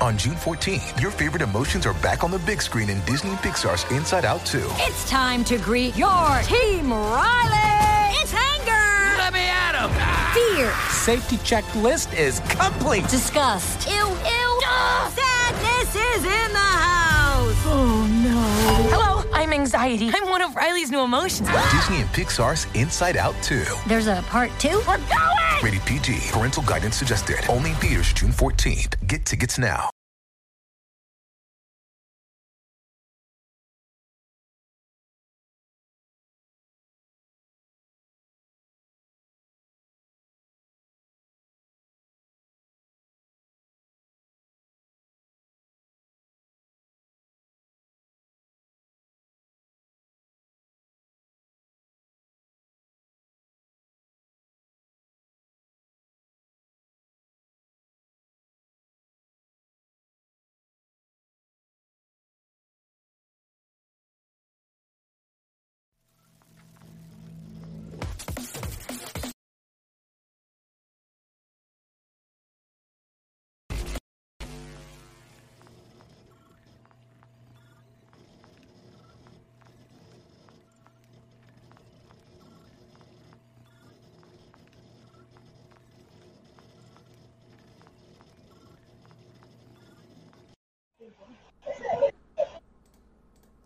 On June 14th, your favorite emotions are back on the big screen in Disney and Pixar's Inside Out 2. It's time to greet your team, Riley! It's anger! Let me at him! Fear! Safety checklist is complete! Disgust! Ew, ew! Ugh. Sadness is in the house! Oh no. Hello, I'm anxiety. I'm one of Riley's new emotions. Disney and Pixar's Inside Out 2. There's a part two? We're going! Rated PG. Parental guidance suggested. Only in theaters June 14th. Get tickets now.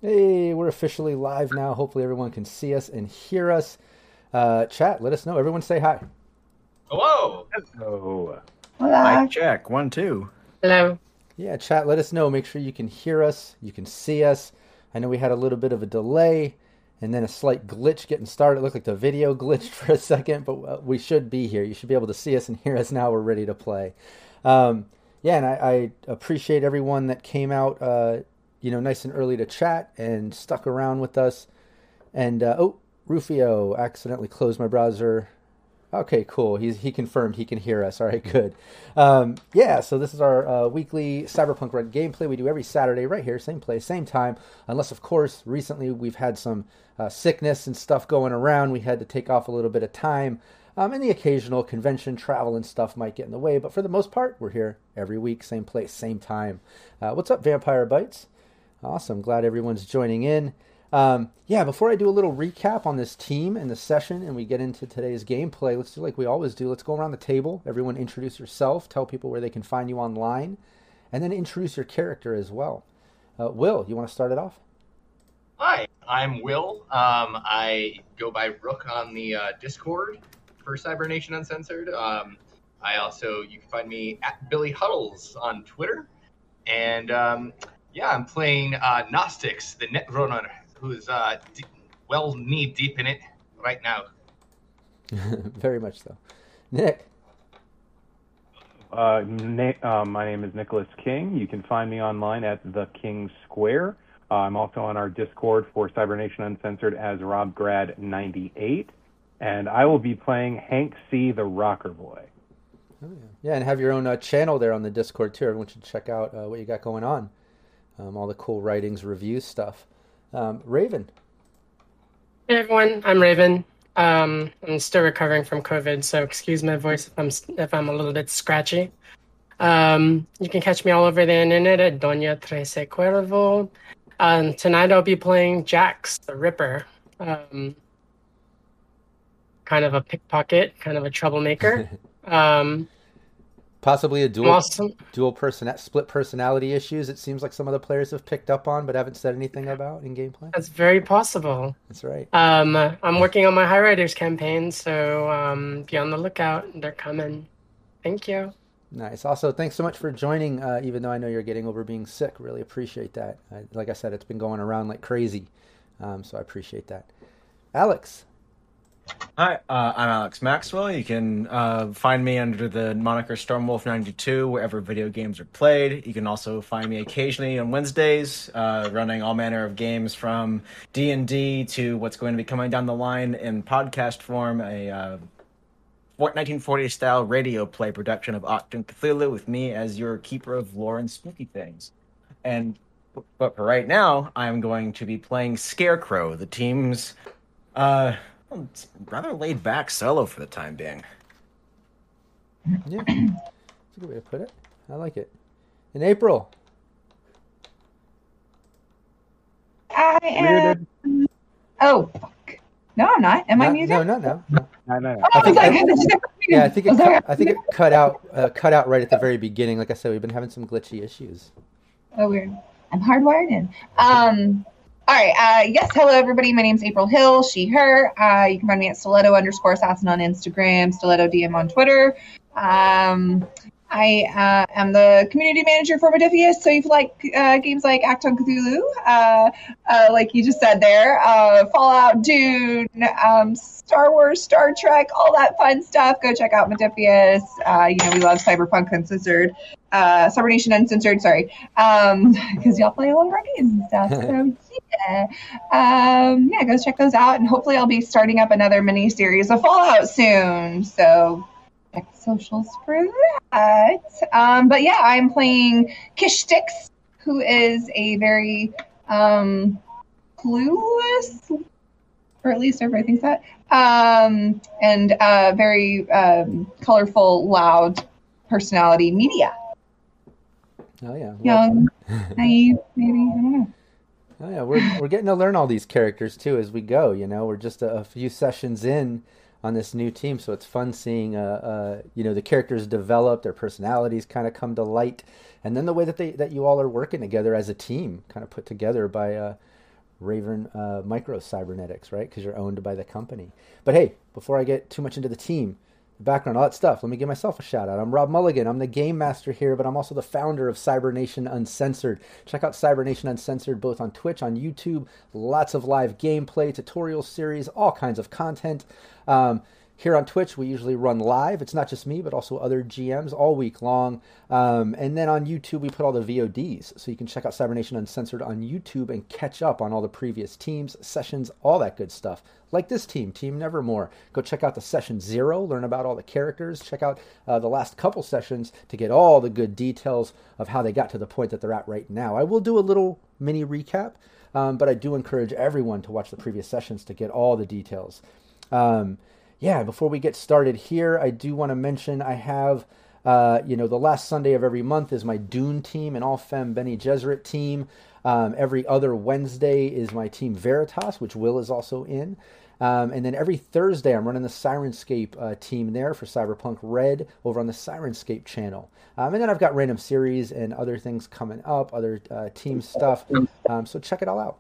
Hey, we're officially live now. Hopefully, everyone can see us and hear us. Uh, chat, let us know. Everyone say hi. Hello. Oh, Hola. mic check one two. Hello. Yeah, chat, let us know. Make sure you can hear us, you can see us. I know we had a little bit of a delay and then a slight glitch getting started. It looked like the video glitched for a second, but we should be here. You should be able to see us and hear us now. We're ready to play. Um, yeah, and I, I appreciate everyone that came out, uh, you know, nice and early to chat and stuck around with us. And uh, oh, Rufio accidentally closed my browser. Okay, cool. He's he confirmed he can hear us. All right, good. Um, yeah, so this is our uh, weekly Cyberpunk Red gameplay. We do every Saturday right here, same place, same time. Unless, of course, recently we've had some uh, sickness and stuff going around. We had to take off a little bit of time. Um, and the occasional convention travel and stuff might get in the way, but for the most part, we're here every week, same place, same time. Uh, what's up, Vampire Bites? Awesome. Glad everyone's joining in. Um, yeah, before I do a little recap on this team and the session and we get into today's gameplay, let's do like we always do. Let's go around the table. Everyone introduce yourself, tell people where they can find you online, and then introduce your character as well. Uh, Will, you want to start it off? Hi, I'm Will. Um, I go by Rook on the uh, Discord for Cybernation Uncensored. Um, I also, you can find me at Billy Huddles on Twitter. And um, yeah, I'm playing uh, Gnostics, the Netrunner, who's uh, d- well knee deep in it right now. Very much so. Nick, Uh, na- uh, my name is Nicholas King. You can find me online at the King Square. Uh, I'm also on our Discord for Cybernation Uncensored as RobGrad98, and I will be playing Hank C. the Rocker Boy. yeah, and have your own uh, channel there on the Discord too. Everyone should check out uh, what you got going on. Um, all the cool writings, reviews, stuff. Um, Raven, Hey everyone, I'm Raven. Um, I'm still recovering from COVID, so excuse my voice if I'm if I'm a little bit scratchy. Um, you can catch me all over the internet at Doña Trece Cuervo. Um, tonight I'll be playing Jax the Ripper. Um, kind of a pickpocket, kind of a troublemaker. Um, possibly a dual also dual person split personality issues. It seems like some of the players have picked up on, but haven't said anything about in gameplay. that's very possible. That's right. Um, I'm working on my High Riders campaign, so um, be on the lookout. They're coming. Thank you. Nice. Also, thanks so much for joining. Uh, even though I know you're getting over being sick, really appreciate that. I, like I said, it's been going around like crazy, um, so I appreciate that. Alex, Hi, uh, I'm Alex Maxwell. You can uh, find me under the moniker Stormwolf92 wherever video games are played. You can also find me occasionally on Wednesdays, uh, running all manner of games from D and D to what's going to be coming down the line in podcast form, a uh, 1940 style radio play production of Achtung Cthulhu with me as your keeper of lore and spooky things. And but for right now, I'm going to be playing Scarecrow, the team's uh, it's rather laid back solo for the time being. Yeah, that's a good way to put it. I like it. In April, I am. Oh, fuck. No, I'm not. Am I muted? no, no, no, no. No, no, no. Oh, I think I I- was like, this is- Yeah, I think it. was Cut, I think it cut out. Uh, cut out right at the very beginning. Like I said, we've been having some glitchy issues. Oh, weird. I'm hardwired in. Um, all right. Uh, yes. Hello, everybody. My name's April Hill. She, her. Uh, you can find me at stiletto underscore assassin on Instagram, stiletto DM on Twitter. Um, I uh, am the community manager for Modiphius. So if you like uh, games like Achtung Cthulhu, uh, uh, like you just said there, uh, Fallout, Dune, um, Star Wars, Star Trek, all that fun stuff, go check out Modiphius. Uh, you know, we love Cyberpunk and Uncensored, uh, Cyber Nation Uncensored, sorry, because y'all play a lot of games and stuff. So, yeah. Um, yeah, go check those out. And hopefully, I'll be starting up another mini series of Fallout soon. So, check the socials for that. Um, but yeah, I'm playing Kish Sticks, who is a very um, clueless, or at least everybody thinks that, um, and uh, very um, colorful, loud personality media. Oh yeah. Young, naive, maybe. I don't know. Oh yeah, we're we're getting to learn all these characters too as we go. You know, we're just a, a few sessions in on this new team, so it's fun seeing uh, uh you know the characters develop, their personalities kind of come to light, and then the way that they that you all are working together as a team, kind of put together by uh, Raven uh, Micro Cybernetics, right? Because you're owned by the company. But hey, before I get too much into the team, background, all that stuff, let me give myself a shout out. I'm Rob Mulligan. I'm the game master here, but I'm also the founder of Cybernation Uncensored. Check out Cybernation Uncensored both on Twitch, on YouTube. Lots of live gameplay, tutorial series, all kinds of content. Um, here on Twitch, we usually run live. It's not just me, but also other GMs all week long. Um, and then on YouTube, we put all the VODs. So you can check out Cybernation Uncensored on YouTube and catch up on all the previous teams, sessions, all that good stuff. Like this team, Team Nevermore. Go check out the session zero, learn about all the characters. Check out uh, the last couple sessions to get all the good details of how they got to the point that they're at right now. I will do a little mini recap, um, but I do encourage everyone to watch the previous sessions to get all the details. Um, yeah, before we get started here, I do want to mention I have, uh, you know, the last Sunday of every month is my Dune team, an all fem Bene Gesserit team. Um, every other Wednesday is my team Veritas, which Will is also in. Um, and then every Thursday, I'm running the Syrinscape uh, team there for Cyberpunk Red over on the Syrinscape channel. Um, and then I've got random series and other things coming up, other uh, team stuff. Um, so check it all out.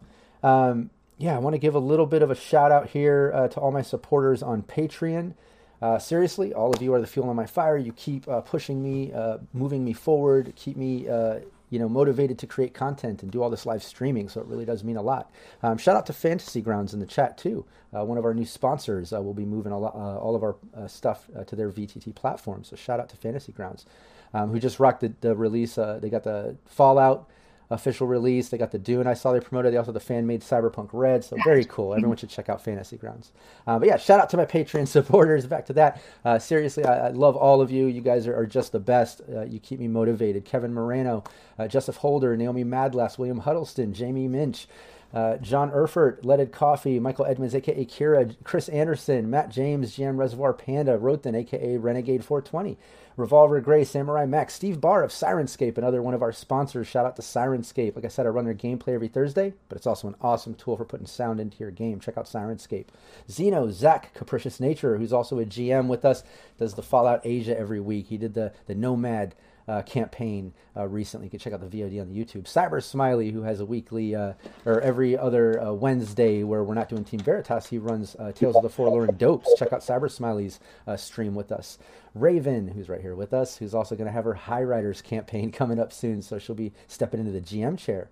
Yeah, I want to give a little bit of a shout out here uh, to all my supporters on Patreon. Uh, seriously, all of you are the fuel on my fire. You keep uh, pushing me, uh, moving me forward, keep me, uh, you know, motivated to create content and do all this live streaming. So it really does mean a lot. Um, shout out to Fantasy Grounds in the chat too. Uh, one of our new sponsors will be moving lot, all of our stuff to their VTT platform. So shout out to Fantasy Grounds, um, who just rocked the, the release. They got the Fallout official release. They got the Dune I saw they promoted. They also have the fan made Cyberpunk Red. So very cool. Everyone should check out Fantasy Grounds. Uh, but yeah, shout out to my Patreon supporters. Back to that. Uh, seriously, I, I love all of you. You guys are, are just the best. Uh, you keep me motivated. Kevin Moreno, uh, Joseph Holder, Naomi Madlass, William Huddleston, Jamie Minch. Uh, John Erfurt, Leaded Coffee, Michael Edmonds, aka Kira, Chris Anderson, Matt James, GM Reservoir Panda, Rothan, aka Renegade 420, Revolver Gray, Samurai Max, Steve Barr of Syrinscape, another one of our sponsors. Shout out to Syrinscape. Like I said, I run their gameplay every Thursday, but it's also an awesome tool for putting sound into your game. Check out Syrinscape. Zeno, Zach, Capricious Nature, who's also a GM with us, does the Fallout Asia every week. He did the, the Nomad uh, campaign uh, recently. You can check out the VOD on the YouTube. Cyber Smiley, who has a weekly uh, or every other uh, Wednesday where we're not doing Team Veritas, he runs uh, Tales of the Forlorn Dopes. Check out Cyber Smiley's uh, stream with us. Raven, who's right here with us, who's also going to have her High Riders campaign coming up soon, so she'll be stepping into the GM chair.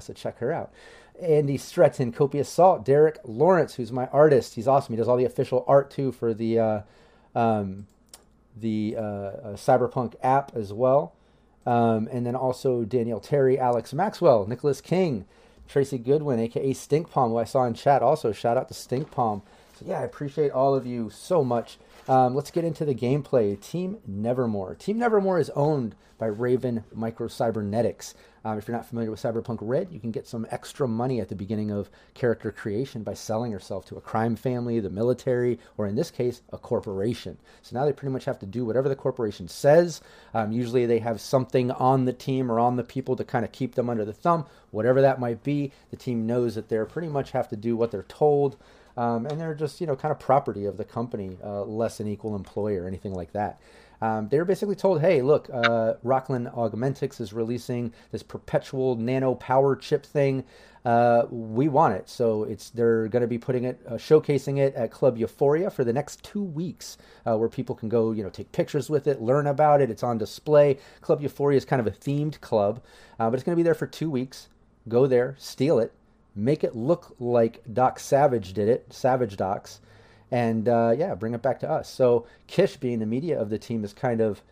So check her out. Andy Stretton, Copious Salt, Derek Lawrence, who's my artist. He's awesome. He does all the official art too for the um, the uh, uh, Cyberpunk app as well. Um, and then also Danielle Terry, Alex Maxwell, Nicholas King, Tracy Goodwin, aka Stink Palm, who I saw in chat. Also, shout out to Stink Palm. So yeah, I appreciate all of you so much. Um, let's get into the gameplay. Team Nevermore. Team Nevermore is owned by Raven Micro Cybernetics. Um, if you're not familiar with Cyberpunk Red, you can get some extra money at the beginning of character creation by selling yourself to a crime family, the military, or in this case, a corporation. So now they pretty much have to do whatever the corporation says. Um, usually they have something on the team or on the people to kind of keep them under the thumb, whatever that might be. The team knows that they're pretty much have to do what they're told. Um, and they're just, you know, kind of property of the company, uh, less an equal employee or anything like that. Um, they were basically told, hey, look, uh, Rocklin Augmentics is releasing this perpetual nano power chip thing. Uh, we want it. So it's they're going to be putting it, uh, showcasing it at Club Euphoria for the next two weeks, uh, where people can go, you know, take pictures with it, learn about it. It's on display. Club Euphoria is kind of a themed club, uh, but it's going to be there for two weeks. Go there, steal it, make it look like Doc Savage did it, Savage Docs, and uh, yeah, bring it back to us. So Kish, being the media of the team, is kind of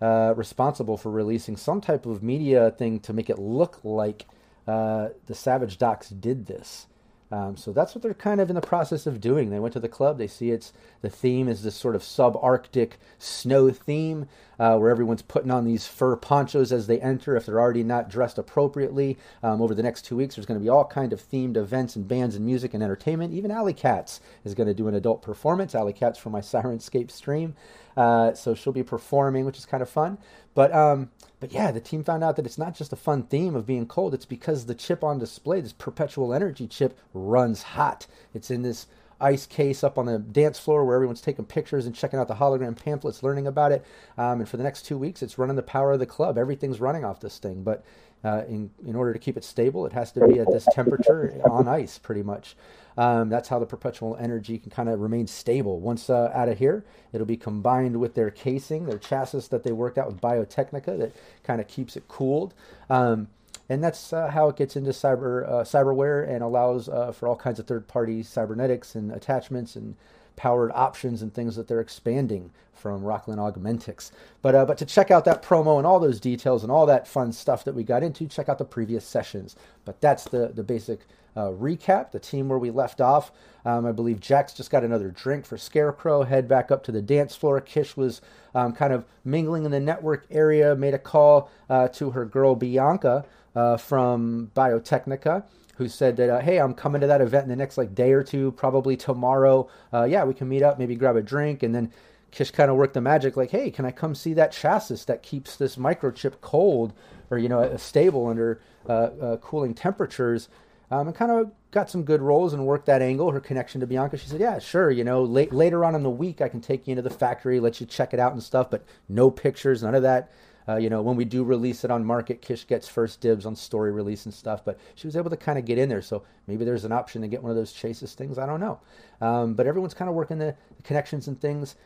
uh, responsible for releasing some type of media thing to make it look like uh, the Savage Docs did this. Um, so that's what they're kind of in the process of doing. They went to the club. They see it's the theme is this sort of subarctic snow theme, uh, where everyone's putting on these fur ponchos as they enter if they're already not dressed appropriately. Um, over the next two weeks, there's going to be all kind of themed events and bands and music and entertainment. Even Alley Cats is going to do an adult performance. Alley Cats for my Syrinscape stream. Uh, so she'll be performing, which is kind of fun. But um, but yeah, the team found out that it's not just a fun theme of being cold. It's because the chip on display, this perpetual energy chip, runs hot. It's in this ice case up on the dance floor where everyone's taking pictures and checking out the hologram pamphlets, learning about it. Um, and for the next two weeks, it's running the power of the club. Everything's running off this thing. But uh, in, in order to keep it stable, it has to be at this temperature on ice, pretty much. Um, that's how the perpetual energy can kind of remain stable. Once uh, out of here, it'll be combined with their casing, their chassis that they worked out with Biotechnica that kind of keeps it cooled. Um, and that's uh, how it gets into cyber uh, cyberware and allows uh, for all kinds of third-party cybernetics and attachments and powered options and things that they're expanding from Rocklin Augmentics. But uh, but to check out that promo and all those details and all that fun stuff that we got into, check out the previous sessions. But that's the the basic uh, recap, the team where we left off. Um, I believe Jack's just got another drink for Scarecrow, head back up to the dance floor. Kish was um, kind of mingling in the network area, made a call uh, to her girl Bianca uh, from Biotechnica. Who said that? Uh, hey, I'm coming to that event in the next like day or two, probably tomorrow. Uh, yeah, we can meet up, maybe grab a drink, and then Kish kind of worked the magic. Like, hey, can I come see that chassis that keeps this microchip cold or you know stable under uh, cooling temperatures? um, and kind of got some good roles and worked that angle. Her connection to Bianca, she said, "Yeah, sure. You know, late, later on in the week, I can take you into the factory, let you check it out and stuff, but no pictures, none of that." Uh, you know, when we do release it on market, Kish gets first dibs on story release and stuff. But she was able to kind of get in there, so maybe there's an option to get one of those chases things. I don't know, um, but everyone's kind of working the, the, connections and things.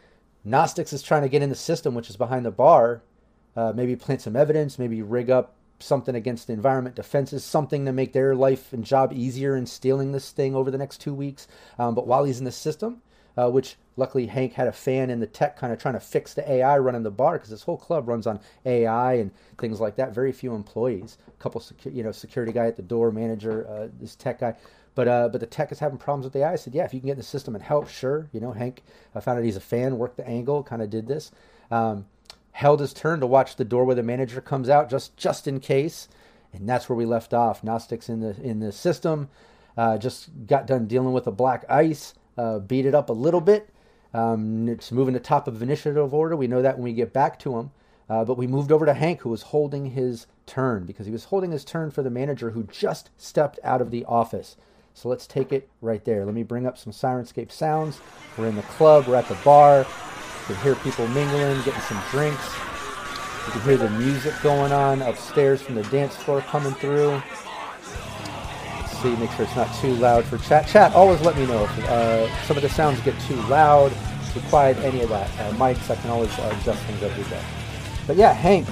Gnostics is trying to get in the system, which is behind the bar. Uh, maybe plant some evidence, maybe rig up something against the environment defenses, something to make their life and job easier in stealing this thing over the next two weeks. Um, but while he's in the system, uh, which luckily Hank had a fan in the tech kind of trying to fix the AI running the bar because this whole club runs on AI and things like that. Very few employees, a couple, secu- you know, security guy at the door, manager, uh, this tech guy. But uh, but the tech is having problems with the AI. I said, yeah, if you can get in the system and help, sure. You know, Hank, I found out he's a fan, worked the angle, kind of did this. Um, held his turn to watch the door where the manager comes out just just in case and that's where we left off gnostics in the in the system uh, just got done dealing with the black ice uh, beat it up a little bit. Um, it's moving to top of initiative order. We know that when we get back to him. Uh, but we moved over to hank who was holding his turn because he was holding his turn for the manager who just stepped out of the office. So let's take it right there. Let me bring up some syrinscape sounds. We're in the club. We're at the bar. You can hear people mingling, getting some drinks. You can hear the music going on upstairs from the dance floor coming through. See, make sure it's not too loud for chat. Chat, always let me know if uh, some of the sounds get too loud, too quiet, any of that. Uh, mics, I can always adjust things every day. But yeah, Hank,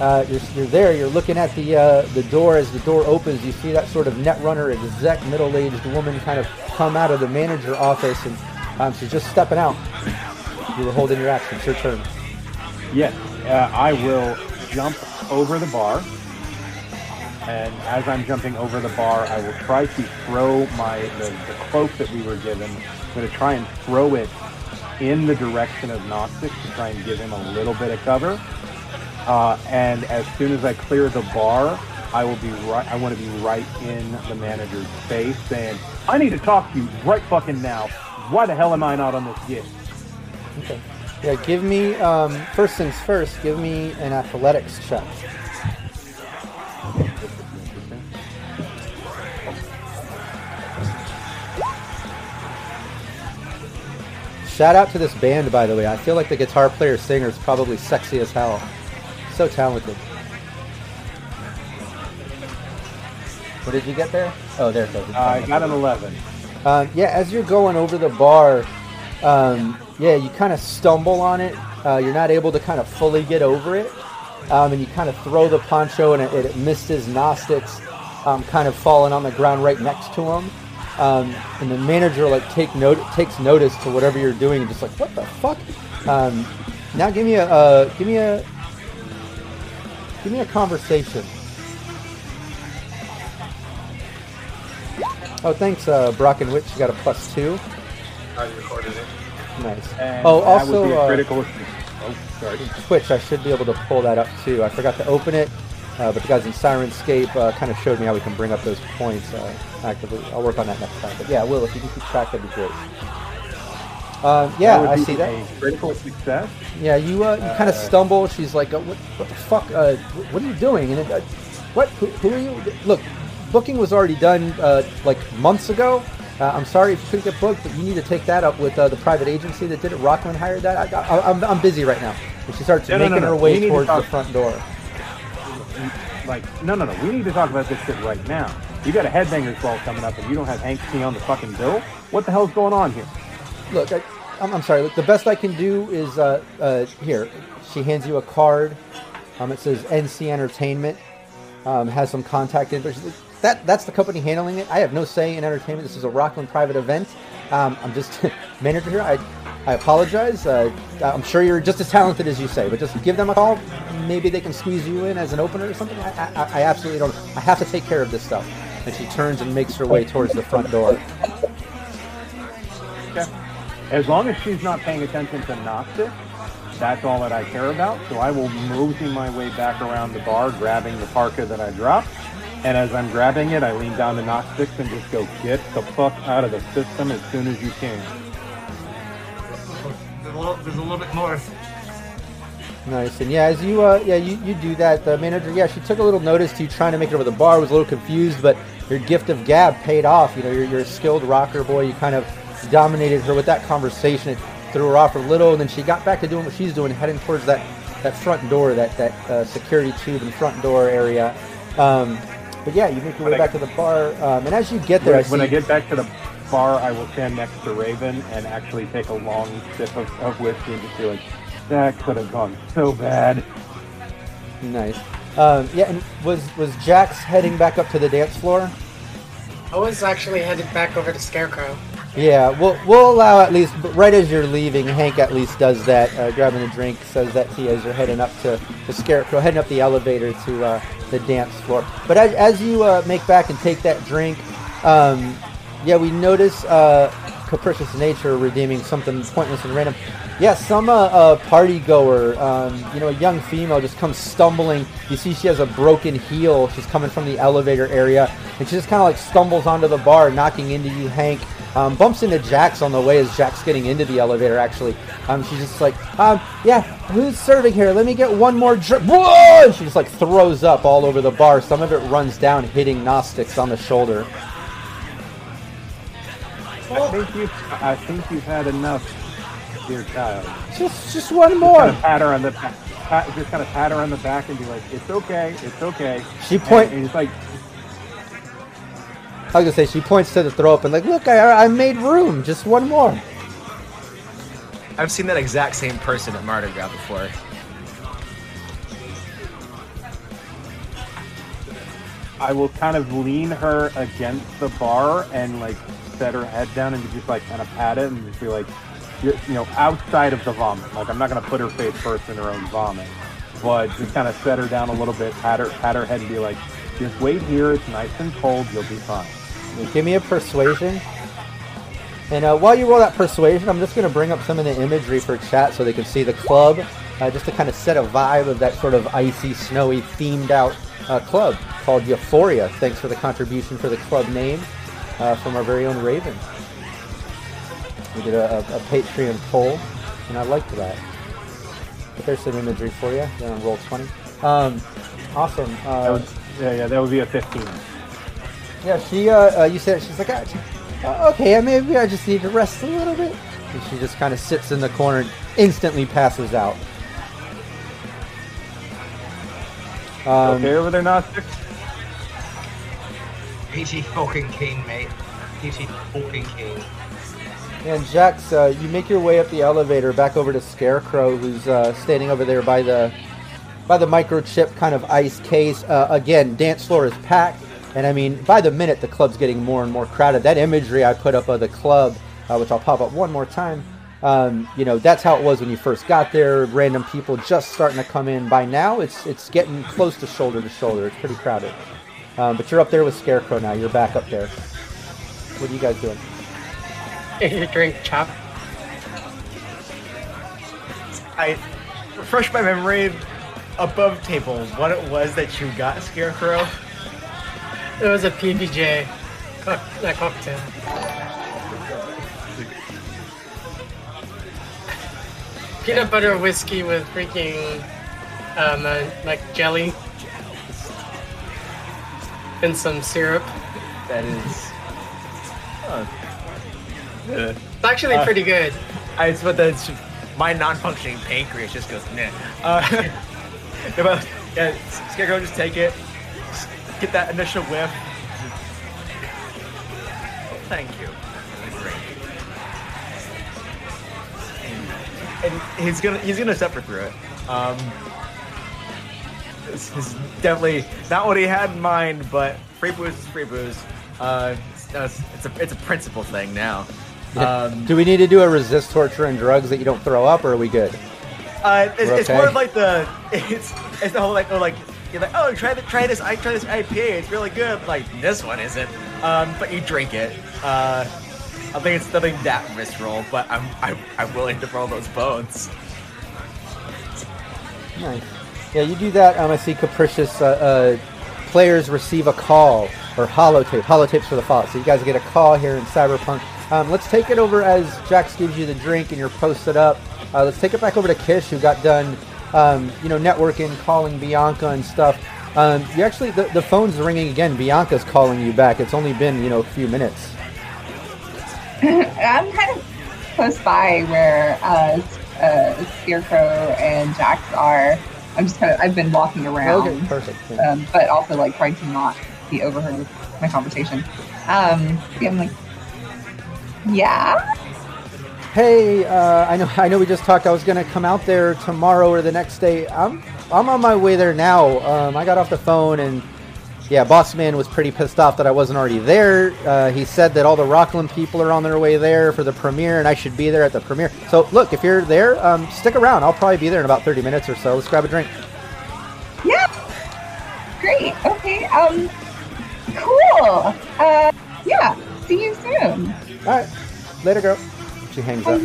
Uh, you're, you're there. You're looking at the uh, the door. As the door opens, you see that sort of netrunner exec, middle-aged woman kind of come out of the manager office, and um, she's just stepping out. You were holding your action. It's your turn. Yes, uh, I will jump over the bar. And as I'm jumping over the bar, I will try to throw my the, the cloak that we were given. I'm going to try and throw it in the direction of Gnostic to try and give him a little bit of cover. Uh, and as soon as I clear the bar, I will be right. I want to be right in the manager's face, saying, "I need to talk to you right fucking now. Why the hell am I not on this gig?" Okay. Yeah, give me um, first things first. Give me an athletics check. Shout out to this band, by the way. I feel like the guitar player singer is probably sexy as hell. So talented. What did you get there? Oh, there it goes. I got an 11. Um, yeah, as you're going over the bar, um, yeah, you kind of stumble on it. Uh, you're not able to kind of fully get over it, um, and you kind of throw the poncho, and it, it misses Gnostics, um, kind of falling on the ground right next to him. Um, and the manager like take note takes notice to whatever you're doing, and just like, what the fuck? Um, now give me a uh, give me a give me a conversation. Oh, thanks, uh, Brock and Witch. You got a plus two. I recorded it. Nice. And oh, also, uh, critical. oh, sorry. Twitch, I should be able to pull that up too. I forgot to open it, but the guys in Syrinscape uh, kind of showed me how we can bring up those points uh, actively. I'll work on that next time. But yeah, Will, if you can keep track, that'd be great. Um, yeah, I see that. Critical success. Yeah, you uh, you kind of Uh, stumble. She's like, uh, "What, what the fuck? Uh, what are you doing?" And it, uh, what? Who, who are you? Look, booking was already done uh, like months ago. Uh, I'm sorry if you couldn't get booked, but you need to take that up with uh, the private agency that did it. Rocklin hired that. I, I, I'm, I'm busy right now. And she starts No, no, no, making no. her way need to towards the front door. Like, no, no, no. We need to talk about this shit right now. You got a headbangers ball coming up, and you don't have Hank T on the fucking bill. What the hell's going on here? Look, I, I'm, I'm sorry. Look, the best I can do is uh, uh, here. She hands you a card. Um, it says NC Entertainment. Um, has some contact info. She's like, That that's the company handling it. I have no say in entertainment. This is a Rocklin private event. Um, I'm just manager here. I I apologize. Uh, I'm sure you're just as talented as you say, but just give them a call. Maybe they can squeeze you in as an opener or something. I, I, I absolutely don't. I have to take care of this stuff. And she turns and makes her way towards the front door. Okay. As long as she's not paying attention to Gnostic, that's all that I care about. So I will mosey my way back around the bar, grabbing the parka that I dropped. And as I'm grabbing it, I lean down to Gnostics and just go, get the fuck out of the system as soon as you can. There's a little, there's a little bit more. Nice. And yeah, as you uh yeah, you, you do that, the manager yeah, she took a little notice to you trying to make it over the bar, was a little confused, but your gift of gab paid off. You know, you're, you're a skilled rocker boy, you kind of dominated her with that conversation. It threw her off a little and then she got back to doing what she's doing, heading towards that, that front door, that, that uh, security tube and front door area. Um, but yeah, you make your way I- back to the bar, um, and as you get there, When, I when I get back to the bar, I will stand next to Raven and actually take a long sip of, of whiskey and just be like, that could have gone so bad. Nice. Um, yeah, and was was Jax heading back up to the dance floor? I was actually headed back over to Scarecrow. Yeah, we'll we'll allow at least but right as you're leaving. Hank at least does that, uh, grabbing a drink, says that to you as you're heading up to the scarecrow, heading up the elevator to uh, the dance floor. But as, as you uh, make back and take that drink, um, yeah, we notice uh, capricious nature redeeming something pointless and random. Yeah, some uh, uh, party goer, um, you know, a young female just comes stumbling. You see she has a broken heel. She's coming from the elevator area, and she just kind of like stumbles onto the bar, knocking into you, Hank. Um, bumps into Jax on the way as Jack's getting into the elevator. Actually, um, she's just like, um, yeah, who's serving here? Let me get one more drink. Whoa! And she just like throws up all over the bar. Some of it runs down, hitting Gnostics on the shoulder. I think you I think you've had enough, dear child. Just just one more. Kind of pat her on the pat, just kind of pat her on the back and be like, "It's okay, it's okay." She point- And, and it's like, I was gonna say she points to the throw up and like, look, I, I made room. Just one more. I've seen that exact same person at Mardi Gras before. I will kind of lean her against the bar and like set her head down and just like kind of pat it and just be like, you you know, outside of the vomit. Like I'm not gonna put her face first in her own vomit, but just kind of set her down a little bit, pat her, pat her head, and be like, just wait here. It's nice and cold. You'll be fine. Give me a persuasion. And uh, while you roll that persuasion, I'm just going to bring up some of the imagery for chat so they can see the club, uh, just to kind of set a vibe of that sort of icy, snowy, themed out uh, club called Euphoria. Thanks for the contribution for the club name uh, from our very own Raven. We did a, a, a Patreon poll, and I liked that. But there's some imagery for you. Then on roll 20. Um, awesome. Uh, yeah, yeah, that would be a 15. Yeah, she, uh, uh, you said, she's like, uh, okay, maybe I just need to rest a little bit. And she just kind of sits in the corner and instantly passes out. Um, okay over there, Gnostic? Peachy fucking king, mate. Peachy fucking king. And Jax, uh, you make your way up the elevator back over to Scarecrow, who's uh, standing over there by the by the microchip kind of ice case. Uh, again, dance floor is packed, and I mean, by the minute, the club's getting more and more crowded. That imagery I put up of the club, uh, which I'll pop up one more time. Um, you know, that's how it was when you first got there. Random people just starting to come in. By now, it's it's getting close to shoulder to shoulder. It's pretty crowded. Um, but you're up there with Scarecrow now. You're back up there. What are you guys doing? A drink chop. I refresh my memory above table what it was that you got, Scarecrow. It was a PBJ cock- a cocktail. Peanut butter whiskey with freaking um, uh, like jelly and some syrup. That is. Uh, It's actually Uh, pretty good. I it's but that's my non-functioning pancreas just goes nah. Uh, yeah, Scarecrow, just take it. Get that initial whiff. Thank you. And, and he's gonna he's gonna suffer through it. Um, this is definitely not what he had in mind, but free booze is free booze. Uh, it's, it's a it's a principle thing now. Um, do we need to do a resist torture and drugs that you don't throw up, or are we good? Uh, it's, We're it's more of like the it's it's the whole like oh like you're like oh try the, try this I try this IPA it's really good like this one isn't um but you drink it uh I think it's nothing that visceral but I'm I'm, I'm willing to roll those bones Nice. Yeah, you do that. Um, I see capricious uh, uh, players receive a call or holotape. Holotapes for the fall. So you guys get a call here in Cyberpunk. Um, let's take it over as Jax gives you the drink and you're posted up. Uh, let's take it back over to Kish, who got done, um, you know, networking, calling Bianca and stuff. Um, you actually, the, the phone's ringing again. Bianca's calling you back. It's only been, you know, a few minutes. I'm kind of close by where uh, uh, Scarecrow and Jax are. I'm just kind of I've been walking around, Okay, perfect. Yeah. um, but also like trying to not be overheard with my conversation. Um, yeah, I'm like, yeah, Hey, uh, I know I know we just talked. I was gonna come out there tomorrow or the next day. I'm I'm on my way there now. Um, I got off the phone and yeah, Boss Man was pretty pissed off that I wasn't already there. Uh, he said that all the Rocklin people are on their way there for the premiere, and I should be there at the premiere. So look, if you're there, um, stick around. I'll probably be there in about 30 minutes or so. Let's grab a drink. yeah, great, okay, um, cool. Uh, yeah, see you soon. All right, later, girl. She hangs up.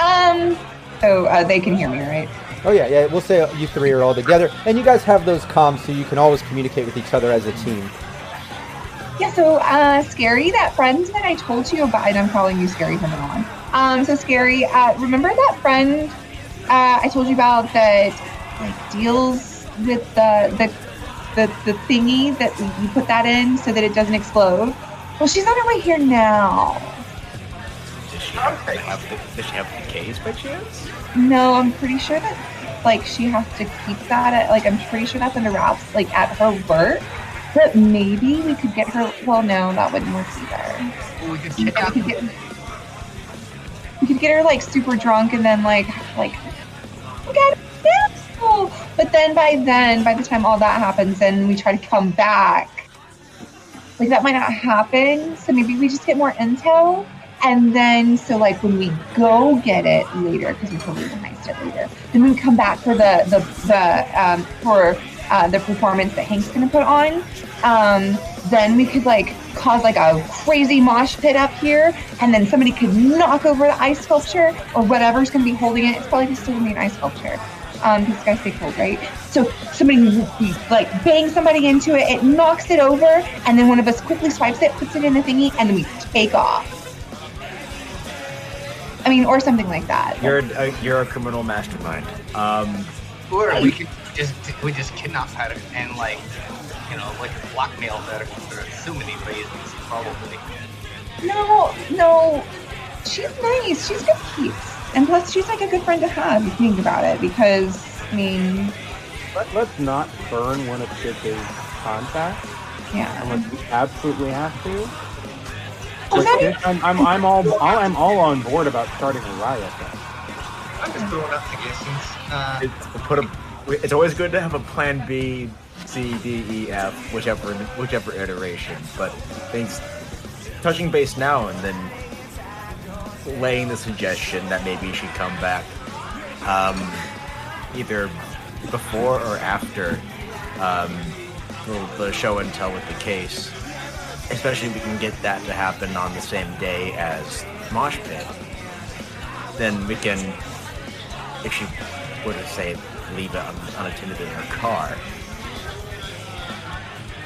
Um, so uh, they can hear me, right? Oh yeah, yeah. We'll say you three are all together, and you guys have those comms, so you can always communicate with each other as a team. Yeah, so uh, Scary, that friend that I told you about, and I'm calling you Scary from now on. Um, so Scary, uh, remember that friend uh, I told you about that like deals with the the the, the thingy that you put that in so that it doesn't explode? Well, she's on her way here now. does she have, have the, does she have the K's by chance No, I'm pretty sure that like she has to keep that at like I'm pretty sure that's under wraps like at her work. But maybe we could get her. Well, no, that wouldn't work either. We could We kidnap could get we could get her like super drunk and then like like get now. But then by then, by the time all that happens and we try to come back, like that might not happen. So maybe we just get more intel. And then, so like when we go get it later, because we totally heist it later, then we come back for the the the um, for uh, the performance that Hank's gonna put on. Um, then we could like cause like a crazy mosh pit up here, and then somebody could knock over the ice sculpture or whatever's gonna be holding it. It's probably just still gonna be an ice sculpture. Um, because guys stay cold, right? So somebody like bang somebody into it, it knocks it over, and then one of us quickly swipes it, puts it in the thingy, and then we take off. I mean, or something like that. You're a, you're a criminal mastermind. Um, Or we could just we just kidnap her and like you know like blackmail her for so many reasons probably. No, no, she's nice. She's good keeps, and plus she's like a good friend to have. If you think about it, because I mean, Let, let's not burn one of Chip's contacts yeah. unless we absolutely have to. Oh, that is- Chick, I'm, I'm, I'm all I'm all on board about starting a riot. I'm just throwing out suggestions. Uh, it's, put a, it's always good to have a plan B, C, D, E, F, whichever whichever iteration. But things touching base now and then laying the suggestion that maybe should come back, um, either before or after um, the, the show and tell with the case. Especially if we can get that to happen on the same day as Mosh Pit. Then we can if she were to say leave it un- unattended in her car.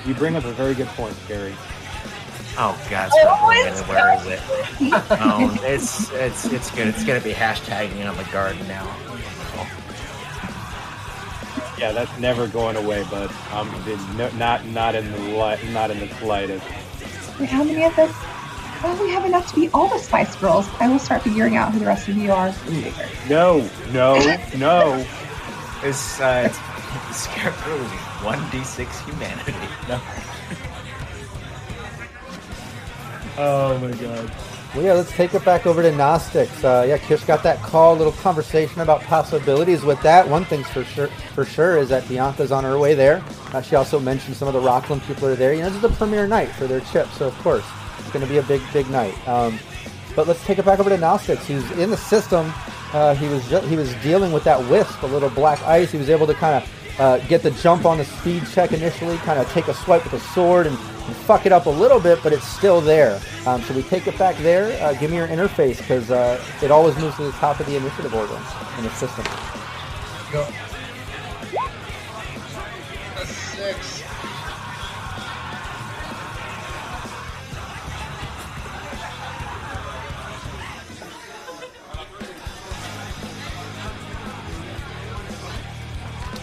You bring up a very good point, Gary. Oh God, Oh, it's where is it? Oh, it's it's it's good. It's gonna be hashtagging on the garden now. Yeah, that's never going away, but um, no, not not in the light, not in the slightest. Wait, how many of us? Well, we have enough to be all the Spice Girls. I will start figuring out who the rest of you are. No, no, no. It's uh, it's, Scarecrow is one d six humanity. No. oh my God. Well, yeah, let's take it back over to Gnostics. Uh, yeah, Kish got that call, little conversation about possibilities with that. One thing's for sure, for sure, is that Bianca's on her way there. Uh, she also mentioned some of the Rocklin people are there. You know, this is the premiere night for their chip, so of course it's going to be a big, big night. Um, but let's take it back over to Gnostics. He's in the system. Uh, he was ju- he was dealing with that wisp, a little black ice. He was able to kind of uh, get the jump on the speed check initially, kind of take a swipe with a sword and fuck it up a little bit, but it's still there. Um, so we take it back there. Uh, give me your interface because uh, it always moves to the top of the initiative order in the system. go. A six.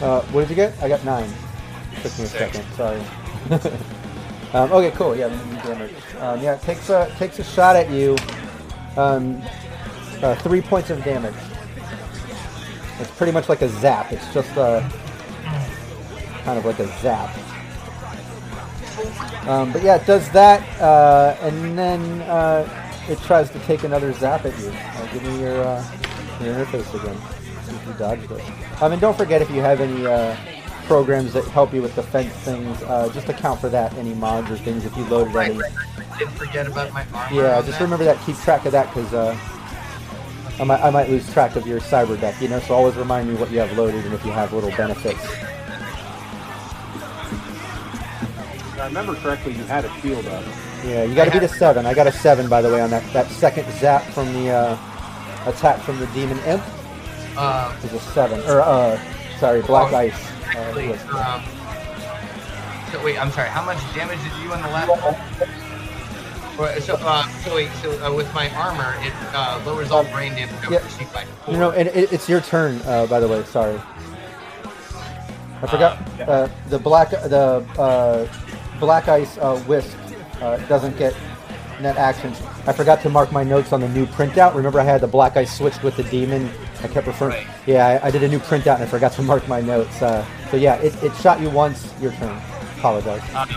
Uh, what did you get? I got nine. Took me a Six. second. Sorry. um, okay, cool. Yeah. Um, yeah, it takes a takes a shot at you. Um, uh, three points of damage. It's pretty much like a zap. It's just a kind of like a zap. Um, but yeah, it does that, uh, and then uh, it tries to take another zap at you. Uh, give me your uh, your interface again. See if you it. Um, and don't forget if you have any uh, programs that help you with defense things, uh, just account for that. Any mods or things if you loaded Right, any. right, right. Didn't forget about my armor. Yeah, just that. remember that. Keep track of that because uh, I might I might lose track of your cyber deck. You know, so always remind me what you have loaded and if you have little benefits. If I remember correctly, you had a shield up. Yeah, you got to beat a seven. I got a seven by the way on that that second zap from the uh, attack from the demon imp Uh, is a seven or uh, sorry, black Oh, ice. Uh, um, so wait, I'm sorry. How much damage did you on the? Well, So, uh, so wait, so uh, with my armor, it uh, lowers all brain damage Yeah. received by four. No, it, it's your turn. Uh, by the way, sorry. I forgot yeah. uh, the black the uh, black ice uh, wisp uh, doesn't get net actions. I forgot to mark my notes on the new printout. Remember, I had the black ice switched with the demon. I kept referring. Right. Yeah, I, I did a new printout and I forgot to mark my notes. Uh, so yeah, it, it shot you once. Your turn. Apologize. Um,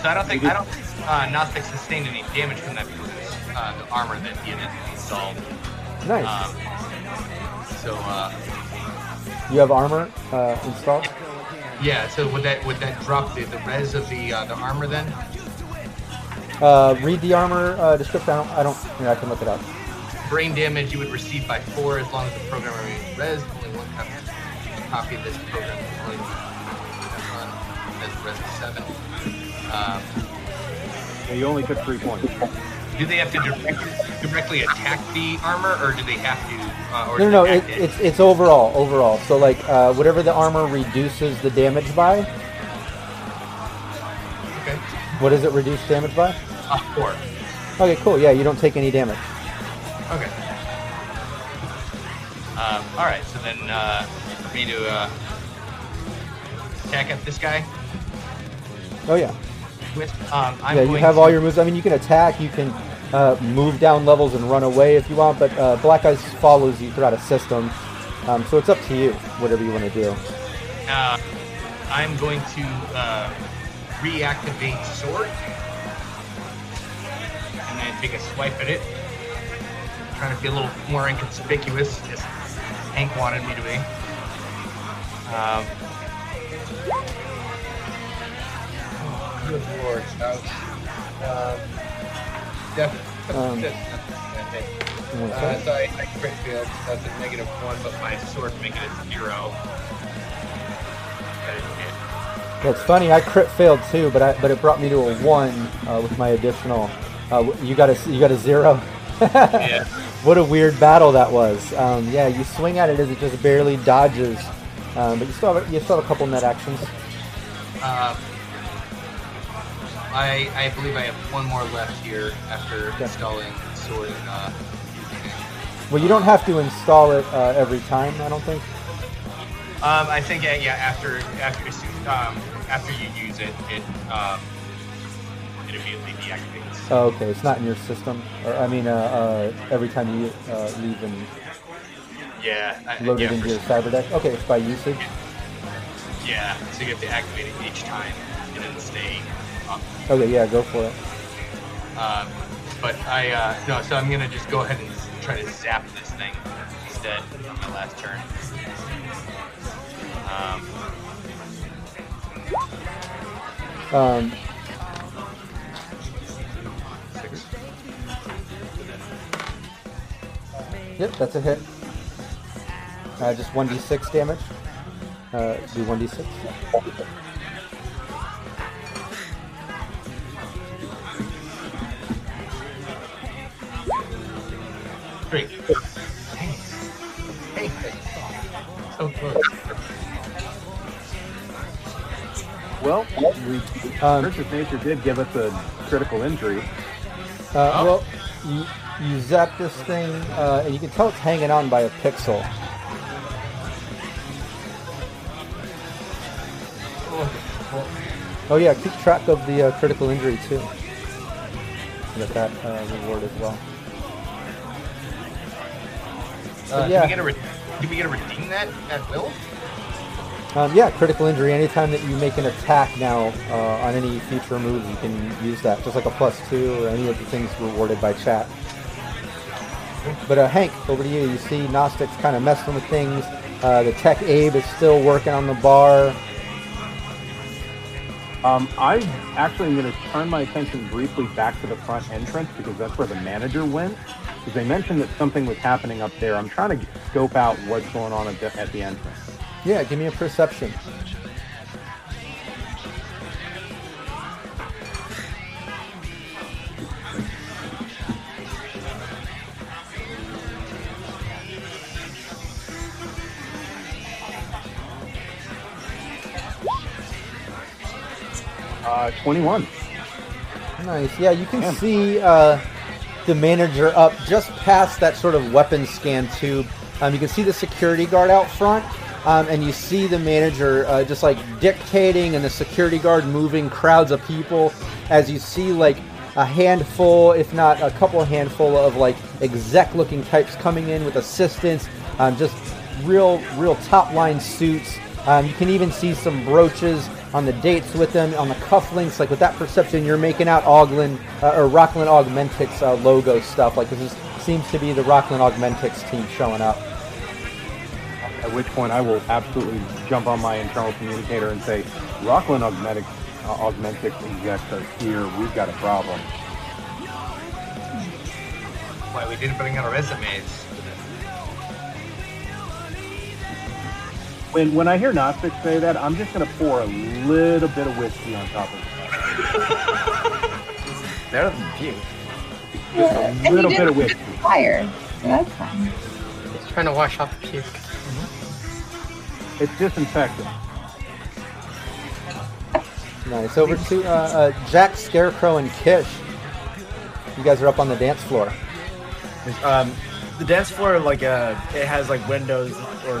so I don't think I don't think uh, Gnostic sustained any damage from that because it's uh, the armor that he had installed. Nice. Um, so uh, You have armor uh, installed? Yeah. So would that would that drop the, the res of the uh, the armor then? Uh, read the armor uh, description. I don't. I don't. I can look it up. Brain damage you would receive by four as long as the program remains res. Only one copy, copy of this program is only run as res seven. Um, Yeah, you only took three points. do they have to direct, directly attack the armor, or do they have to? Uh, or No, no, no. It, it it's it's overall. Overall. So like uh, whatever the armor reduces the damage by. Okay. What does it reduce damage by? Uh, four. Okay, cool. Yeah, you don't take any damage. Okay. Um, all right. So then, uh, for me to uh, attack at this guy Oh yeah. with, um, I'm yeah, you have all your moves. I mean, you can attack, you can uh, move down levels and run away if you want, but uh, Black Ice follows you throughout a system. Um, so it's up to you, whatever you want to do. Uh, I'm going to uh, reactivate sword and then take a swipe at it. Trying to be a little more inconspicuous, as Hank wanted me to be. Um, oh, good lord, ouch. Um, def- Um, just- uh, sec. so I, I crit failed. That's a negative one, but my sword making it zero. That is it's funny. I crit failed too, but I, but it brought me to a one uh, with my additional. Uh, you got a you got a zero. Yeah. What a weird battle that was. Um, yeah, you swing at it as it just barely dodges, um, but you still have a, you still have a couple net actions. Uh, I I believe I have one more left here after Okay. installing sword and uh, Well, you don't have to install it uh, every time. I don't think. um I think yeah, yeah after after you um after you use it it um it immediately deactivates. Oh, okay. It's not in your system, or I mean, uh, uh, every time you uh, leave and Yeah. I, load yeah, it into your cyber deck. Okay, it's by usage. Yeah. So you have to activate it each time and then stay up. Okay, yeah, go for it. Um, but I uh, no, so I'm gonna just go ahead and try to zap this thing instead on my last turn. Um, Um, yep, that's a hit. Uh, just one d six damage. Uh, do one d six. Great. Hey, hey, so close. Well, we, Um, Princess Nature did give us a critical injury. Uh, Oh. Well, you, zap this thing, uh, and you can tell it's hanging on by a pixel. Oh yeah, keep track of the uh, critical injury too. Get that uh, reward as well. Uh, yeah. Do we a do we get to redeem that at will? Um, yeah, critical injury. Anytime that you make an attack now uh, on any future move, you can use that, just like a plus two or any of the things rewarded by chat. But uh, Hank, over to you. You see Gnostic's kind of messing with things. Uh, the Tech Abe is still working on the bar. Um, I actually am going to turn my attention briefly back to the front entrance because that's where the manager went. Because they mentioned that something was happening up there. I'm trying to scope out what's going on at the, at the entrance. Yeah, give me a perception. Uh, 21. Nice. Yeah, you can Damn. see uh, the manager up just past that sort of weapon scan tube. Um, you can see the security guard out front, um, and you see the manager uh, just like dictating, and the security guard moving crowds of people. As you see, like a handful, if not a couple handful of like exec-looking types coming in with assistants, um, just real, real top-line suits. Um, you can even see some brooches on the dates with them, on the cufflinks, like with that perception, you're making out Auglin uh, or Rocklin Augmentics uh, logo stuff. Like this is, seems to be the Rocklin Augmentics team showing up. At which point I will absolutely jump on my internal communicator and say, Rocklin Augmentics, uh, Augmentics injects us here. We've got a problem. Why we didn't bring our resumes. When when I hear Gnostic say that, I'm just going to pour a little bit of whiskey on top of it. Better than puke. Just And a you little bit of whiskey. fire, so that's fine. Just trying to wash off the puke. It's disinfectant. Nice. Over to uh, uh, Jack, Scarecrow, and Kish. You guys are up on the dance floor. Um, the dance floor, like uh, it has like windows or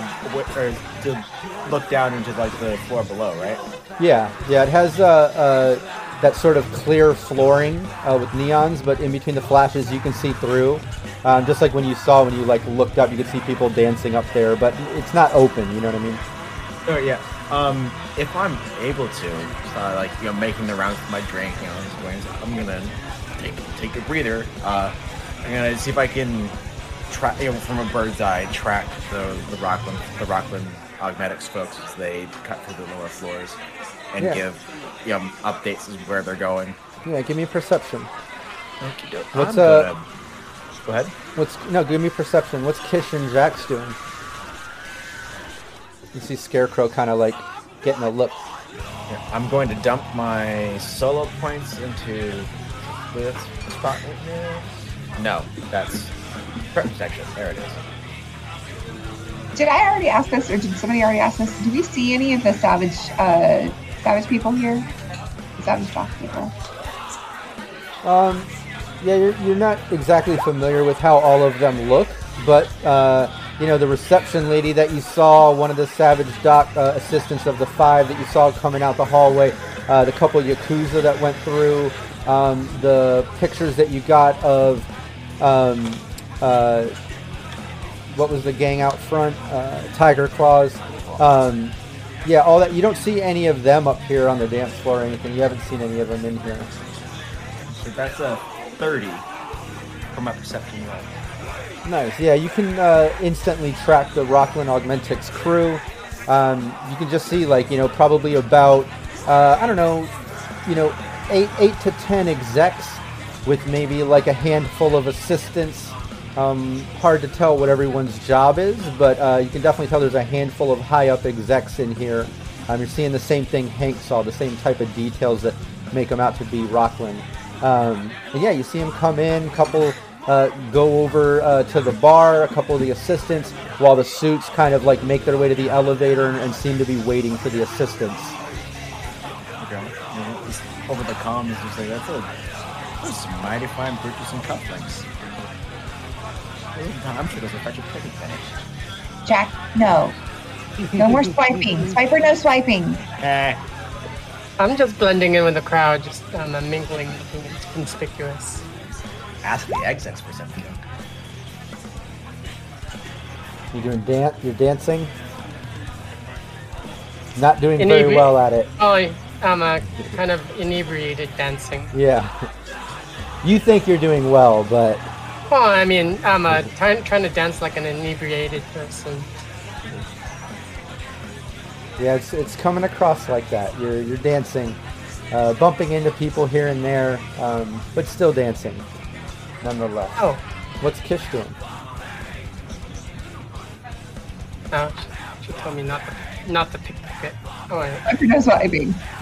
or to look down into like the floor below, right? Yeah, yeah. It has uh, uh, that sort of clear flooring uh, with neons, but in between the flashes, you can see through. Um, just like when you saw when you like looked up, you could see people dancing up there, but it's not open. You know what I mean? Oh yeah. Um, if I'm able to, uh, like you know, making the rounds with my drink, you know, I'm gonna take take a breather. Uh, I'm gonna see if I can track, you know, from a bird's eye, track the the Rocklin the Rocklin Augmentics folks as they cut through the lower floors and Yeah. give you know updates as where they're going. Yeah. Give me perception. Okey-doke. What's I'm uh? gonna- Go ahead. What's no? Give me perception. What's Kish and Jax doing? You see Scarecrow kind of like getting a look. Yeah, I'm going to dump my solo points into this spot right there. No, that's threat protection. There it is. Did I already ask this, or did somebody already ask this? Do we see any of the savage, uh, savage people here? The savage dock people. Um, yeah, you're, you're not exactly familiar with how all of them look, but uh, you know the reception lady that you saw, one of the Savage Doc uh, assistants of the five that you saw coming out the hallway, uh, the couple yakuza that went through, um, the pictures that you got of um, uh, what was the gang out front, uh, Tyger Claws. Um, yeah, all that. You don't see any of them up here on the dance floor or anything. You haven't seen any of them in here. So that's a 30 from my perception roll. Nice. Yeah, you can uh, instantly track the Rocklin Augmentics crew. Um, you can just see, like, you know, probably about, uh, I don't know, you know, eight, eight to ten execs with maybe like a handful of assistants. Um, hard to tell what everyone's job is, but uh, you can definitely tell there's a handful of high up execs in here. Um, you're seeing the same thing Hank saw, the same type of details that make him out to be Rocklin. Um, and yeah, you see him come in, couple uh, go over uh, to the bar, a couple of the assistants, while the suits kind of like make their way to the elevator and, and seem to be waiting for the assistants. Okay. Over the comms, just like that's a that's some mighty fine bridges and cufflinks. I'm sure those are fetch a pretty finish. Jack, no. No more swiping. Swiper, no swiping. Eh. I'm just blending in with the crowd, just um, I'm mingling, looking conspicuous. Ask the execs for something. You're doing dance. You're dancing. Not doing very well at it. Oh, I'm a kind of inebriated dancing. Yeah. You think you're doing well, but Well, I mean, I'm uh, trying trying to dance like an inebriated person. yeah, it's it's coming across like that. You're you're dancing, uh, bumping into people here and there, um, but still dancing, nonetheless. Oh, What's Kish doing? uh, she told me not to, not to pickpocket. Oh, wait. Swiper, no swiping.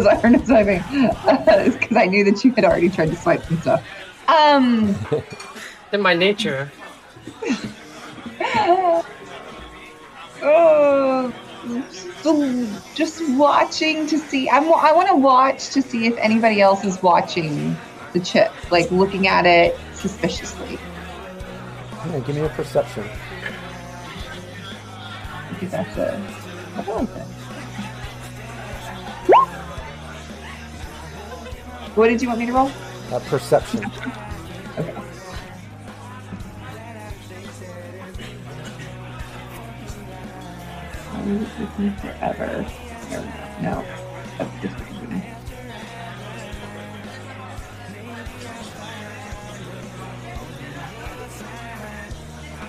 Swiper, no swiping. Because I knew that you had already tried to swipe some stuff. Um, in my nature. oh, so just watching to see. I'm, I want to watch to see if anybody else is watching the chip, like looking at it suspiciously. Yeah, give me a perception. Because that's a. I feel like that. What did you want me to roll? Uh, perception. Okay. Forever. No.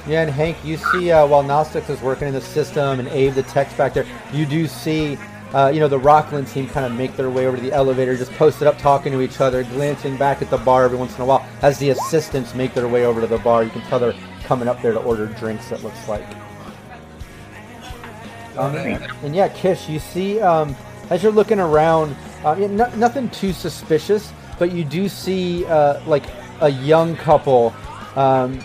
Yeah, and Hank, you see uh, while Gnostics is working in the system and Abe the text back there, you do see, uh, you know, the Rocklin team kind of make their way over to the elevator, just posted up, talking to each other, glancing back at the bar every once in a while. As the assistants make their way over to the bar, you can tell they're coming up there to order drinks. It looks like. Um, and yeah, Kish, you see, um, as you're looking around, uh, no, nothing too suspicious, but you do see uh, like a young couple. Um,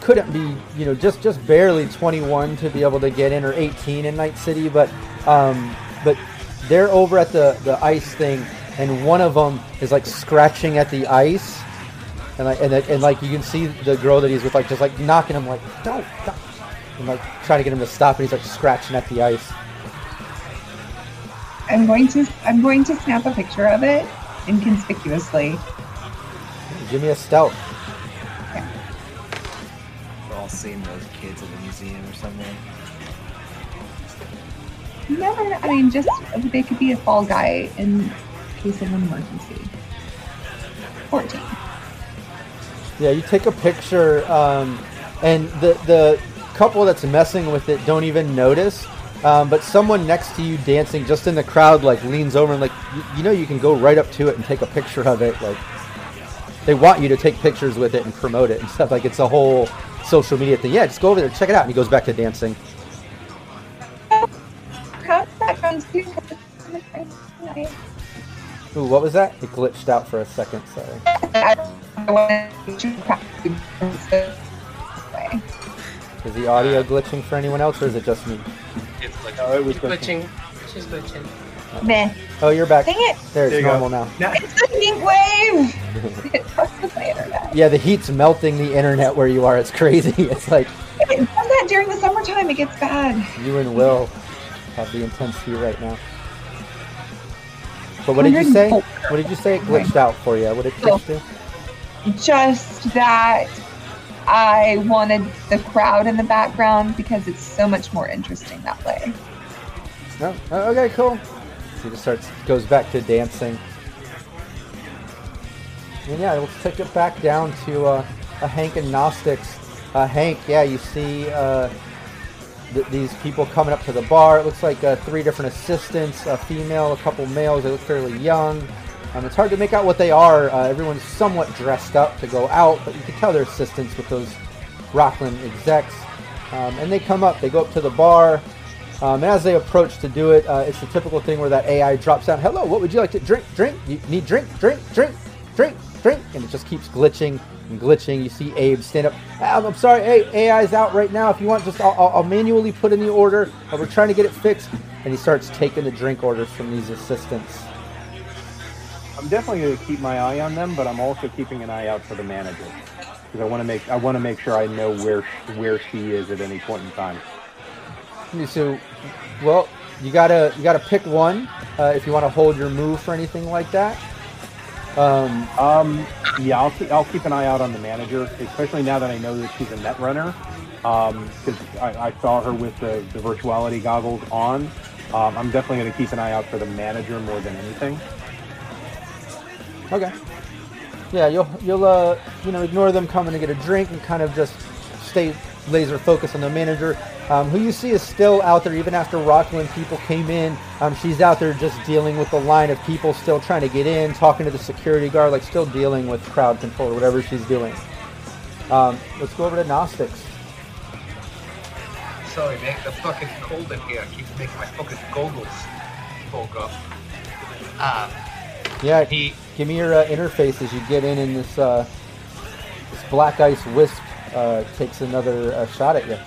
couldn't be, you know, just just barely 21 to be able to get in, or 18 in Night City, but um, but they're over at the the ice thing, and one of them is like scratching at the ice, and like and, and like you can see the girl that he's with, like just like knocking him, like don't, don't and like trying to get him to stop, and he's like scratching at the ice. I'm going to I'm going to snap a picture of it inconspicuously. Give me a stealth. We're all seeing those kids at the museum or somewhere. Never. I mean, just they could be a fall guy in case of an emergency. Fourteen. Yeah, you take a picture, um, and the the couple that's messing with it don't even notice. Um, but someone next to you dancing just in the crowd like leans over and like you, you know you can go right up to it and take a picture of it. Like they want you to take pictures with it and promote it and stuff. Like it's a whole social media thing. Yeah, just go over there, check it out. And he goes back to dancing. Ooh, what was that? It glitched out for a second. Sorry. Is the audio glitching for anyone else, or is it just me? It's glitching. No, it was glitching. glitching. She's glitching. Meh. Oh, you're back. Dang it! There, it's There you go. normal now. It's the heat wave. it fucks with my internet. Yeah, the heat's melting the internet where you are. It's crazy. It's like It does that during the summertime. It gets bad. you and Will have the intense heat right now. But what did you say? What did you say? It glitched out for you. What did Oh. Kish do? Just that I wanted the crowd in the background because it's so much more interesting that way. No. Oh, okay, cool. So he just starts goes back to dancing. And yeah, let's take it back down to uh, a Hank and Gnostics. Uh, Hank, yeah, you see uh, th- these people coming up to the bar. It looks like uh, three different assistants, a female, a couple males. They look fairly young. Um, it's hard to make out what they are. Uh, everyone's somewhat dressed up to go out, but you can tell they're assistants with those Rocklin execs. Um, and they come up, they go up to the bar. Um, and as they approach to do it, uh, it's the typical thing where that AI drops down. Hello, what would you like to drink? Drink? You need drink? Drink? Drink? Drink? Drink? And it just keeps glitching and glitching. You see Abe stand up. "Ah, I'm sorry, hey, AI's out right now. If you want, just I'll, I'll, I'll manually put in the order. We're trying to get it fixed. And he starts taking the drink orders from these assistants. I'm definitely going to keep my eye on them, but I'm also keeping an eye out for the manager because I want to make I want to make sure I know where where she is at any point in time. So, well, you gotta you gotta pick one uh, if you want to hold your move for anything like that. Um, Um, yeah, I'll keep, I'll keep an eye out on the manager, especially now that I know that she's a net runner. Because I, I saw her with the, the virtuality goggles on. Um, I'm definitely going to keep an eye out for the manager more than anything. Okay. Yeah, you'll you'll uh you know ignore them coming to get a drink and kind of just stay laser focused on the manager, um, who you see is still out there even after Rocklin people came in. Um, she's out there just dealing with the line of people still trying to get in, talking to the security guard, like still dealing with crowd control or whatever she's doing. Um, let's go over to Gnostics. Sorry, mate. The fucking cold in here keeps making my fucking goggles fog up. Um, Yeah, he give me your uh, interface as you get in, and this uh, this black ice wisp uh, takes another uh, shot at you.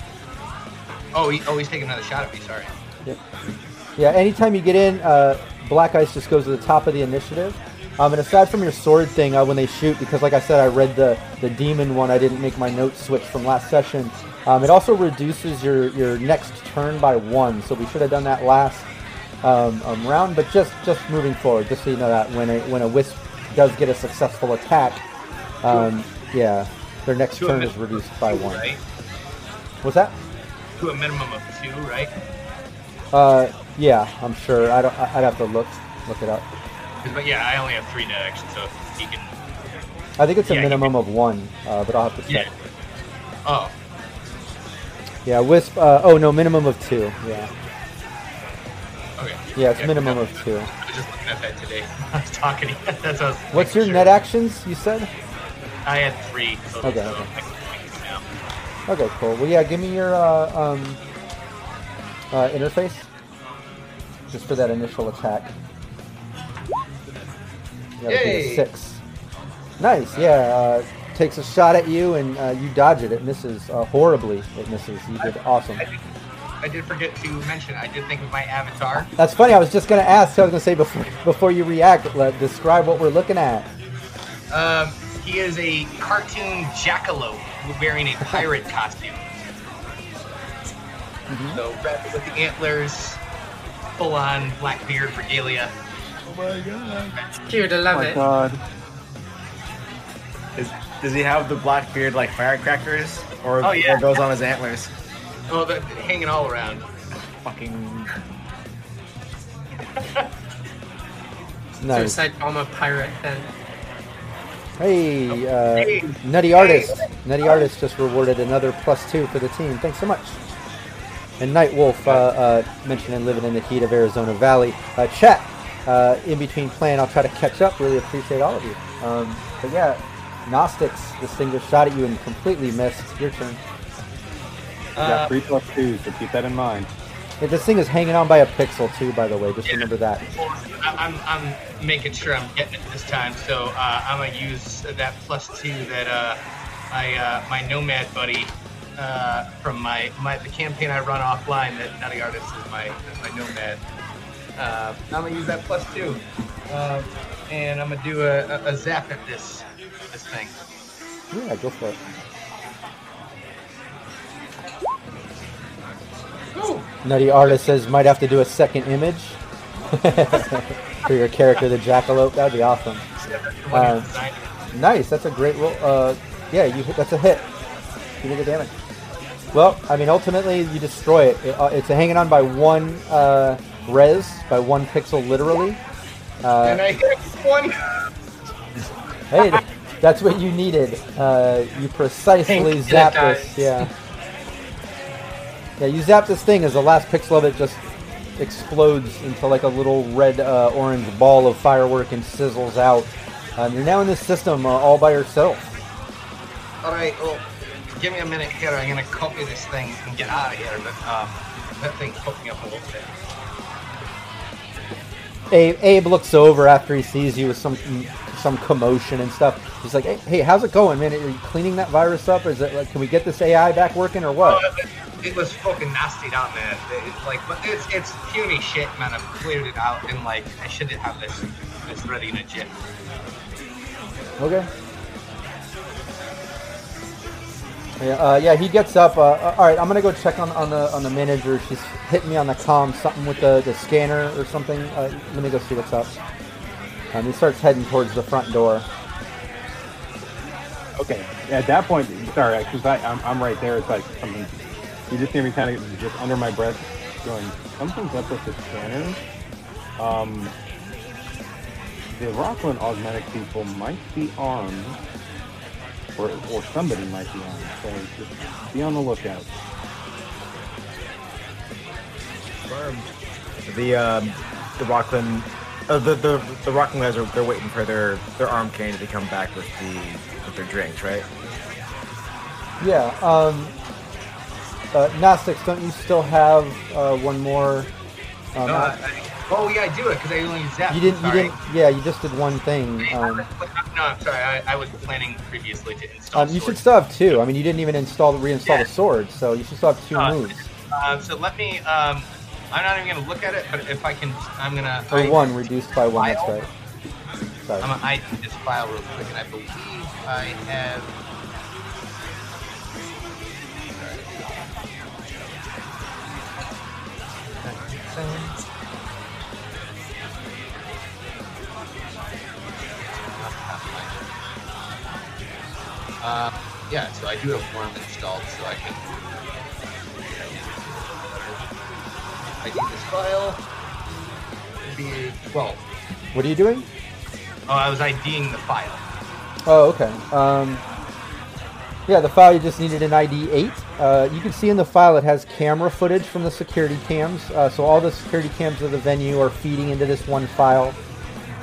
Oh he oh he's taking another shot at me. Sorry. Yep. Yeah, anytime you get in, uh, Black Ice just goes to the top of the initiative. Um, and aside from your sword thing, uh, when they shoot, because like I said, I read the, the demon one, I didn't make my notes switch from last session. Um, it also reduces your, your next turn by one, so we should have done that last um, um, round. But just just moving forward, just so you know that when a when a wisp does get a successful attack, um, yeah, their next turn is reduced by one. What's that? To a minimum of two, right? Uh, yeah, I'm sure. I don't. I'd have to look look it up. But yeah, I only have three net actions, so he can. I think it's a Yeah, minimum of one, uh, but I'll have to check. Yeah. Oh. Yeah, Wisp. Uh, oh no, minimum of two. Yeah. Okay. Yeah, it's minimum of two. I was just looking at that today. I was talking to you. That's what I was What's your sure. net actions? You said. I had three. Total, Okay, so okay. Okay, cool. Well, yeah, give me your uh, um, uh, interface, just for that initial attack. You gotta hit a Yay! six. Nice. Yeah. Uh, takes a shot at you, and uh, you dodge it. It misses uh, horribly. It misses. You did awesome. I did, I did forget to mention. I did think of my avatar. That's funny. I was just gonna ask. I was gonna say before before you react, let, describe what we're looking at. Um, he is a cartoon jackalope wearing a pirate costume. Mm-hmm. So red with the antlers, full on black beard regalia. Cute, I love it. God. Is, does he have the black beard like firecrackers, or, Oh, yeah. or goes on his antlers? Oh, the, hanging all around. Fucking Nice. Suicide Bomber Pirate then. Hey, uh, Hey. Nutty Artist. Nutty Artist just rewarded another plus two for the team. Thanks so much. And Night Wolf uh, uh, mentioning living in the heat of Arizona Valley. Uh, chat, uh, in between playing, I'll try to catch up. Really appreciate all of you. Um, but yeah, Gnostics, this thing just shot at you and completely missed. Your turn. You got Uh, three plus two, so keep that in mind. Yeah, this thing is hanging on by a pixel too, by the way. Just remember that. I'm, I'm making sure I'm getting it this time, so uh, I'm gonna use that plus two that uh, I uh, my Nomad buddy uh, from my, my the campaign I run offline. That Nutty Artist is my is my Nomad. Uh, I'm gonna use that plus two, uh, and I'm gonna do a, a, a zap at this this thing. Yeah, go for it. Nutty Artist says might have to do a second image for your character, the Jackalope. That'd be awesome. Yeah, that's the one Uh. Nice. That's a great roll. Uh, yeah, you hit, that's a hit. You did the damage. Well, I mean, ultimately you destroy it. it uh, it's hanging on by one uh, res, by one pixel, literally. and Uh, I hit one. hey, that's what you needed. Uh, you precisely Pink, and it zap this. Yeah. Yeah, you zap this thing as the last pixel of it just explodes into like a little red uh, orange ball of firework and sizzles out. Um, you're now in this system uh, all by yourself. All right, well, give me a minute here. I'm gonna copy this thing and get out of here. But um, that thing hooked me up a little bit. Abe, Abe looks over after he sees you with some some commotion and stuff. He's like, "Hey, hey how's it going, man? Are you cleaning that virus up? Is it like, can we get this AI back working or what?" Oh, it, was fucking nasty down there. It's like, but it's it's puny shit, man. I've cleared it out and like I shouldn't have this this ready in a jiff. Okay. Yeah, uh, yeah, he gets up. Uh, uh, all right, I'm gonna go check on, on the on the manager. She's hitting me on the comm, something with the, the scanner or something. Uh, let me go see what's up. Um, he starts heading towards the front door. Okay. At that point, sorry, because I'm, I'm right there. It's like something. You just hear me kind of just under my breath going, something's up with the scanner. Um, the Rocklin Augmentic people might be armed, or, or somebody might be armed. So just be on the lookout. the um, the Rocklin, uh, the the the Rocklin guys are they're waiting for their their arm cane to come back with the with their drinks, right? Yeah. Um, uh, Gnostics, don't you still have uh, one more? Um, No, I, I, oh yeah, I do it because I only zapped. you didn't. You didn't. Yeah, you just did one thing. Um, no, I'm sorry. I, I was planning previously to install. um, you should still have two. I mean, you didn't even install reinstall Yeah. the sword, so you should still have two Uh, moves. Um, so let me. I'm not even gonna look at it, but if I can, I'm gonna. Or I- one reduced by one. That's right. Sorry. I'm gonna ID this file real quick, and I believe I have. Uh, yeah, so I do have one installed, so I can. I do this file. Be well. What are you doing? Oh, I was IDing the file. Oh, okay. Um, Yeah, the file you just needed an ID 8. Uh, you can see in the file it has camera footage from the security cams. Uh, so all the security cams of the venue are feeding into this one file.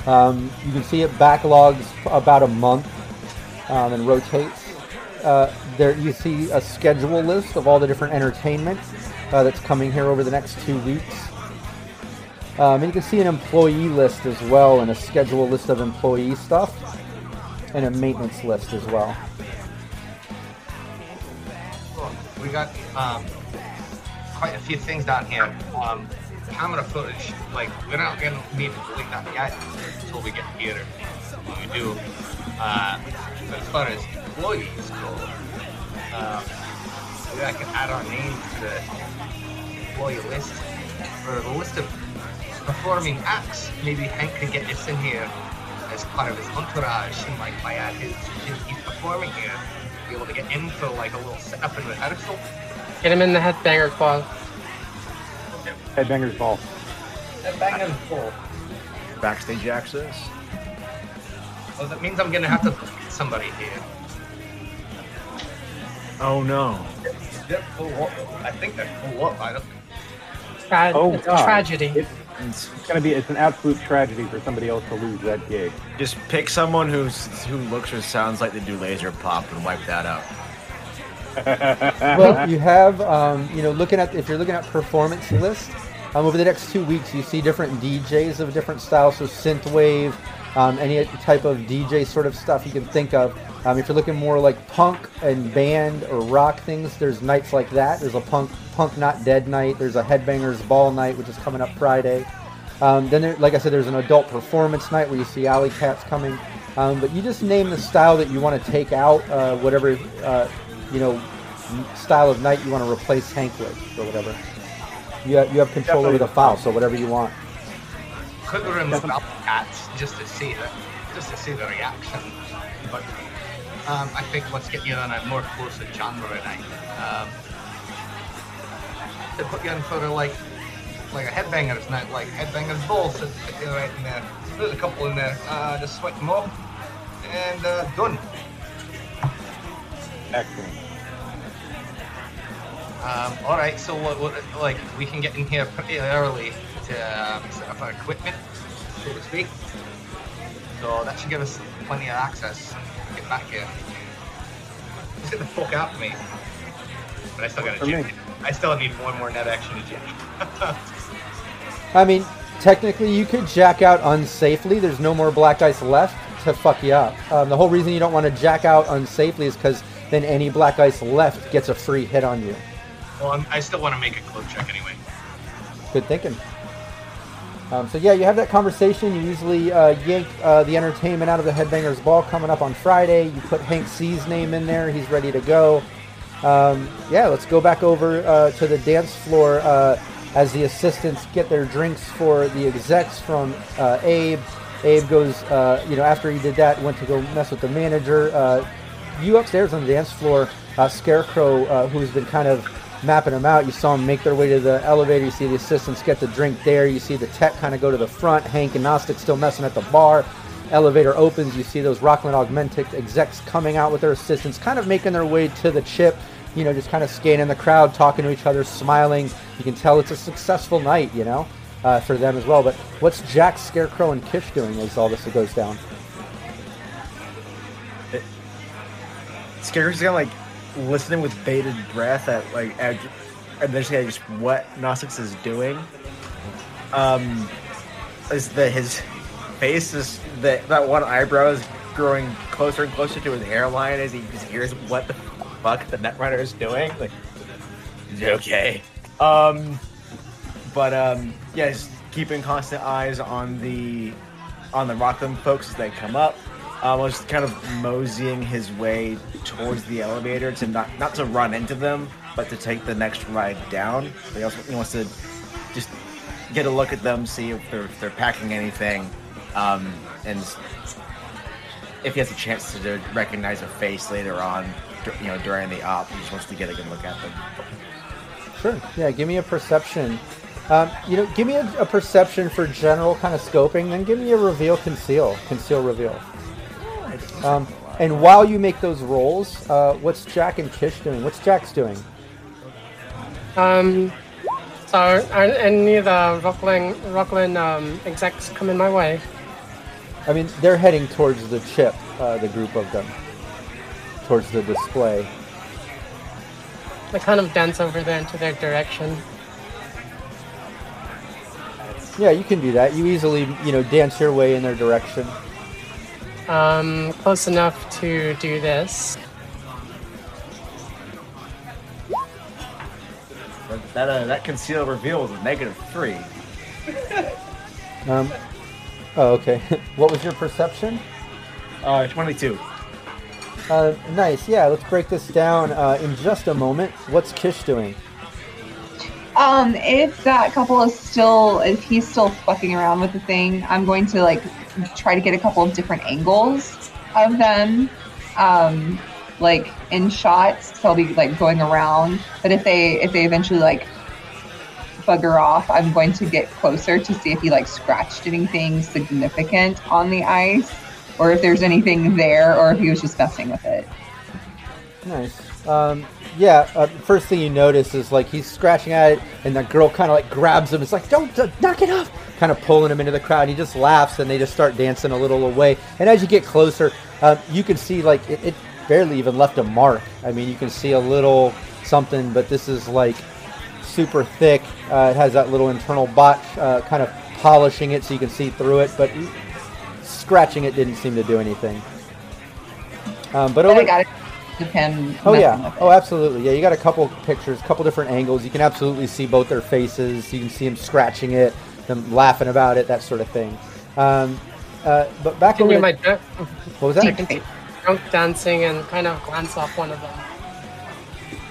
Um, you can see it backlogs about a month um, and rotates. Uh, there you see a schedule list of all the different entertainment uh, that's coming here over the next two weeks. Um, and you can see an employee list as well and a schedule list of employee stuff and a maintenance list as well. We got um, quite a few things down here. Um, camera footage, like we're not gonna need to delete that yet until we get here. We do, uh, as far as employees go, um, maybe I can add our names to the employee list or the list of performing acts. Maybe Hank can get this in here as part of his entourage, and like by add his, his he's performing here, be able to get in for like a little setup and rehearsal. Get him in the headbanger ball. Headbangers Ball. Headbangers full. Backstage access. Well, that means I'm gonna have to get somebody here. Oh no. They're full up. I think they're full up. I don't. Tra- Oh, it's God. a tragedy. It's, it's gonna be. It's an absolute tragedy for somebody else to lose that gig. Just pick someone who's who looks or sounds like they do laser pop and wipe that out. well, you have, um, you know, looking at if you're looking at performance list um, over the next two weeks, you see different DJs of different styles, so synthwave, um, any type of DJ sort of stuff you can think of. Um, if you're looking more like punk and band or rock things, there's nights like that. There's a punk punk not dead night. There's a headbangers ball night, which is coming up Friday. Um, then, there, like I said, there's an adult performance night where you see Alley Cats coming. Um, but you just name the style that you want to take out, uh, whatever uh, you know style of night you want to replace Hank with, or whatever. You have, you have control over the file, so whatever you want. Could remove Cats just to see the just to see the reaction. But um, I think let's get you on a more closer genre night. Um, to put you in for like like a headbangers night, like headbangers bowl, so put you right in there. There's a couple in there. Uh, just swipe them off and uh, done. Excellent. Um, all right, so what, what, like we can get in here pretty early to um, set up our equipment, so to speak. So that should give us plenty of access to get back here. Just get the fuck out of me. But I still got a to I still need one more net action to jam. I mean, technically, you could jack out unsafely. There's no more black ice left to fuck you up. Um, the whole reason you don't want to jack out unsafely is because then any black ice left gets a free hit on you. well, I'm, I still want to make a cloak check anyway. Good thinking. Um, so yeah, you have that conversation. You usually uh, yank uh, the entertainment out of the Headbangers Ball coming up on Friday. You put Hank C's name in there. He's ready to go. Um, yeah, let's go back over uh, to the dance floor uh, as the assistants get their drinks for the execs from uh, Abe. Abe goes, uh, you know, after he did that, went to go mess with the manager. You upstairs on the dance floor, Scarecrow, who's been kind of mapping them out. You saw them make their way to the elevator. You see the assistants get the drink there. You see the tech kind of go to the front. Hank and Gnostic still messing at the bar. Elevator opens. You see those Rocklin Augmented execs coming out with their assistants, kind of making their way to the chip. You know, just kind of scanning the crowd, talking to each other, smiling. You can tell it's a successful night, you know, uh, for them as well. But what's Jack, Scarecrow, and Kish doing as all this goes down? Scarecrow's of like listening with bated breath at like at, eventually just what Gnostics is doing. Um, is that his face is that that one eyebrow is growing closer and closer to his hairline as he just hears what the fuck the Netrunner is doing. Like, okay? Um, but um, yeah, just keeping constant eyes on the on the Rocklin folks as they come up. Um, was kind of moseying his way towards the elevator to not not to run into them, but to take the next ride down. He also he wants to just get a look at them, see if they're if they're packing anything, um, and if he has a chance to recognize a face later on, you know, during the op, he just wants to get a good look at them. Sure. Yeah, give me a perception. Um, you know, give me a, a perception for general kind of scoping, then give me a reveal, conceal, conceal, reveal. Um, and while you make those rolls, uh, what's Jack and Kish doing? What's Jack's doing? Um, so are any of the Rocklin, Rocklin um, execs coming my way? I mean, they're heading towards the chip, uh, the group of them, towards the display. I kind of dance over there into their direction. Yeah, you can do that. You easily, you know, dance your way in their direction. Um, close enough to do this. That that, uh, that conceal reveal was a negative three. Um, oh, okay. what was your perception? Uh, 22. Uh, nice. Yeah, let's break this down uh, in just a moment. What's Kish doing? Um, if that couple is still, if he's still fucking around with the thing, I'm going to like try to get a couple of different angles of them, um, like in shots. So I'll be like going around. But if they if they eventually like bugger off, I'm going to get closer to see if he like scratched anything significant on the ice, or if there's anything there, or if he was just messing with it. Nice. Um, yeah. Uh, first thing you notice is like he's scratching at it, and the girl kind of like grabs him. It's like, "Don't uh, knock it off!" Kind of pulling him into the crowd. He just laughs, and they just start dancing a little away. And as you get closer, uh, you can see like it, it barely even left a mark. I mean, you can see a little something, but this is like super thick. Uh, it has that little internal botch, uh, kind of polishing it so you can see through it, but scratching it didn't seem to do anything. Um, but But over, I got it of him. Oh yeah. Oh, absolutely. Yeah, you got a couple pictures, a couple different angles. You can absolutely see both their faces. You can see them scratching it, them laughing about it, that sort of thing. Um, uh, but back over Continue to, my drunk, what was I that? continue drunk dancing and kind of glance off one of them.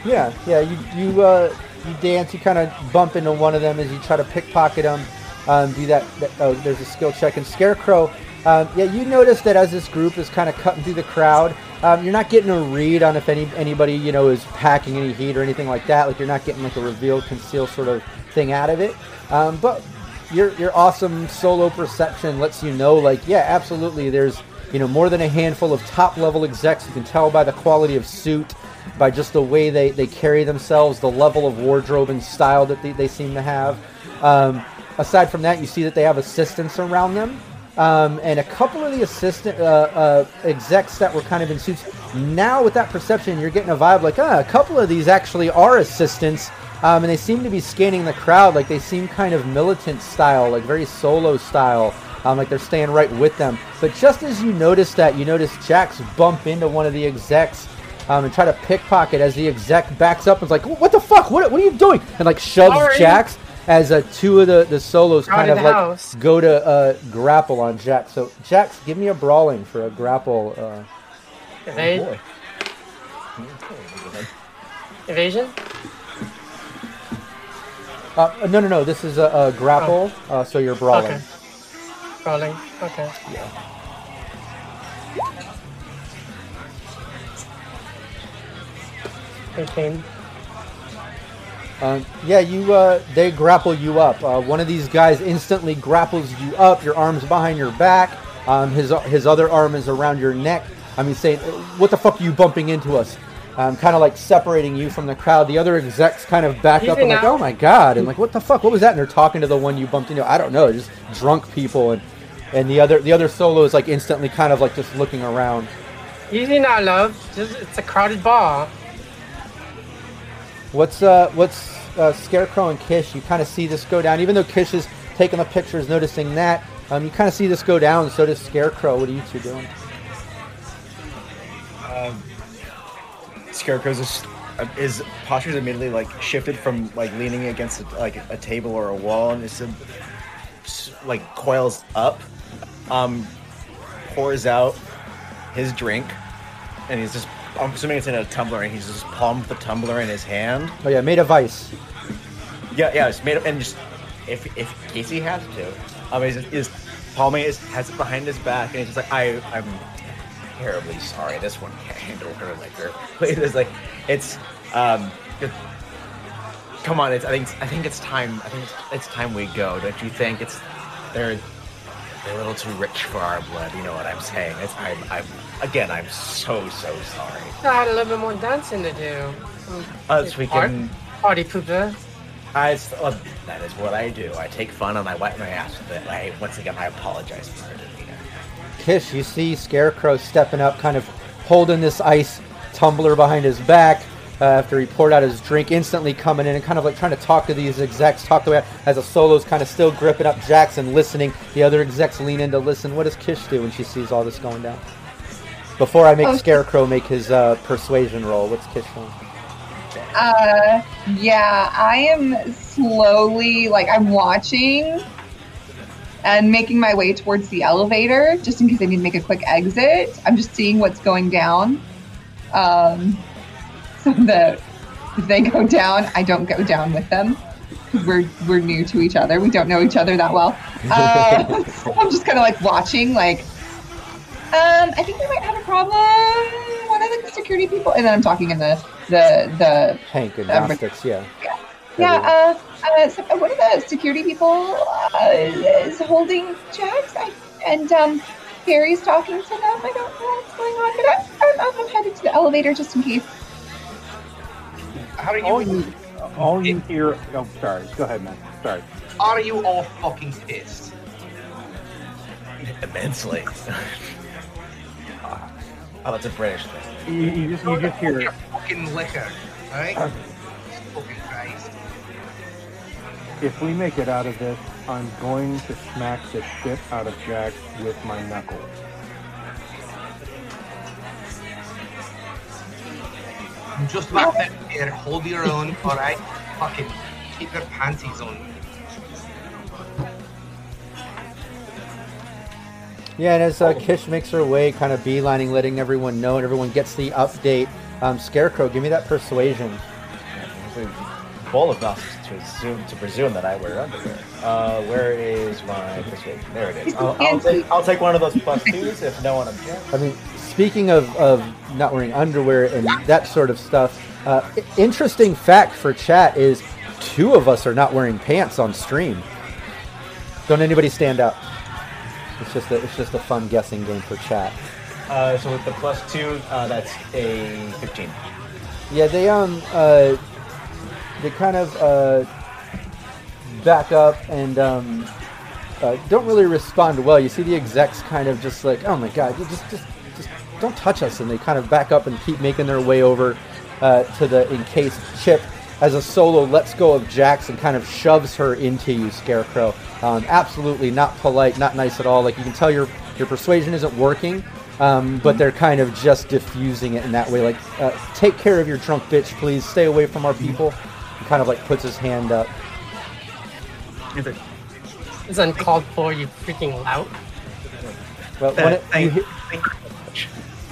Yeah, yeah. You you uh, you dance. You kind of bump into one of them as you try to pickpocket them. Um, do that, that. Oh, there's a skill check. And Scarecrow. Um, yeah, you notice that as this group is kind of cutting through the crowd, um, you're not getting a read on if any anybody you know is packing any heat or anything like that. Like you're not getting like a reveal, conceal sort of thing out of it. Um, but your your awesome solo perception lets you know, like, yeah, absolutely. There's you know more than a handful of top level execs. You can tell by the quality of suit, by just the way they, they carry themselves, the level of wardrobe and style that they, they seem to have. Um, aside from that, you see that they have assistants around them. Um, and a couple of the assistant uh, uh, execs that were kind of in suits. Now, with that perception, you're getting a vibe like, ah, a couple of these actually are assistants, um, and they seem to be scanning the crowd. Like they seem kind of militant style, like very solo style, um, like they're staying right with them. But just as you notice that, you notice Jax bump into one of the execs um, and try to pickpocket as the exec backs up and is like, "What the fuck? What, what are you doing?" and like shoves Sorry. Jax as uh, two of the, the solos Out kind of of like house. go to uh, grapple on Jax. So Jax, give me a brawling for a grapple. Uh, Evade, Boy. evasion. uh, no, no, no. This is a, a grapple. Uh, so you're brawling. Okay. Rolling. Okay. Eighteen. Um, yeah, you. Uh, they grapple you up. Uh, one of these guys instantly grapples you up. Your arms behind your back. Um, his his other arm is around your neck. I mean, saying, "What the fuck are you bumping into us?" Um, kind of like separating you from the crowd. The other execs kind of back up Easy and like, "Oh my god!" and like, "What the fuck? What was that?" And they're talking to the one you bumped into. I don't know, just drunk people and and the other the other solo is like instantly kind of like just looking around. Easy now, love. Just, it's a crowded bar. What's uh what's uh, Scarecrow and Kish? You kind of see this go down, even though Kish is taking the pictures, noticing that. Um, you kind of see this go down. So does Scarecrow. What are you two doing? Um, Scarecrow's uh, his posture is immediately like shifted from like leaning against a, like a table or a wall, and it's uh, s- like coils up, um, pours out his drink, and he's just. I'm assuming it's in a tumbler, and he's just palmed the tumbler in his hand. Oh yeah, made of ice. Yeah, yeah, it's made of, and just if if Casey has to, um, he's, he's palming it, has it behind his back, and he's just like, I, I'm terribly sorry. This one can't handle her liquor. But it's like, it's, um, it, come on, it's. I think I think it's time. I think it's, it's time we go. Don't you think? It's they're they're a little too rich for our blood. You know what I'm saying? It's I'm I'm again, I'm so so sorry. I had a little bit more dancing to do. Uh, so we can. Party pooper. I, uh, that is what I do. I take fun and I wipe my ass with it. I once again I apologize for it, Nina. Kish, you see Scarecrow stepping up, kind of holding this ice tumbler behind his back uh, after he poured out his drink, instantly coming in and kind of like trying to talk to these execs, talk to as a solo's kind of still gripping up Jackson, listening. The other execs lean in to listen. What does Kish do when she sees all this going down? Before I make Oh, Scarecrow make his uh, persuasion roll, what's Kish doing? Uh, yeah, I am slowly like I'm watching and making my way towards the elevator just in case I need to make a quick exit. I'm just seeing what's going down, um, so that if they go down, I don't go down with them because we're we're new to each other. We don't know each other that well. Uh, so I'm just kind of like watching, like. Um, I think we might have a problem. One of the security people, and then I'm talking in the the the Hank and Um, Gnostics, yeah. yeah, uh, uh, so one of the security people uh, is holding checks, I, and um, Harry's talking to them. I don't know what's going on, but I'm, I'm, I'm headed to the elevator just in case. How are All you? you, all you hear. Oh, sorry. Go ahead, man. Sorry. Are you all fucking pissed? Immensely. oh, that's a British thing. You, you just you just hear. Your fucking liquor, alright? Uh, fucking Christ. If we make it out of this, I'm going to smack the shit out of Jack with my knuckles. I'm just about to here. Hold your own, alright? Fucking keep your panties on. Yeah, and as uh, Kish makes her way, kind of beelining, letting everyone know, and everyone gets the update. Um, Scarecrow, give me that persuasion. Bold of Gnostics to assume to presume that I wear underwear. Uh, where is my persuasion? There it is. I'll, I'll take I'll take one of those plus twos if no one objects. I mean, speaking of, of not wearing underwear and that sort of stuff, uh, interesting fact for chat is two of us are not wearing pants on stream. Don't anybody stand up. It's just a, it's just a fun guessing game for chat. Uh, so with the plus two, uh, that's a fifteen. Yeah, they um uh they kind of uh back up and um uh, don't really respond well. You see the execs kind of just like, oh my god, just just just don't touch us, and they kind of back up and keep making their way over uh, to the encased chip. As a solo lets go of Jax and kind of shoves her into you, Scarecrow. Um, absolutely not polite, not nice at all. Like you can tell your your persuasion isn't working, um, but they're kind of just diffusing it in that way. Like, uh, take care of your drunk bitch, please. Stay away from our people. He kind of like puts his hand up. It's uncalled for, you freaking lout. Well, it, you hear,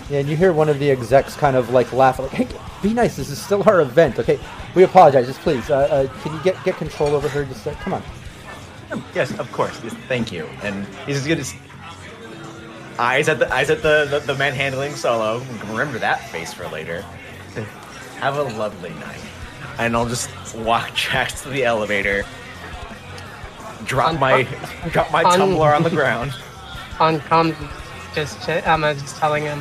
yeah, and you hear one of the execs kind of like laugh, like, "Hey, be nice. This is still our event, okay? We apologize. Just please, uh, uh, can you get get control over her? Just uh, come on." Yes, of course. Yes, thank you. And he's as good as eyes at the eyes at the the, the man handling solo. Remember that face for later. Have a lovely night. And I'll just walk Jax to the elevator. Drop my drop my Un- tumbler on the ground. On com, just ch- I'm uh, just telling him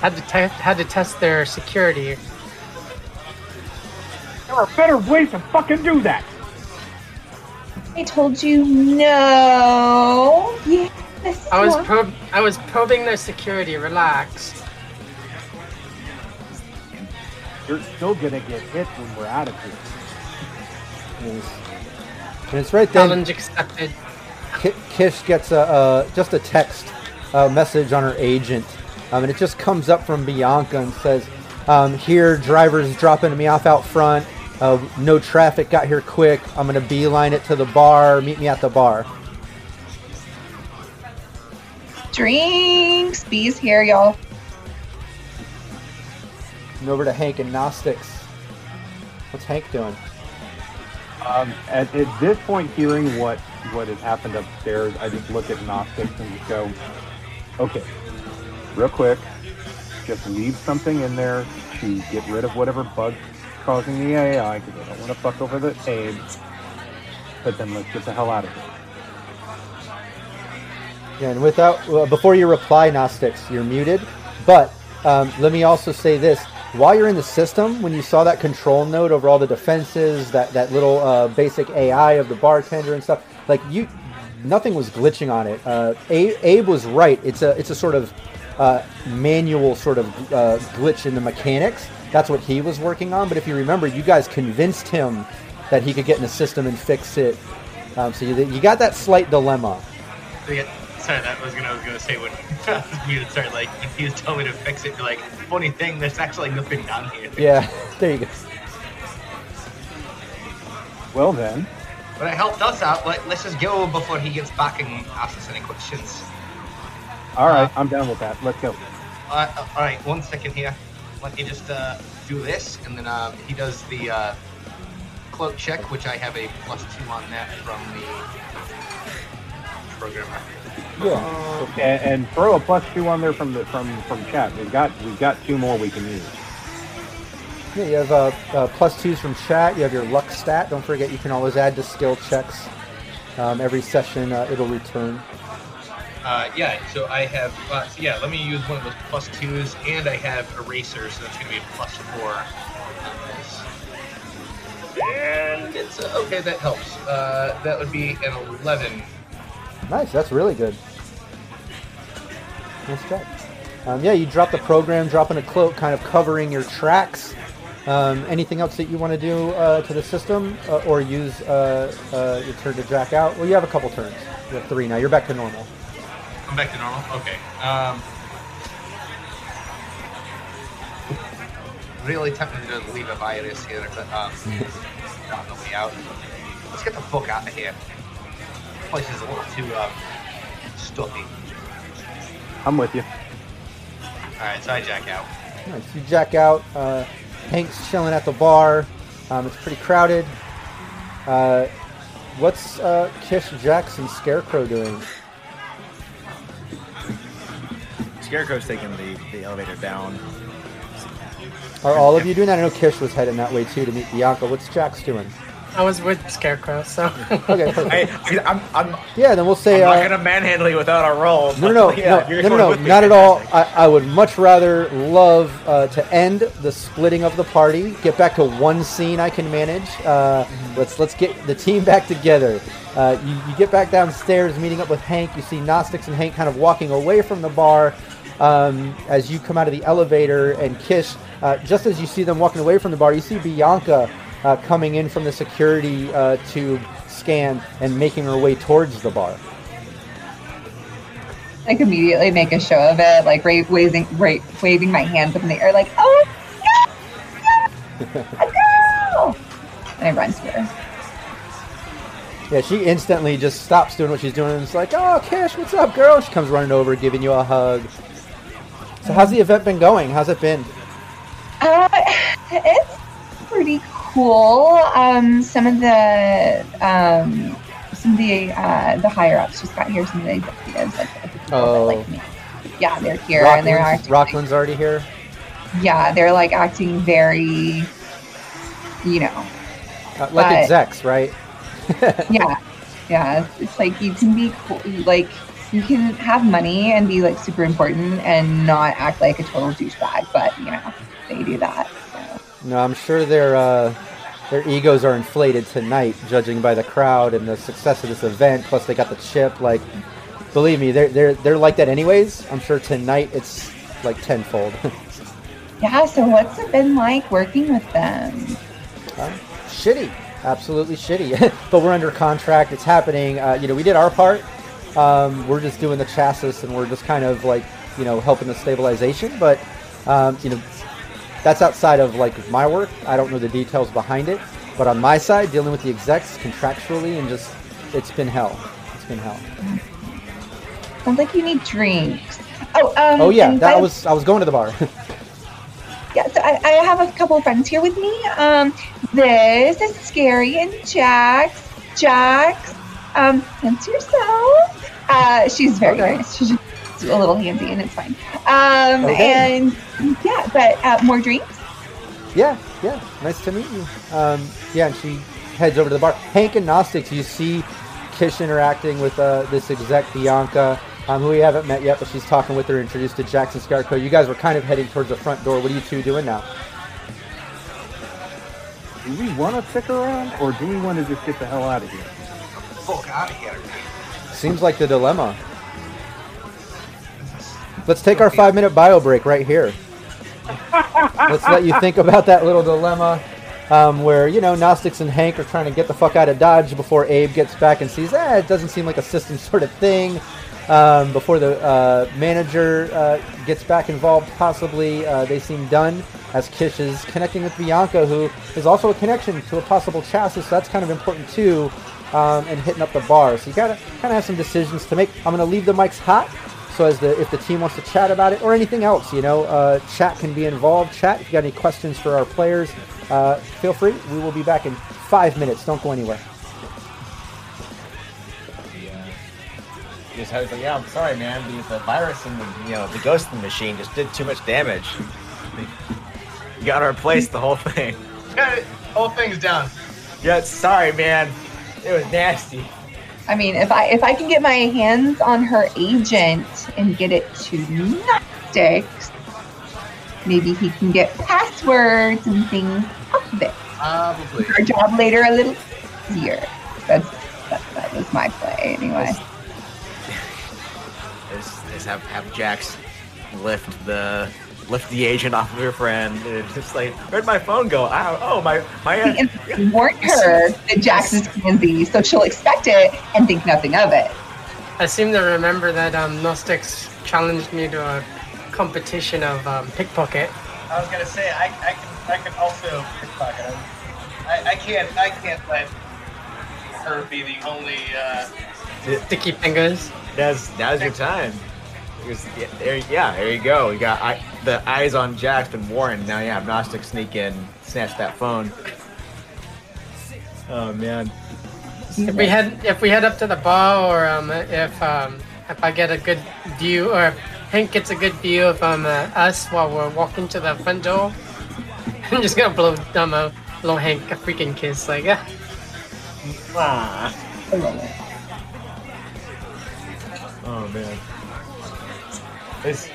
had to te- had to test their security. There are better ways to fucking do that. I told you no. Yes. I was no. prob- I was probing their security. Relax. You're still gonna get hit when we're out of here. And it's- and it's right then. Challenge accepted. Ki- Kish gets a uh, just a text uh, message on her agent, um, and it just comes up from Bianca and says, um, "Here, drivers dropping me off out front. Uh, no traffic. Got here quick. I'm gonna beeline it to the bar. Meet me at the bar." Drinks. Bees here, y'all. And over to Hank and Gnostics. What's Hank doing? Um, at, at this point, hearing what what has happened upstairs, I just look at Gnostics and just go, okay, real quick, just leave something in there to get rid of whatever bug's causing the AI because I don't want to fuck over the AIDS. But then let's get the hell out of here. Yeah, and without uh, before you reply, Gnostics, you're muted. But um, let me also say this: while you're in the system, when you saw that control node over all the defenses, that that little uh, basic AI of the bartender and stuff, like you, nothing was glitching on it. Uh, Abe, Abe was right. It's a it's a sort of uh, manual sort of uh, glitch in the mechanics. That's what he was working on. But if you remember, you guys convinced him that he could get in the system and fix it. Um, so you, you got that slight dilemma. Yeah, sorry, that was gonna I was gonna say when you would start like when he was telling me to fix it, you're like, funny thing, there's actually nothing down here. Yeah, there you go. Well then, But it helped us out. Let, let's just go before he gets back and asks us any questions. all right, I'm down with that. Let's go. Uh, uh, all right, one second here. Let me just uh, do this, and then um, he does the uh, cloak check, which I have a plus two on that from the programmer. Yeah. And, and throw a plus two on there from the from from chat. We've got we've got two more we can use. Yeah, you have uh, uh, plus twos from chat. You have your luck stat. Don't forget, you can always add to skill checks. Um, every session, uh, it'll return. Uh, yeah, so I have. Uh, so yeah, let me use one of those plus twos, and I have eraser, so that's going to be a plus four. And it's uh, okay. That helps. Uh, that would be an eleven. Nice. That's really good. Nice job. Um, yeah, you drop the program, dropping a cloak, kind of covering your tracks. Um, anything else that you want to do uh, to the system, uh, or use your turn to jack out? Well, you have a couple turns. You have three now. You're back to normal. I'm back to normal. Okay. Um, really tempted to leave a virus here, but um, not the way out. Let's get the fuck out of here. This place is a little too um, stuffy. I'm with you. All right, so I jack out. Nice. You jack out. Uh, Hank's chilling at the bar. Um, it's pretty crowded. Uh, what's uh, Kish, Jackson, Scarecrow doing? Scarecrow's taking the, the elevator down. Are all of you doing that? I know Kish was heading that way too to meet Bianca. What's Jax doing? I was with Scarecrow, so. Okay, perfect. I, I'm, I'm, Yeah, then we'll say. I'm uh, not gonna manhandle you without a roll. No, no, no, yeah, no, no, no, no, not at all. I, I would much rather love uh, to end the splitting of the party, get back to one scene I can manage. Uh, let's let's get the team back together. Uh, you, you get back downstairs, meeting up with Hank. You see Gnostics and Hank kind of walking away from the bar. Um, as you come out of the elevator, and Kish, uh, just as you see them walking away from the bar, you see Bianca uh, coming in from the security uh, tube scan and making her way towards the bar. Like immediately make a show of it, like ra- waving, ra- waving my hands up in the air, like oh, yeah, yeah, a girl! And I run to her. Yeah, she instantly just stops doing what she's doing and is like, "Oh, Kish, what's up, girl?" She comes running over, giving you a hug. So, how's the event been going? How's it been? Uh, it's pretty cool. Um, some of the um, some of the uh, the higher ups just got here. Some of the executives, like the people Oh. that like me. Yeah, they're here and they're Rocklin's, acting. Rocklin's already here. Yeah, they're like acting very, you know, Uh, like But- execs, right? yeah, yeah. It's, it's like you can be cool, like you can have money and be like super important and not act like a total douchebag, but you know they do that. So. No, I'm sure their uh, their egos are inflated tonight, judging by the crowd and the success of this event. Plus, they got the chip. Like, believe me, they're they're they're like that anyways. I'm sure tonight it's like tenfold. Yeah. So what's it been like working with them? Uh, shitty, absolutely shitty. but we're under contract. It's happening. Uh, you know, we did our part. Um, we're just doing the chassis, and we're just kind of like you know helping the stabilization. But um, you know, that's outside of like my work. I don't know the details behind it. But on my side, dealing with the execs contractually, and just it's been hell. It's been hell. Sounds like you need drinks. Oh, um, oh yeah, that was I was going to the bar. Yeah, so I, I have a couple of friends here with me. Um, this is Scary and Jax. Jax, um, yourself. Uh, she's very Okay. nice. She's just a little handy, and it's fine. Um, Okay. and yeah, but uh, more drinks. Yeah, yeah. Nice to meet you. Um, yeah, and she heads over to the bar. Hank and Gnostics, you see Kish interacting with uh, this exec Bianca. um, who we haven't met yet, but she's talking with her, introduced to Jackson Scarecrow. You guys were kind of heading towards the front door. What are you two doing now? Do we want to stick around, or do we want to just get the hell out of here? Fuck out of here. Seems like the dilemma. Let's take our five minute bio break right here. Let's let you think about that little dilemma um, where, you know, Gnostics and Hank are trying to get the fuck out of Dodge before Abe gets back and sees, eh, it doesn't seem like a system sort of thing. Um, before the uh, manager uh, gets back involved, possibly uh, they seem done as Kish is connecting with Bianca, who is also a connection to a possible chassis. So that's kind of important too, um, and hitting up the bar. So you gotta kind of have some decisions to make. I'm gonna leave the mics hot, so as the if the team wants to chat about it or anything else, you know, uh, chat can be involved. Chat if you got any questions for our players, uh, feel free. We will be back in five minutes. Don't go anywhere. Just was like, yeah, I'm sorry, man. The, the virus and the you know the ghost in the machine just did too much damage. You gotta replace the whole thing. Yeah, whole thing's down. Yeah, sorry, man. It was nasty. I mean, if I if I can get my hands on her agent and get it to Gnostics, maybe he can get passwords and things off of it. Probably. Our job later a little easier. That's that, that was my play anyway. Is, is have have Jax lift the lift the agent off of her friend. And it's just like, where'd my phone go? Ow, oh my my. And warn her that Jax is pansy, so she'll expect it and think nothing of it. I seem to remember that um, Gnostics challenged me to a competition of um, pickpocket. I was gonna say I, I can I can also pickpocket. I, I can't I can't let her be the only. Uh, Sticky fingers. Now's now's your time. Because, yeah, there, yeah, there you go. We got I, the eyes on Jax and Warren. Now, yeah, Gnostic sneak in, snatch that phone. Oh man. If we head if we head up to the bar, or um, if um, if I get a good view, or Hank gets a good view of um, uh, us while we're walking to the front door, I'm just gonna blow um, a little Hank a freaking kiss, like yeah. Ah. Oh man. It's,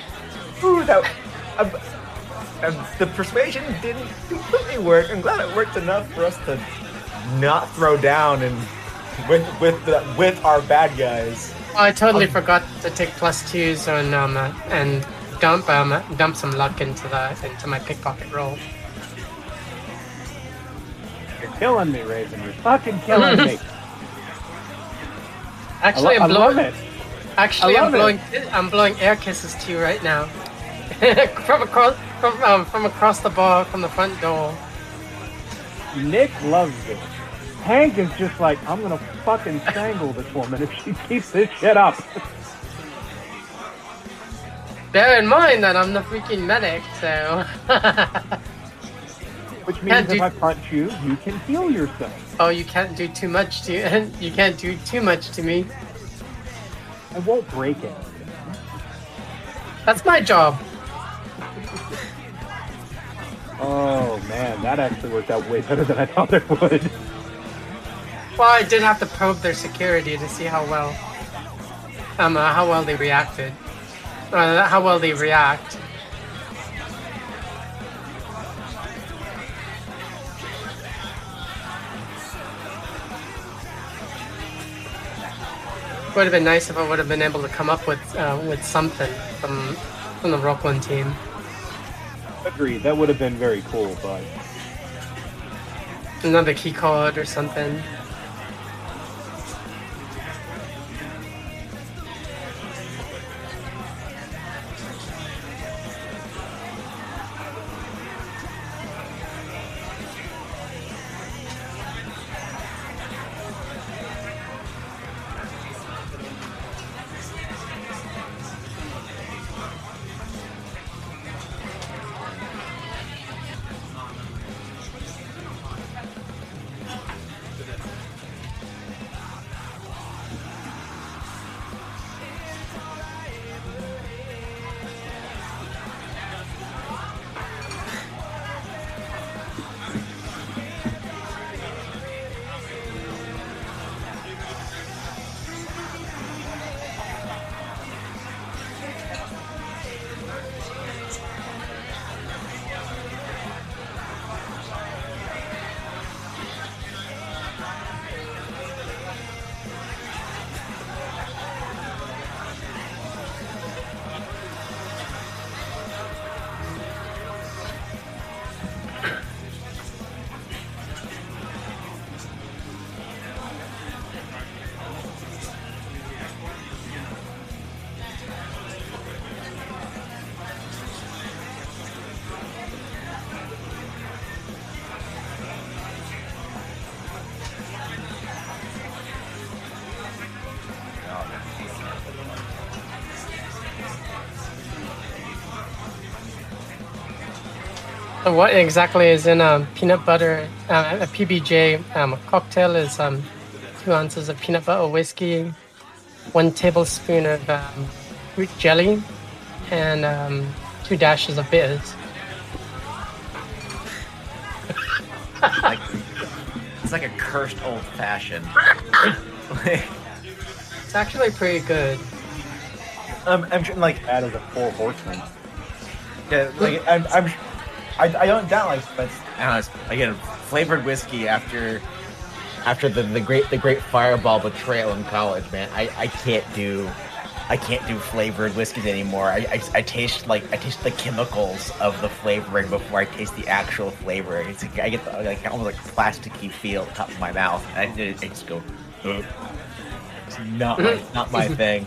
ooh, that, um, um, the persuasion didn't completely work. I'm glad it worked enough for us to not throw down and with with the, with our bad guys. I totally forgot to take plus twos on um, uh, and dump um, dump some luck into the into my pickpocket roll. You're killing me, Raven. You're fucking killing me. Actually, I I'm lo- I love blowing. it. Actually, I I'm love blowing. I'm blowing air kisses to you right now. from across from um, from across the bar from the front door. Nick loves it. Hank is just like, I'm gonna fucking strangle this woman if she keeps this shit up. Bear in mind that I'm the freaking medic, so. Which means if I punch you, you can heal yourself. oh, you can't do too much to you. You can't do too much to me. I won't break it. That's my job. Oh man, that actually worked out way better than I thought it would. Well, I did have to probe their security to see how well, um, uh, how well they reacted, uh, how well they react. Would have been nice if I would have been able to come up with uh, with something from from the Rocklin team. Agreed, that would have been very cool, but Another key card or something. So what exactly is in a peanut butter, uh, a PBJ um, cocktail is um, two ounces of peanut butter whiskey, one tablespoon of um, fruit jelly, and um, two dashes of bitters. like, it's like a cursed old fashioned. It's actually pretty good. um, I'm sure, like That is a four horseman. Yeah, like I'm, I'm I, I don't doubt like, but I don't know, again, flavored whiskey after after the, the great the great fireball betrayal in college, man. I, I can't do I can't do flavored whiskeys anymore. I, I, I taste like I taste the chemicals of the flavoring before I taste the actual flavor. It's like, I get the, like almost like plasticky feel at top of my mouth, I, I just go. "Ugh." It's not my, not my thing.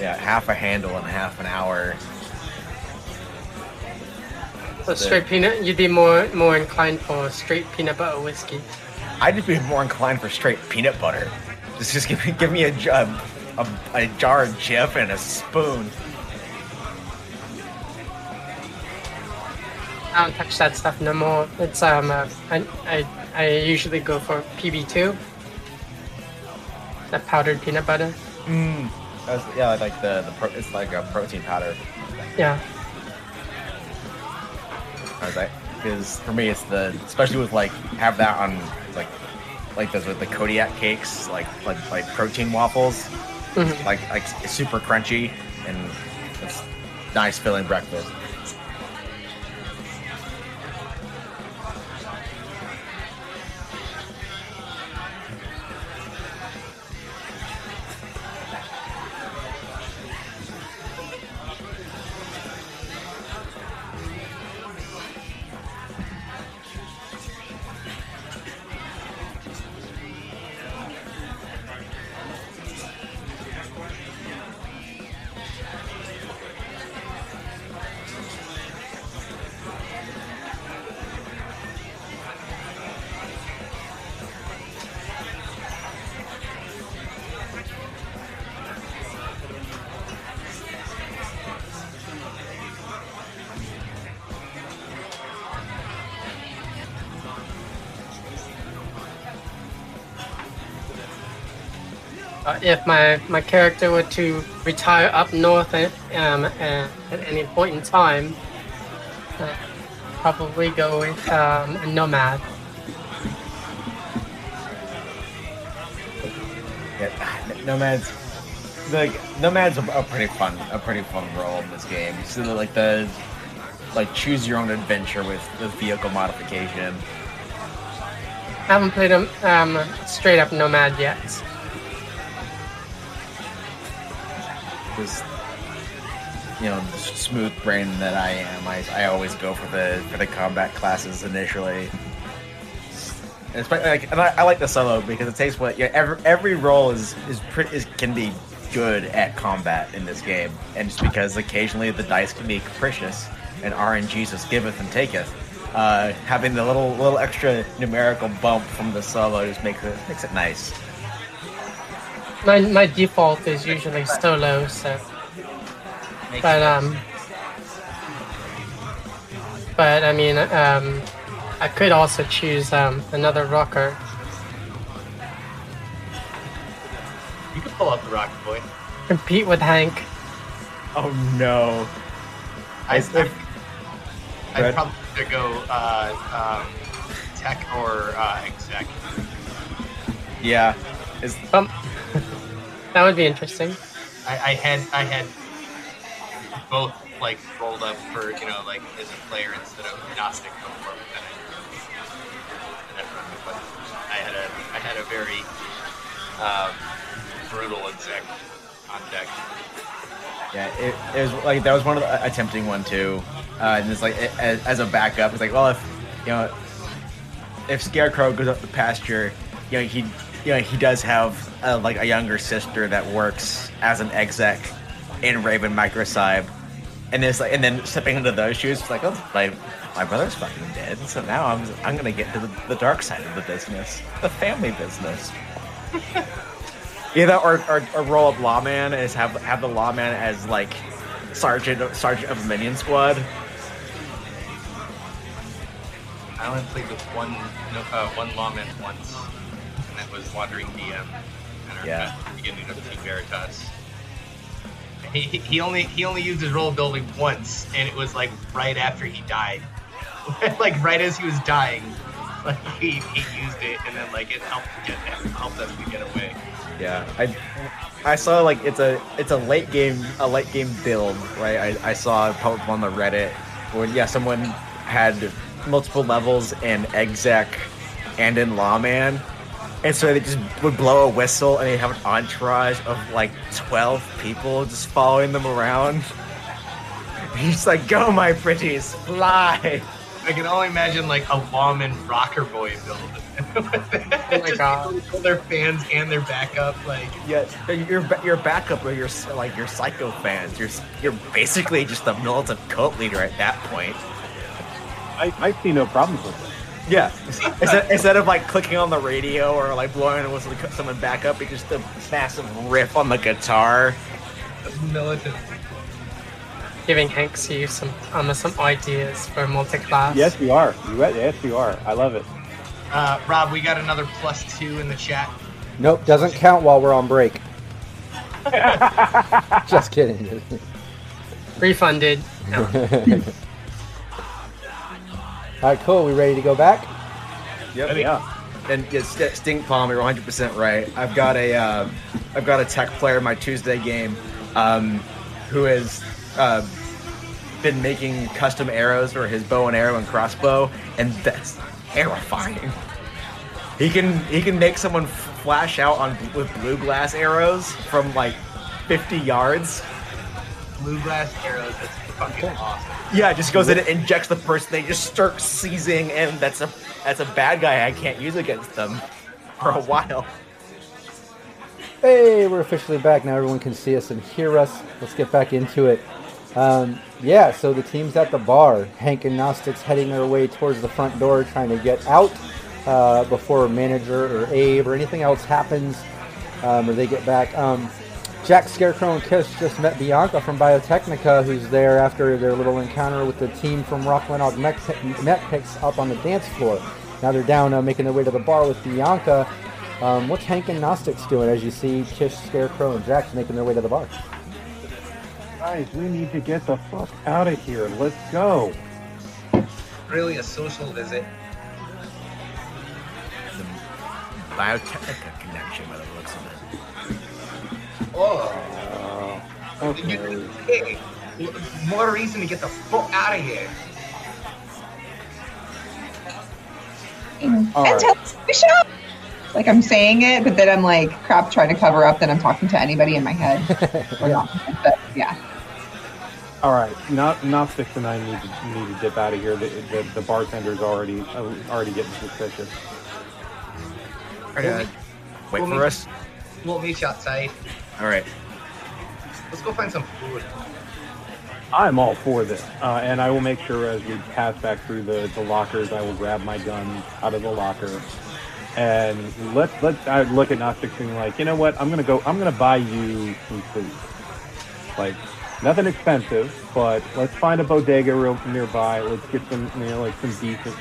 Yeah, half a handle in half an hour. So straight peanut, you'd be more more inclined for straight peanut butter whiskey. I'd just be more inclined for straight peanut butter. Just, just give me, give me a, a, a, a jar of Jif and a spoon. I don't touch that stuff no more. It's um, uh, I, I I usually go for PB2, that powdered peanut butter. Mm. That's, yeah, like the, the pro, it's like a protein powder. Yeah, I was like, because for me, it's the especially with like have that on like like those with the Kodiak cakes, like like like protein waffles, Mhm. like like it's super crunchy and it's nice filling breakfast. If my my character were to retire up north at, um, at any point in time, uh, probably go with um, a nomad. Yeah, nomads. Like nomads are a pretty fun, a pretty fun role in this game. So like the like choose your own adventure with with vehicle modification. I haven't played a um, straight up nomad yet. You know, smooth brain that I am, I, I always go for the for the combat classes initially. And like, and I, I like the solo because it takes what every every role is is pretty is, can be good at combat in this game, and just because occasionally the dice can be capricious and RNG just giveth and taketh, uh, having the little little extra numerical bump from the solo just makes it makes it nice. My my default is usually solo, so. But um. But I mean, um, I could also choose um another rocker. You could pull out the rocket boy. Compete with Hank. Oh no! I, Is I, there- I'd probably have go uh, um, tech or uh, exec. Yeah, is Um, that would be interesting. I, I had I had both like rolled up for you know like as a player instead of agnostic before, but then I, then I run with it. I had a I had a very um, brutal exec on deck. Yeah, it, it was like that was one of the a tempting one too. Uh, and it's like it, as, as a backup, it's like, well, if you know, if Scarecrow goes up the pasture, you know, he you know he does have uh, like a younger sister that works as an exec in Raven Microcyb, and it's like, and then stepping into those shoes, like, oh, my my brother's fucking dead, so now I'm I'm gonna get to the, the dark side of the business, the family business. Either or, or, or roll lawman is have have the lawman as like sergeant sergeant of a minion squad. I only played with one uh, one lawman once, was Wandering DM. And our Yeah. beginning of Team Veritas. He, he- he only he only used his roll building once, and it was like right after he died, like right as he was dying. Like he, he used it, and then like it helped get helped us to get away. Yeah, I I saw like it's a it's a late game a late game build, right? I, I saw pop up on the Reddit where yeah someone had multiple levels in exec and in lawman, and so they just would blow a whistle and they'd have an entourage of like twelve people just following them around. He's like, "Go, my pretties, fly!" I can only imagine like a lawman rocker boy build. oh my God. Their fans and their backup, like Yeah, your your backup or your like your psycho fans. You're you're basically just a militant cult leader at that point. I, I see no problems with it. Yeah, instead, instead of like clicking on the radio or like blowing a whistle to cut someone back up, it's just a massive riff on the guitar. militant. Giving Hanks you some um, some ideas for multi-class. Yes, you are. You yes, you are. I love it. Uh, Rob, we got another plus two in the chat. Nope, doesn't count while we're on break. Just kidding. Refunded. No. All right, cool. We ready to go back? Yep. Yeah. And yeah, St- Stink Palm, you're 100 percent right. I've got a uh, I've got a tech player in my Tuesday game, um, who has uh, been making custom arrows for his bow and arrow and crossbow, and that's terrifying. He can he can make someone flash out on with blue glass arrows from like 50 yards. Blue glass arrows. That's fucking awesome. Yeah, just goes in and injects the person. They just start seizing, and that's a that's a bad guy. I can't use against them for a while. Hey, we're officially back now. Everyone can see us and hear us. Let's get back into it. Um, yeah, so the team's at the bar. Hank and Gnostics heading their way towards the front door, trying to get out uh, before manager or Abe or anything else happens, um, or they get back. Um, Jack Scarecrow and Kish just met Bianca from Biotechnica, who's there after their little encounter with the team from Rocklin Og Mech Mech Picks up on the dance floor. Now they're down, uh, making their way to the bar with Bianca. Um, what's Hank and Gnostics doing as you see Kish, Scarecrow, and Jax making their way to the bar? Guys, we need to get the fuck out of here. Let's go. Really, a social visit. The Biotechnica connection, by the looks of it. Oh, Uh, okay. you, hey, more reason to get the fuck out of here. All and right. tell us to. Like I'm saying it, but then I'm like crap trying to cover up that I'm talking to anybody in my head. or not. But yeah. All right. Not Gnostics and I need to need to dip out of here. The, the, the bartender's already uh, already getting suspicious. Uh, wait We'll for meet- us. We'll meet you outside. All right. Let's go find some food. I'm all for this, uh, and I will make sure as we pass back through the, the lockers, I will grab my gun out of the locker, and let's let's I look at Gnostics and like, you know what? I'm gonna go. I'm gonna buy you some food, like nothing expensive, but let's find a bodega real nearby. Let's get some, you know, like some decent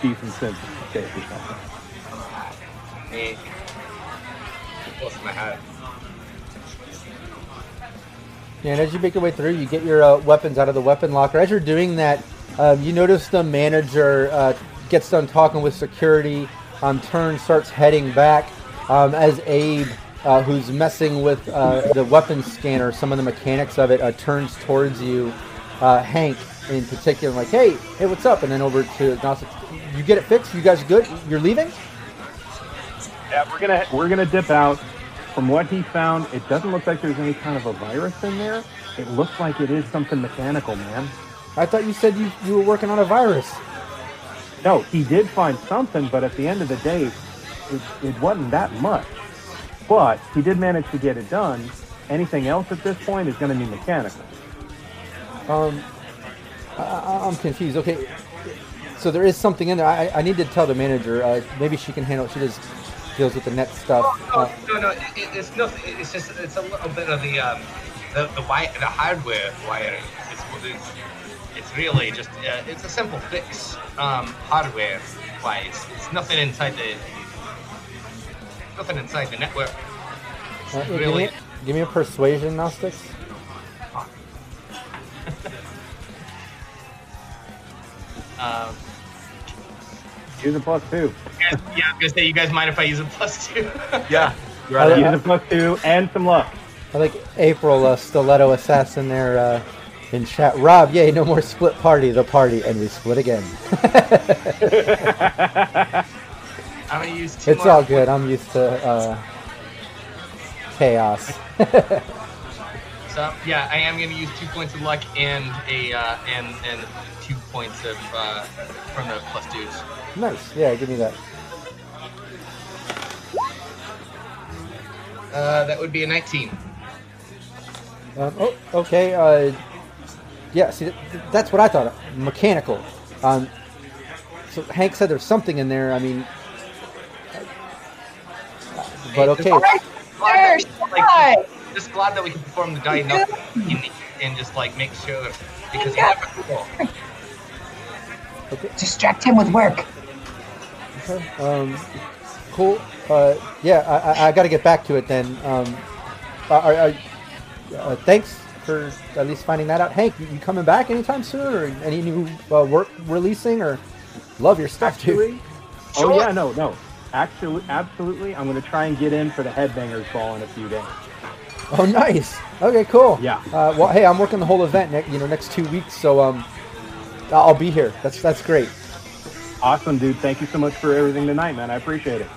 decent sense steak or something. Hey, close my head. And as you make your way through, you get your uh, weapons out of the weapon locker. As you're doing that, um, you notice the manager uh, gets done talking with security, um, turns, starts heading back. Um, as Abe, uh, who's messing with uh, the weapon scanner, some of the mechanics of it, uh, turns towards you, uh, Hank in particular, like, hey, hey, what's up? And then over to Gnostic, you get it fixed? You guys good? You're leaving? Yeah, we're gonna we're gonna dip out. From what he found, it doesn't look like there's any kind of a virus in there. It looks like it is something mechanical, man. I thought you said you, you were working on a virus. No, he did find something, but at the end of the day, it, it wasn't that much. But he did manage to get it done. Anything else at this point is going to be mechanical. Um, I, I'm confused. Okay, so there is something in there. I, I need to tell the manager. Uh, maybe she can handle. It. She just deals with the net stuff. Oh, no, no, no. It, it, it's nothing. It's just it's a little bit of the um, the the, wi- the hardware wiring is it's, it's really just uh, it's a simple fix um, hardware wise. It's nothing inside the nothing inside the network. Uh, give, really me, give me a persuasion, Gnostics. Um, Use a plus two. yeah, yeah, I'm gonna say you guys mind if I use a plus two? Yeah. You're I- right. Use a plus two and some luck. I like April uh, Stiletto Assassin there uh, in chat. Rob, yay, no more split party, the party, and we split again. I'm gonna use two it's more. all good. I'm used to uh, chaos. So yeah, I am gonna use two points of luck and a uh, and and two points of uh, from the plus twos. nice. Yeah, give me that. Uh, that would be a 19. Um, oh, okay. Uh, yeah, see, th- that's what I thought. Mechanical. Um, so Hank said there's something in there. I mean, but okay. All right, sir, shut. Just glad that we can perform the diagnostic in- and just like make sure because you never know. Distract him with work. Okay. Um, cool. Uh, yeah, I, I, I got to get back to it then. Um, are, are, uh, thanks for at least finding that out. Hank, you, you coming back anytime soon, or any new uh, work releasing, or love your stuff too? Oh yeah, no, no. Actually, absolutely. I'm going to try and get in for the Headbangers Ball in a few days. Oh, nice. Okay, cool. Yeah. Uh, well, hey, I'm working the whole event, ne- you know, next two weeks, so um, I'll be here. That's that's great. Awesome, dude. Thank you so much for everything tonight, man. I appreciate it.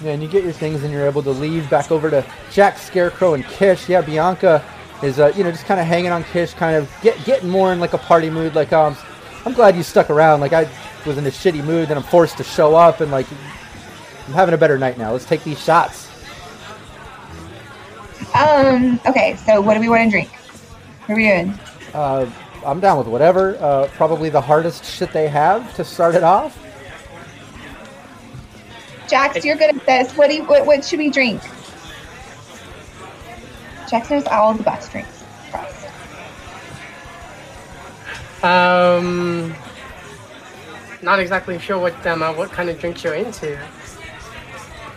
Yeah, and you get your things and you're able to leave back over to Jack, Scarecrow, and Kish. Yeah, Bianca is, uh, you know, just kind of hanging on Kish, kind of get getting more in like a party mood. Like, um, I'm glad you stuck around. Like, I was in a shitty mood, then I'm forced to show up, and like, I'm having a better night now. Let's take these shots. Um. Okay. So, what do we want to drink? What are we doing? Uh, I'm down with whatever. Uh, probably the hardest shit they have to start it off. Jax, you're good at this. What do you, what, what should we drink? Jax knows all the best drinks. Trust. Um, not exactly sure what um, uh, what kind of drinks you're into.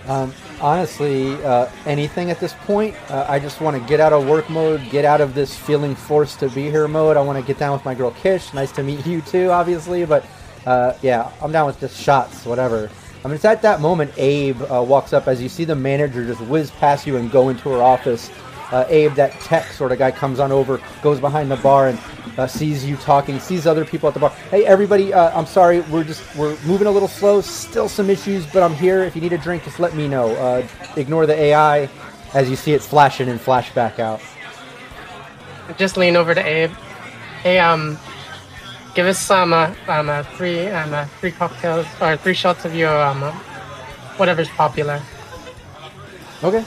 Um, honestly, uh, anything at this point. Uh, I just want to get out of work mode, get out of this feeling forced to be here mode. I want to get down with my girl Kish. Nice to meet you too, obviously. But uh, yeah, I'm down with just shots, whatever. I mean, it's at that moment Abe uh, walks up as you see the manager just whiz past you and go into her office. Uh, Abe, that tech sort of guy, comes on over, goes behind the bar, and uh, sees you talking, sees other people at the bar. Hey, everybody, uh, I'm sorry, we're just we're moving a little slow. Still some issues, but I'm here. If you need a drink, just let me know. Uh, ignore the AI as you see it flashing and flash back out. Just lean over to Abe. Hey, um, give us some uh, um uh, three um uh, three cocktails or three shots of your um uh, whatever's popular. Okay.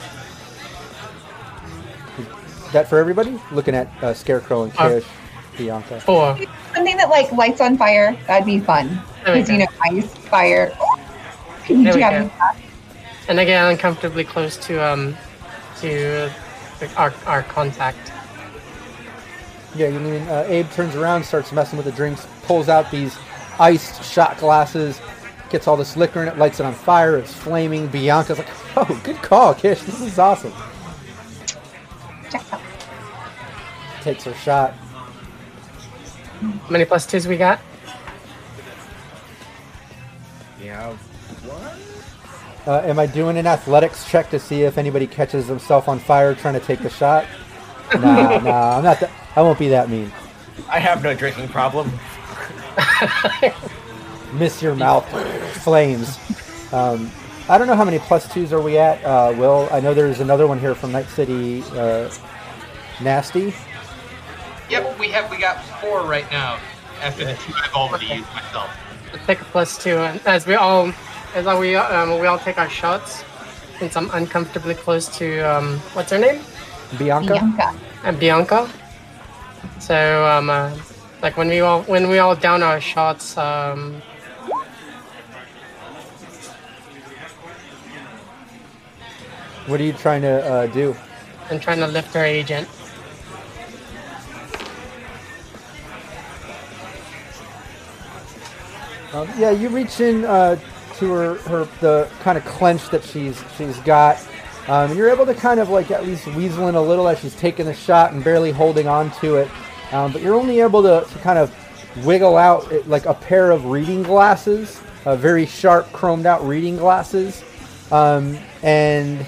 Is that for everybody? Looking at uh, Scarecrow and Kish, Bianca. Four. Something that like lights on fire. That'd be fun. Because you know, ice, fire. Can you There we go. And I get uncomfortably close to um to the, our our contact. Yeah, you mean uh, Abe turns around, starts messing with the drinks, pulls out these iced shot glasses, gets all this liquor in it, lights it on fire. It's flaming. Bianca's like, "Oh, good call, Kish. This is awesome." Jax up. Takes her shot. How many plus twos we got? Yeah. Uh, am I doing an athletics check to see if anybody catches themselves on fire trying to take the shot? Nah, nah, I'm not. That, I won't be that mean. I have no drinking problem. Miss your mouth, flames. Um, I don't know how many plus twos are we at. Uh, Will I know there's another one here from Night City. Uh, Nasty. Yep, we have we got four right now after the two I've already used myself. Let's take a plus two, and as we all as we um, we all take our shots. Since I'm uncomfortably close to um, what's her name? Bianca. Bianca. and Bianca. So um, uh, like when we all when we all down our shots, um, What are you trying to uh, do? I'm trying to lift her agent. Um, yeah, you reach in uh, to her, her the kind of clench that she's she's got, um, you're able to kind of like at least weasel in a little as she's taking the shot and barely holding on to it. Um, but you're only able to, to kind of wiggle out it, like a pair of reading glasses, uh, very sharp, chromed out reading glasses, um, and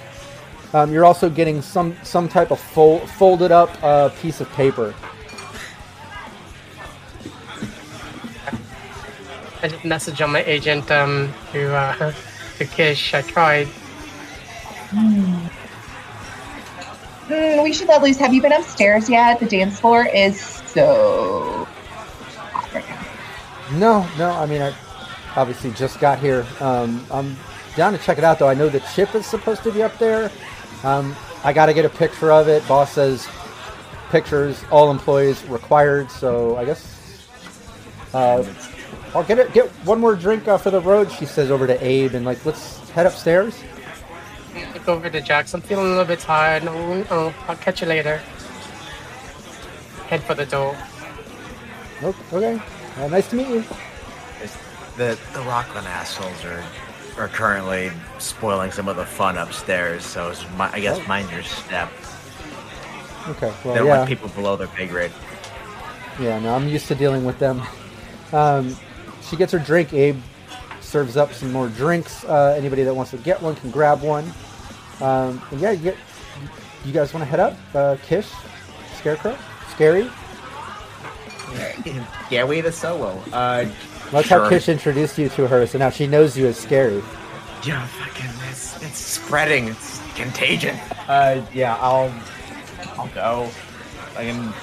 um, you're also getting some some type of fol- folded up uh, piece of paper. I did message on my agent um, to uh, to Kish. I tried. Hmm, we should at least. Have you been upstairs yet? The dance floor is so hot right now. No, no. I mean, I obviously just got here. Um, I'm down to check it out, though. I know the chip is supposed to be up there. Um, I got to get a picture of it. Boss says pictures, all employees required. So I guess uh, I'll get it. Get one more drink uh, for the road. She says over to Abe, and like, let's head upstairs. Look over to Jax. I'm feeling a little bit tired. Oh, oh, I'll catch you later. Head for the door. Oh, okay. Uh, nice to meet you. The the Rocklin assholes are are currently spoiling some of the fun upstairs. So it's mi- I guess mind your step. Okay. they Well, don't yeah. want people below their pay grade. Yeah, no, I'm used to dealing with them. Um, she gets her drink. Abe serves up some more drinks. Uh, anybody that wants to get one can grab one. Um, and yeah, you, get, you guys want to head up? Uh, Kish, Scarecrow, Scary. yeah, we the solo. Uh, That's sure. how Kish introduced you to her, so now she knows you as Scary. Yeah, fucking it's it's spreading. It's contagion. Uh, yeah, I'll I'll go. I can.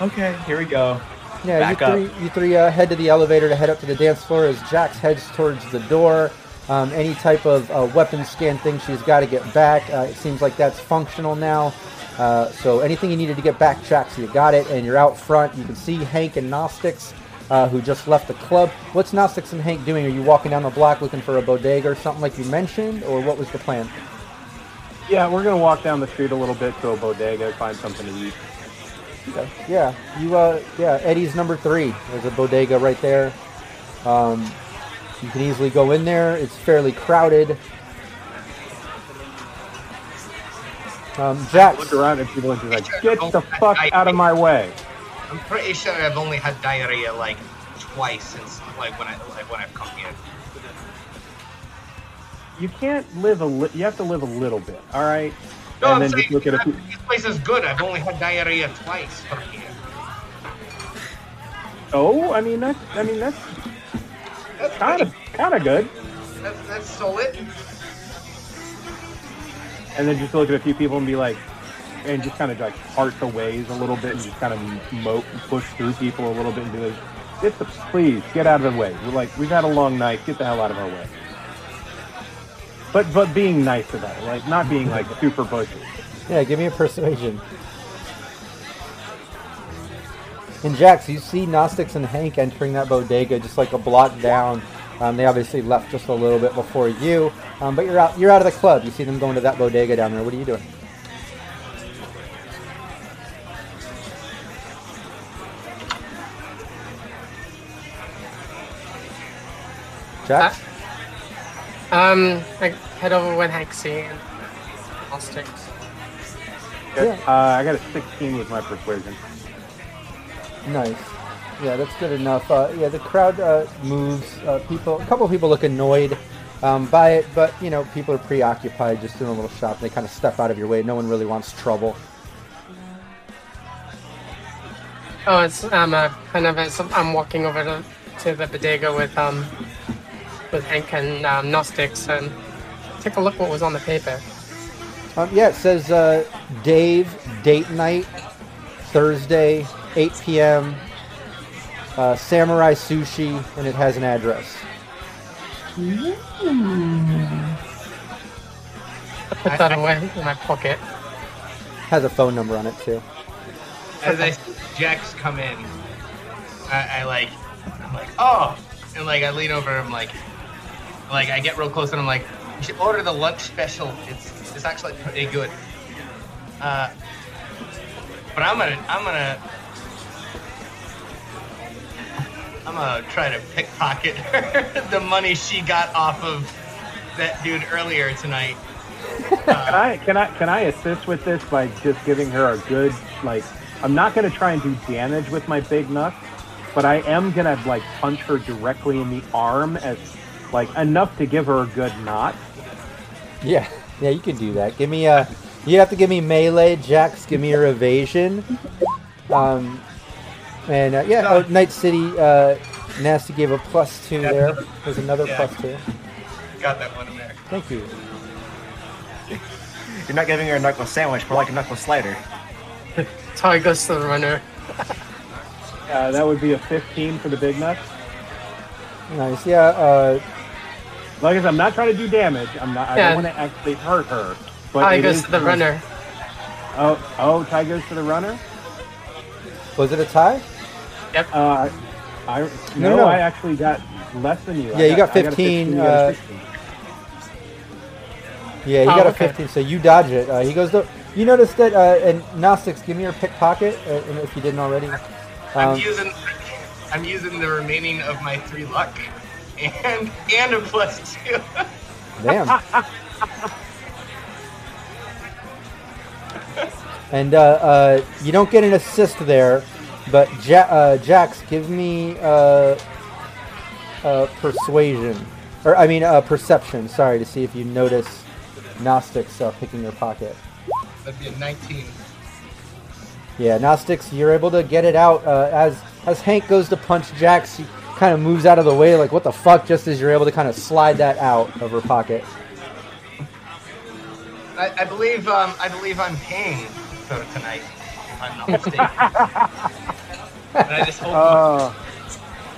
Okay, here we go. Yeah, Back you up. three, you three uh, head to the elevator to head up to the dance floor as Jax heads towards the door. Um, any type of uh, weapon scan thing she's got to get back. Uh, it seems like that's functional now. Uh, so anything you needed to get back, Jax, you got it, and you're out front. You can see Hank and Gnostics, uh, who just left the club. What's Gnostics and Hank doing? Are you walking down the block looking for a bodega or something like you mentioned, or what was the plan? Yeah, we're gonna walk down the street a little bit to a bodega, find something to eat. Okay. Yeah, you. Uh, yeah, Eddie's number three. There's a bodega right there. Um, you can easily go in there. It's fairly crowded. Um, Jax. Look around at people and she's like, "Get the fuck out of my way!" I'm pretty sure I've only had diarrhea like twice since like when I like when I've come here. You can't live a. Li- you have to live a little bit. All right. No, and I'm then saying just look at a. few- this place is good. I've only had diarrhea twice from here. Oh, I mean that's. I mean that's That's kind of kind of good. That's, that's solid. And then just look at a few people and be like, and just kind of like part the ways a little bit and just kind of mo- push through people a little bit and be like, get the please get out of the way. We're like we've had a long night. Get the hell out of our way. But but being nice about it, like not being like super pushy. Yeah, give me a persuasion. And Jax, you see Gnostics and Hank entering that bodega just like a block down. Um, they obviously left just a little bit before you, um, but you're out. You're out of the club. You see them going to that bodega down there. What are you doing? Jax, Um, I head over with Hexy and Gnostics. Uh, I got a 16 with my persuasion. Nice. Yeah, that's good enough. Uh, yeah, the crowd uh, moves. Uh, people, a couple of people look annoyed um, by it, but you know, people are preoccupied just doing a little shop. They kind of step out of your way. No one really wants trouble. Oh, it's um uh, kind of as I'm walking over to, to the bodega with um with Hank and um, Gnostics and take a look what was on the paper. Um, yeah, it says uh, Dave date night Thursday, 8 p.m. Uh, Samurai Sushi, and it has an address. I put that away in my pocket. Has a phone number on it too. As I see Jax come in, I, I like, I'm like, oh, and like I lean over. I'm like, like I get real close and I'm like, you should order the lunch special. It's it's actually pretty good. Uh, but I'm gonna I'm gonna I'm gonna try to pickpocket the money she got off of that dude earlier tonight. Can I can I can I assist with this by just giving her a good like? I'm not gonna try and do damage with my big nuts, but I am gonna like punch her directly in the arm as like enough to give her a good knot. Yeah, yeah, you can do that. Give me a. You have to give me melee, Jax. Give me your evasion. Um, and uh, yeah, oh, Night City. Uh, Nasty gave a plus two Yeah. there. There's another Yeah. plus two. Got that one in there. Thank you. You're not giving her a knuckle sandwich, more like a knuckle slider. Tigers the runner. Uh, that would be a 15 for the big nuts. Nice. Yeah. Uh, Like I said, I'm not trying to do damage. I'm not. I don't want to actually hurt her. But it Tigers is the runner. Oh, oh, tie goes to the runner. was it a tie? Uh, I no, No, no. I actually got less than you. I Yeah, you got I a 15, got a uh, 16. Yeah, you Oh, got a 15, so you dodge it. Uh, he goes. To, you noticed that? Uh, and Gnostics, give me your pickpocket, uh, if you didn't already. I'm Um, using I'm using the remaining of my three luck and and a plus two. Damn. and uh, uh, you don't get an assist there, but ja- uh, Jax, give me uh, uh, persuasion, or I mean uh, perception. Sorry, to see if you notice Gnostics uh, picking your pocket. That'd be a 19. Yeah, Gnostics, you're able to get it out uh, as as Hank goes to punch Jax. He kind of moves out of the way, like what the fuck, just as you're able to kind of slide that out of her pocket. I, I believe um, I believe I'm paying for tonight. If I'm not mistaken. and I just hold Uh,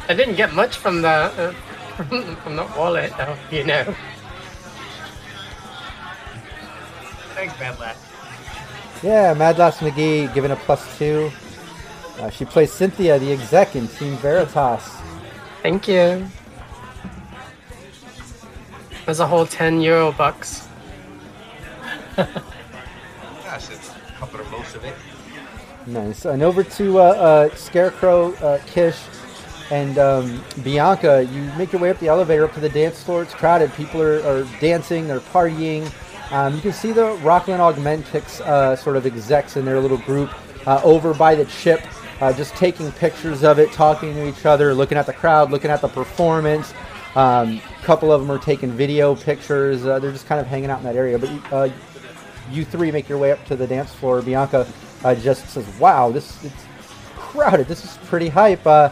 I didn't get much from the uh, from the wallet, though. You know. Thanks, Bad Lad. Yeah, Mad Lass McGee given a plus two. Uh, she plays Cynthia, the exec in Team Veritas. Thank you. There's a whole ten euro bucks. Gosh, it's covered most of it. Nice. And over to uh, uh, Scarecrow, uh, Kish, and um, Bianca. You make your way up the elevator up to the dance floor. It's crowded. People are, are dancing. They're partying. Um, you can see the Rocklin Augmentics uh, sort of execs in their little group uh, over by the chip, uh, just taking pictures of it, talking to each other, looking at the crowd, looking at the performance. Um, a couple of them are taking video pictures. Uh, they're just kind of hanging out in that area. But uh, you three make your way up to the dance floor. Bianca uh, just says, "Wow, this it's crowded. This is pretty hype." Uh,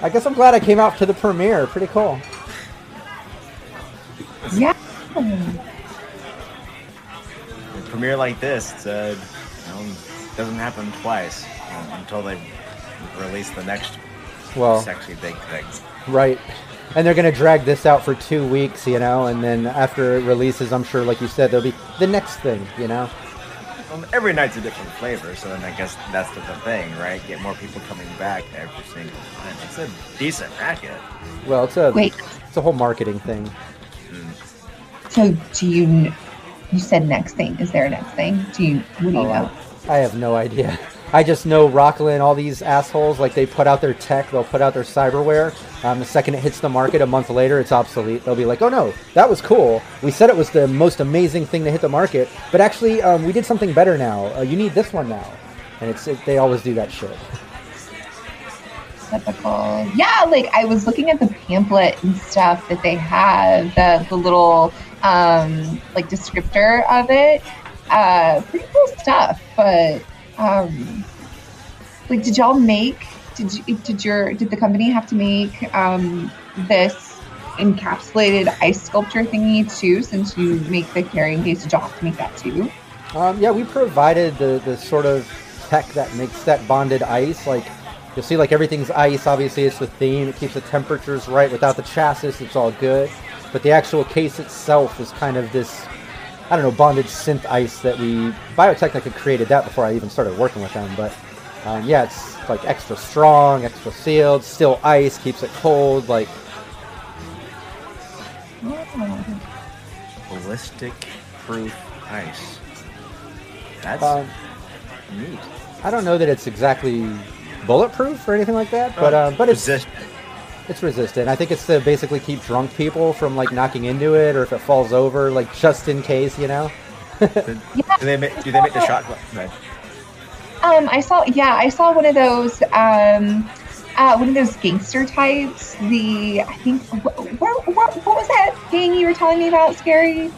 I guess I'm glad I came out to the premiere. Pretty cool. Yeah. A premiere like this, it's, uh, you know, doesn't happen twice um, until they release the next Well, sexy big thing. right. And they're gonna drag this out for two weeks, you know, and then after it releases, I'm sure, like you said, there'll be the next thing, you know. Um, every night's a different flavor, so then I guess that's the, the thing, right? Get more people coming back every single time. It's a decent racket. Well, it's a Wait. it's a whole marketing thing. So do you? You said next thing. Is there a next thing? Do you? What do you Oh, know? I, I have no idea. I just know Rocklin, all these assholes, like they put out their tech, they'll put out their cyberware. Um, the second it hits the market a month later, it's obsolete. They'll be like, oh no, that was cool. We said it was the most amazing thing to hit the market, but actually, um, we did something better now. Uh, you need this one now. And it's it, they always do that shit. Typical. Yeah, like I was looking at the pamphlet and stuff that they have, the the little um like descriptor of it. Uh pretty cool stuff. But um like did y'all make did you did your did the company have to make um this encapsulated ice sculpture thingy too since you make the carrying case did y'all have to make that too? Um, yeah, we provided the, the sort of tech that makes that bonded ice. Like, you'll see, like, everything's ice. Obviously, it's the theme. It keeps the temperatures right. Without the chassis, it's all good. But the actual case itself is kind of this, I don't know, bonded synth ice that we, Biotechnica created that before I even started working with them. But, um, yeah, it's, like, extra strong, extra sealed, still ice, keeps it cold. Like. Ballistic proof ice. That's um, neat. I don't know that it's exactly bulletproof or anything like that. But, uh, but it's, Resist- It's resistant. I think it's to basically keep drunk people from like knocking into it, or if it falls over, like just in case, you know. Do they make, do they make the shot? Right. Um, I saw, yeah, I saw one of those, um, uh, one of those gangster types. The, I think, what, what, what, what was that gang you were telling me about, Scary?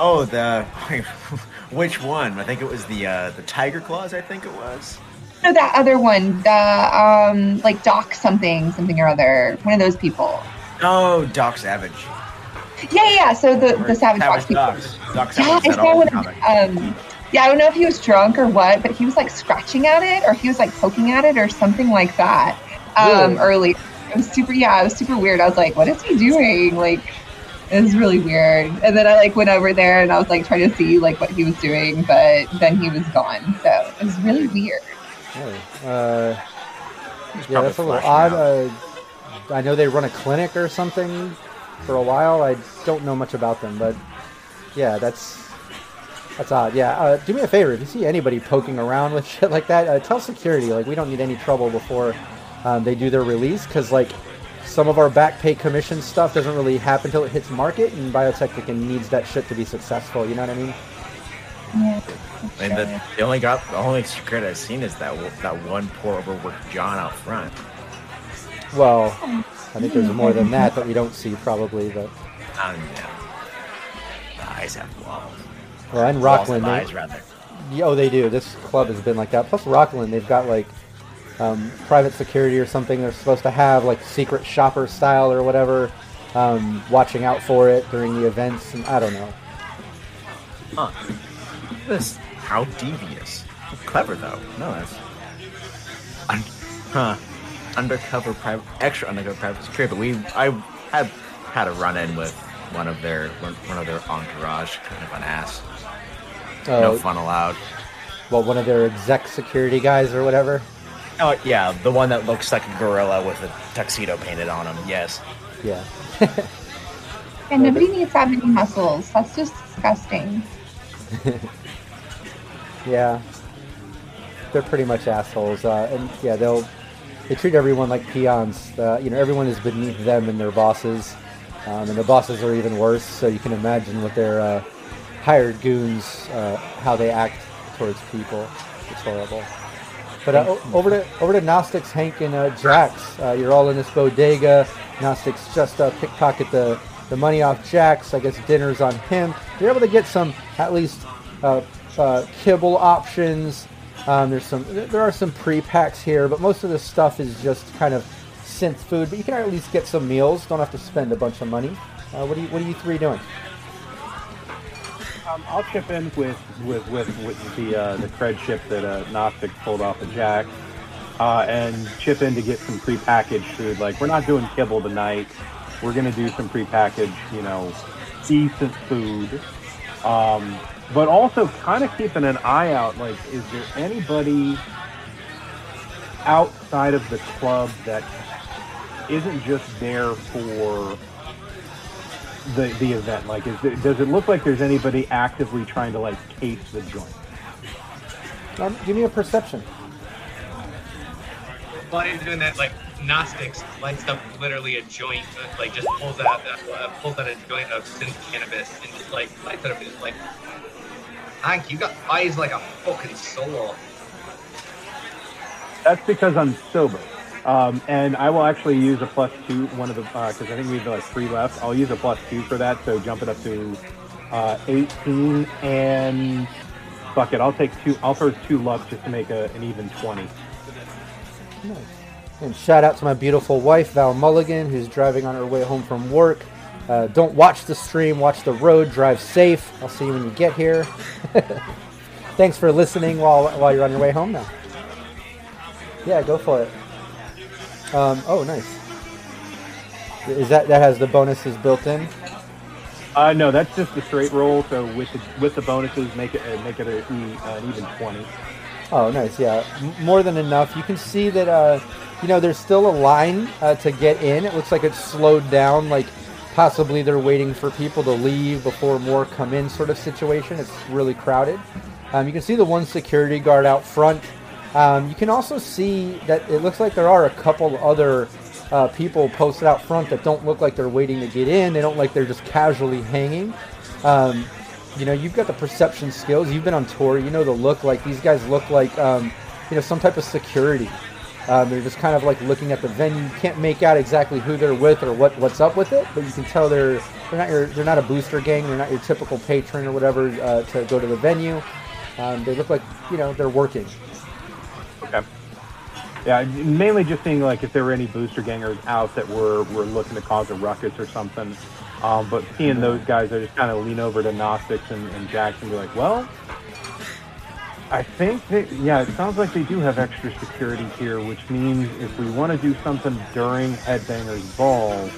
Oh, the which one? I think it was the uh, the Tyger Claws. I think it was. No, that other one, the, um, like Doc something, something or other. One of those people. Oh, Doc Savage. Yeah, yeah, so the, the Savage people. Docs. Doc Yeah, Savage I said saw all one. the of- comic. Um, yeah, I don't know if he was drunk or what, but he was like scratching at it, or he was like poking at it, or something like that. Um, Really? early. It was super. Yeah, it was super weird. I was like, "What is he doing?" Like, it was really weird. And then I like went over there and I was like trying to see like what he was doing, but then he was gone. So it was really weird. Really? Uh, yeah, that's a little odd. Uh, I know they run a clinic or something for a while. I don't know much about them, but yeah, that's that's odd. Yeah, uh, do me a favor if you see anybody poking around with shit like that, uh, tell security. Like we don't need any trouble before um, they do their release, because like some of our back pay commission stuff doesn't really happen until it hits market, and Biotechnica needs that shit to be successful. You know what I mean? Yeah. And the, the only got the only secret I've seen is that that one poor overworked John out front. Well, I think there's more than that that we don't see probably, but. I don't know. The eyes have walls. Well, and Rocklin, they, eyes rather. Oh, they do. This club has been like that. Plus, Rocklin, they've got like um, private security or something. They're supposed to have like secret shopper style or whatever, um, watching out for it during the events. And I don't know. Huh. This how devious. Clever though. No, that's Un- huh. Undercover private, extra undercover private security. But we, I have had a run in with one of their one, one of their entourage, kind of an ass. No Oh, fun allowed. well, one of their exec security guys or whatever. Oh yeah, the one that looks like a gorilla with a tuxedo painted on him. Yes. Yeah. And nobody needs that many muscles. That's just disgusting. Yeah. They're pretty much assholes. Uh, and yeah, they'll they treat everyone like peons. Uh, you know, everyone is beneath them and their bosses. Um, and the bosses are even worse. So you can imagine what their uh, hired goons uh, how they act towards people. It's horrible. But uh, over to over to Gnostics, Hank and Jax. Uh, you're all in this bodega. Gnostics just pickpocket the the money off Jax. I guess dinner's on him. You're able to get some at least uh, uh, kibble options. Um, there's some there are some pre-packs here, but most of the stuff is just kind of synth food. But you can at least get some meals. Don't have to spend a bunch of money. Uh, what are you What are you three doing? Um, I'll chip in with with with, with the uh, the cred ship that uh, Gnostic pulled off of Jack, uh, and chip in to get some prepackaged food. Like we're not doing kibble tonight. We're gonna do some prepackaged, you know, decent food. Um, but also kind of keeping an eye out. Like, is there anybody outside of the club that isn't just there for the the event? Like, is there, does it look like there's anybody actively trying to like case the joint? Um, give me a perception. While he's doing that, like Gnostics lights up literally a joint, like just pulls out uh, pulls out a joint of synth cannabis and just like lights it up and just like, Hank, you got eyes like a fucking soul. That's because I'm sober. Um, and I will actually use a plus two, one of the, because I think we have like three left. I'll use a plus two for that, so jump it up to uh, 18. And fuck it, I'll take two, I'll throw two luck just to make a, an even 20. Nice. And shout out to my beautiful wife, Val Mulligan, who's driving on her way home from work. Uh, don't watch the stream, watch the road, drive safe. I'll see you when you get here. Thanks for listening while, while you're on your way home now. Yeah, go for it. Um, oh, nice. Is that that has the bonuses built in? Uh, no, that's just the straight roll. So with the, with the bonuses, make it uh, make it a, e- an even 20. Oh, nice. Yeah, M- more than enough. You can see that, uh, you know, there's still a line uh, to get in. It looks like it's slowed down, like possibly they're waiting for people to leave before more come in, sort of situation. It's really crowded. Um, you can see the one security guard out front. Um, you can also see that it looks like there are a couple other uh, people posted out front that don't look like they're waiting to get in. They don't like they're just casually hanging. Um, you know, you've got the perception skills. You've been on tour. You know the look. Like these guys look like, um, you know, some type of security. Um, they're just kind of like looking at the venue. You can't make out exactly who they're with or what, what's up with it, but you can tell they're they're not your they're not a booster gang. They're not your typical patron or whatever uh, to go to the venue. Um, they look like you know they're working. Okay. Yeah, mainly just seeing like if there were any booster gangers out that were were looking to cause a ruckus or something. Um, but seeing those guys, I just kind of lean over to Gnostics and, and Jackson and be like, well, I think that, yeah, it sounds like they do have extra security here, which means if we want to do something during Headbangers Ball,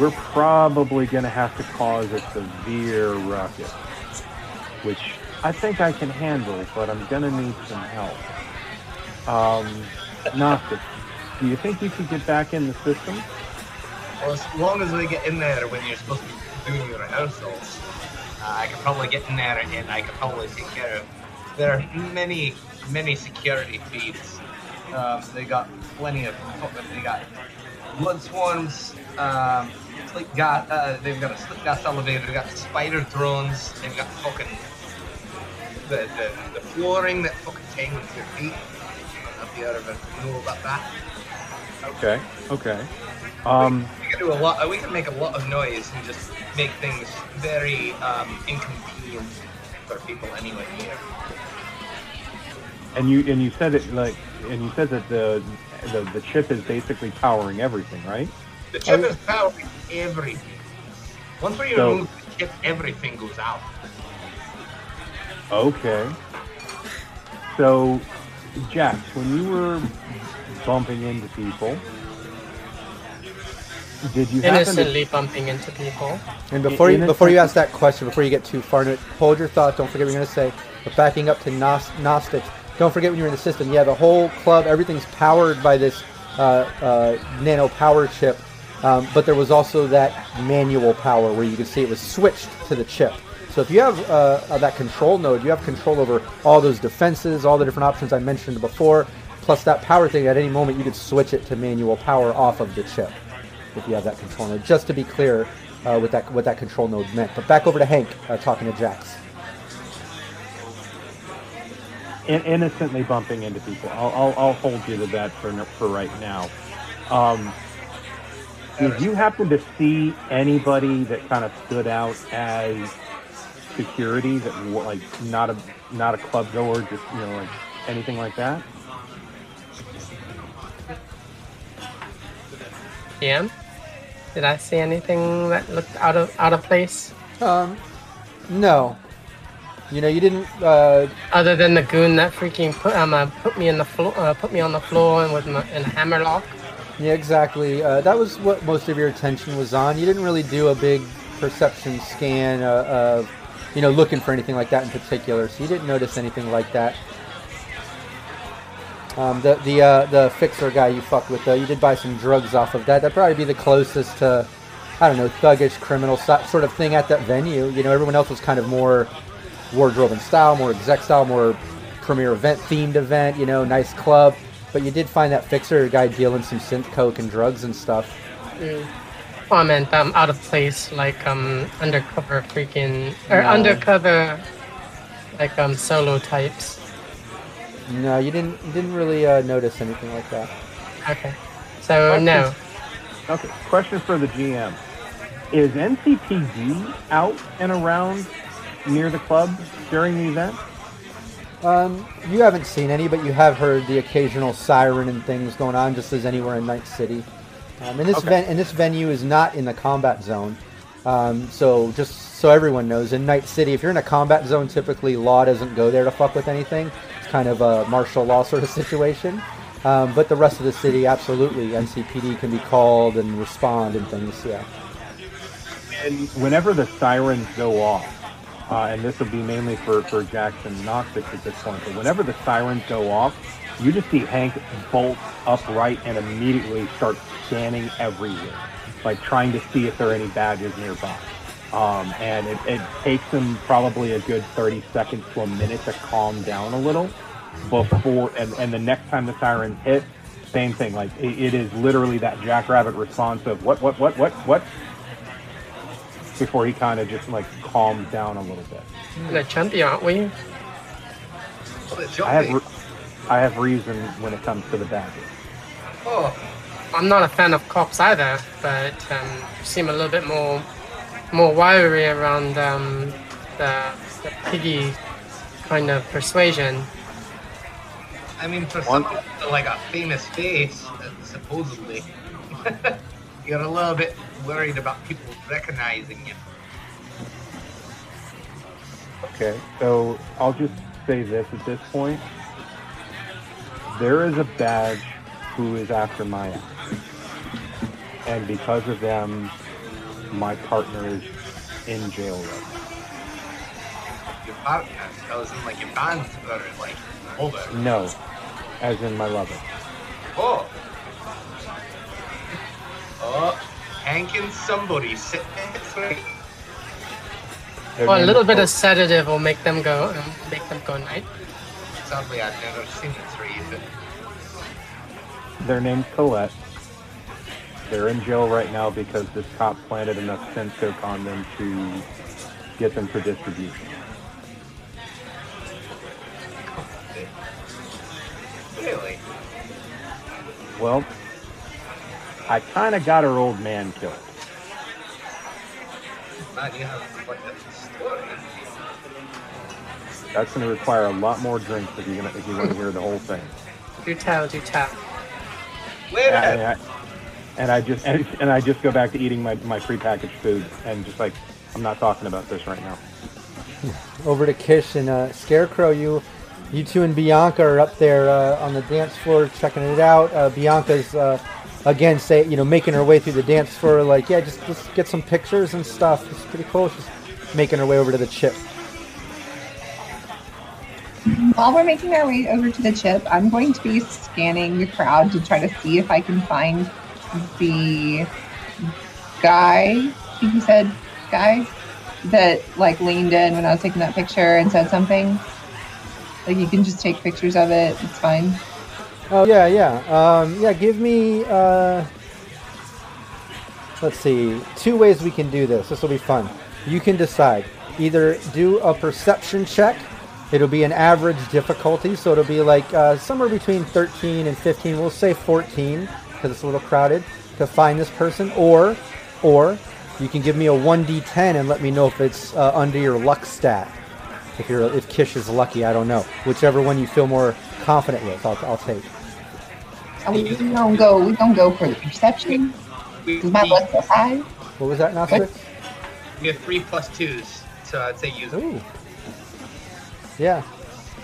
we're probably going to have to cause a severe ruckus, which I think I can handle, but I'm going to need some help. Um, Gnostic, do you think you could get back in the system? Well, as long as we get in there when you're supposed to be doing your rehearsals, uh, I could probably get in there and I could probably take care of. There are many, many security feeds. Um, they got plenty of. They got blood swarms. Um, slick gas. Uh, they've got a slick gas elevator. They've got spider drones. They've got fucking the the, the flooring that fucking tangles your feet. I don't know if you ever know about that. Okay, okay. Um, We can do a lot. We can make a lot of noise and just make things very um, inconvenient for people anyway here. And you and you said it like, and you said that the the, the chip is basically powering everything, right? The chip is powering everything. Once we So- remove the chip, everything goes out. Okay. So, Jax, when you were bumping into people, did you happen to Innocently bumping into people. And before you before you ask that question, before you get too far into it, hold your thought. Don't forget what you're going to say. But backing up to Gnos- Gnostics, don't forget when you're in the system. Yeah, the whole club, everything's powered by this uh, uh, nano power chip. Um, but there was also that manual power where you could see it was switched to the chip. So if you have uh, uh, that control node, you have control over all those defenses, all the different options I mentioned before, plus that power thing. At any moment, you could switch it to manual power off of the chip if you have that control node. Just to be clear, uh, with that what that control node meant. But back over to Hank uh, talking to Jax. In- innocently bumping into people? I'll, I'll, I'll hold you to that for for right now. Um, did you happen to see anybody that kind of stood out as security that like not a not a club goer, just you know like anything like that? Yeah. Did I see anything that looked out of out of place? Um, no. You know, you didn't. Uh, Other than the goon that freaking put um uh, put me in the floor, uh, put me on the floor and with my in a hammerlock. yeah, exactly. Uh, that was what most of your attention was on. You didn't really do a big perception scan uh, of, you know, looking for anything like that in particular. So you didn't notice anything like that. Um, the the uh, the fixer guy you fucked with, though, you did buy some drugs off of that. That'd probably be the closest to, I don't know, thuggish criminal sort of thing at that venue. You know, everyone else was kind of more wardrobe and style, more exec style, more premier event themed event. You know, nice club. But you did find that fixer guy dealing some synth coke and drugs and stuff. Mm. Oh, I meant um out of place, like um undercover freaking or No. undercover, like um solo types. No, you didn't. You didn't really uh, notice anything like that. Okay. So no. Okay. Question for the GM: Is NCPD out and around near the club during the event? Um, you haven't seen any, but you have heard the occasional siren and things going on, just as anywhere in Night City. Um, and this Okay. ven- and this venue is not in the combat zone, um, so just so everyone knows, in Night City, if you're in a combat zone, typically law doesn't go there to fuck with anything. It's kind of a martial law sort of situation. Um, but the rest of the city, absolutely, NCPD can be called and respond and things. Yeah. And whenever the sirens go off, uh, and this will be mainly for, for Jackson Gnostics at this point, but whenever the sirens go off, you just see Hank bolt upright and immediately start scanning everywhere, like trying to see if there are any badges nearby. Um, and it, it takes him probably a good 30 seconds to a minute to calm down a little before, and, and the next time the sirens hit, same thing. Like it, it is literally that jackrabbit response of what, what, what, what, what, before he kind of just like calmed down a little bit. The champion, aren't we? I have, re- I have reason when it comes to the badger. Oh, I'm not a fan of cops either, but um, seem a little bit more more wiry around um, the, the piggy kind of persuasion. I mean, for someone with like a famous face, uh, supposedly, you're a little bit worried about people recognizing you. Okay, so I'll just say this at this point. There is a badge who is after my ass. And because of them, my partner is in jail right now. Your partner, I was in like your band or like over. No, as in my lover. Oh. Oh, Hank and somebody sitting next to me. Their Well, a little bit of sedative will make them go um, make them go night. Sadly, I've never seen the three, but Their name's Colette. They're in jail right now because this cop planted enough sensoc on them to get them for distribution. really, Well, I kind of got her old man killed. man, you have quite a story. That's going to require a lot more drinks if you're gonna if you want to hear the whole thing. Do tell, do tell. Wait a And minute. I, and I just and, and I just go back to eating my, my prepackaged food and just like I'm not talking about this right now. over to Kish and uh, Scarecrow. You, you two and Bianca are up there uh, on the dance floor checking it out. Uh, Bianca's uh, again say you know making her way through the dance floor. Like yeah, just let's get some pictures and stuff. It's pretty cool. She's making her way over to the chip. While we're making our way over to the chip, I'm going to be scanning the crowd to try to see if I can find the guy. I think said guy that like leaned in when I was taking that picture and said something. Like you can just take pictures of it. It's fine. Oh yeah, yeah, um, yeah. Give me. Uh, let's see. Two ways we can do this. This will be fun. You can decide. Either do a perception check. It'll be an average difficulty, so it'll be like uh, somewhere between 13 and 15. We'll say 14 because it's a little crowded to find this person. Or, or you can give me a 1d10 and let me know if it's uh, under your luck stat. If you're if Kish is lucky, I don't know. Whichever one you feel more confident with, I'll, I'll take. And we don't go. We don't go for the perception. We, Because my we, luck's so high. What was that, Nostrix? we have three plus twos, so I'd say use them. Ooh. Yeah.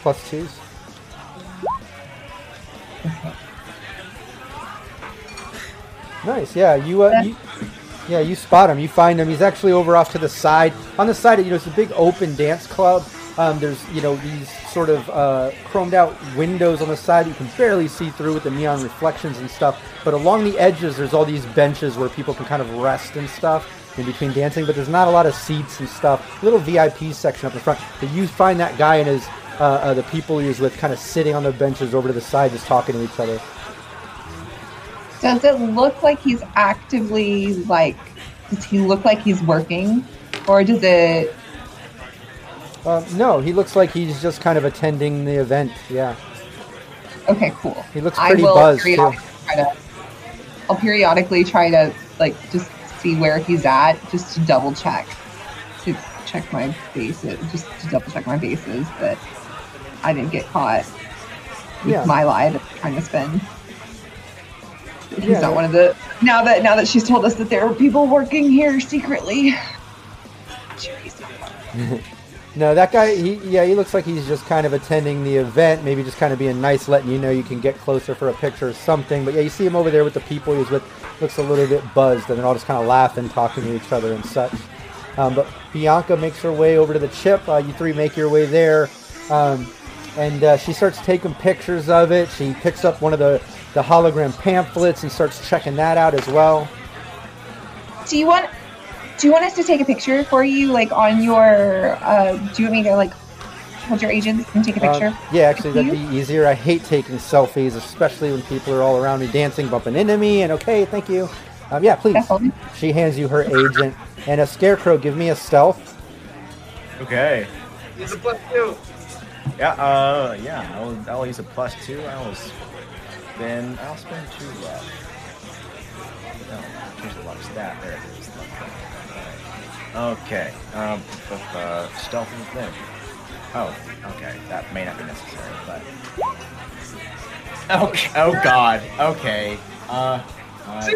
Plus twos. Nice. Yeah. You. Uh, you yeah. You spot him. You find him. He's actually over off to the side. On the side, you know, it's a big open dance club. Um, there's, you know, these sort of uh, chromed out windows on the side you can barely see through with the neon reflections and stuff. But along the edges, there's all these benches where people can kind of rest and stuff in between dancing. But there's not a lot of seats and stuff. Little VIP section up in front. But you find that guy and his uh, uh, the people he was with kind of sitting on the benches over to the side, just talking to each other. Does it look like he's actively like? Does he look like he's working, or does it? Um, no, he looks like he's just kind of attending the event. Yeah, Okay, cool. he looks I pretty will buzzed too. periodically try to. I'll periodically try to like just see where he's at, just to double check, to check my bases, just to double check my bases that I didn't get caught with Yeah. my lie that I'm trying to spin. He's Yeah, not yeah. one of the. Now that now that she's told us that there are people working here secretly. No, that guy, he, yeah, he looks like he's just kind of attending the event, maybe just kind of being nice, letting you know you can get closer for a picture or something. But yeah, you see him over there with the people he was with, looks a little bit buzzed, and they're all just kind of laughing, talking to each other and such. Um, but Bianca makes her way over to the chip. Uh, you three make your way there, um, and uh, she starts taking pictures of it. She picks up one of the, the hologram pamphlets and starts checking that out as well. Do you want? Do you want us to take a picture for you, like on your? Uh, do you want me to like hold your agents and take a picture? Um, yeah, actually, that'd you? be easier. I hate taking selfies, especially when people are all around me dancing, bumping into me. And okay, thank you. Um, yeah, please. Definitely. She hands you her agent and a scarecrow. Give me a stealth. Okay. It's a plus two. Yeah. Uh. Yeah. I'll, I'll use a plus two. I'll spend. I'll spend two luck. No. Choose the luck stat. There Okay. Um. With, uh, stealth is there. Oh. Okay. That may not be necessary, but. Okay. Oh God. Okay. Uh. uh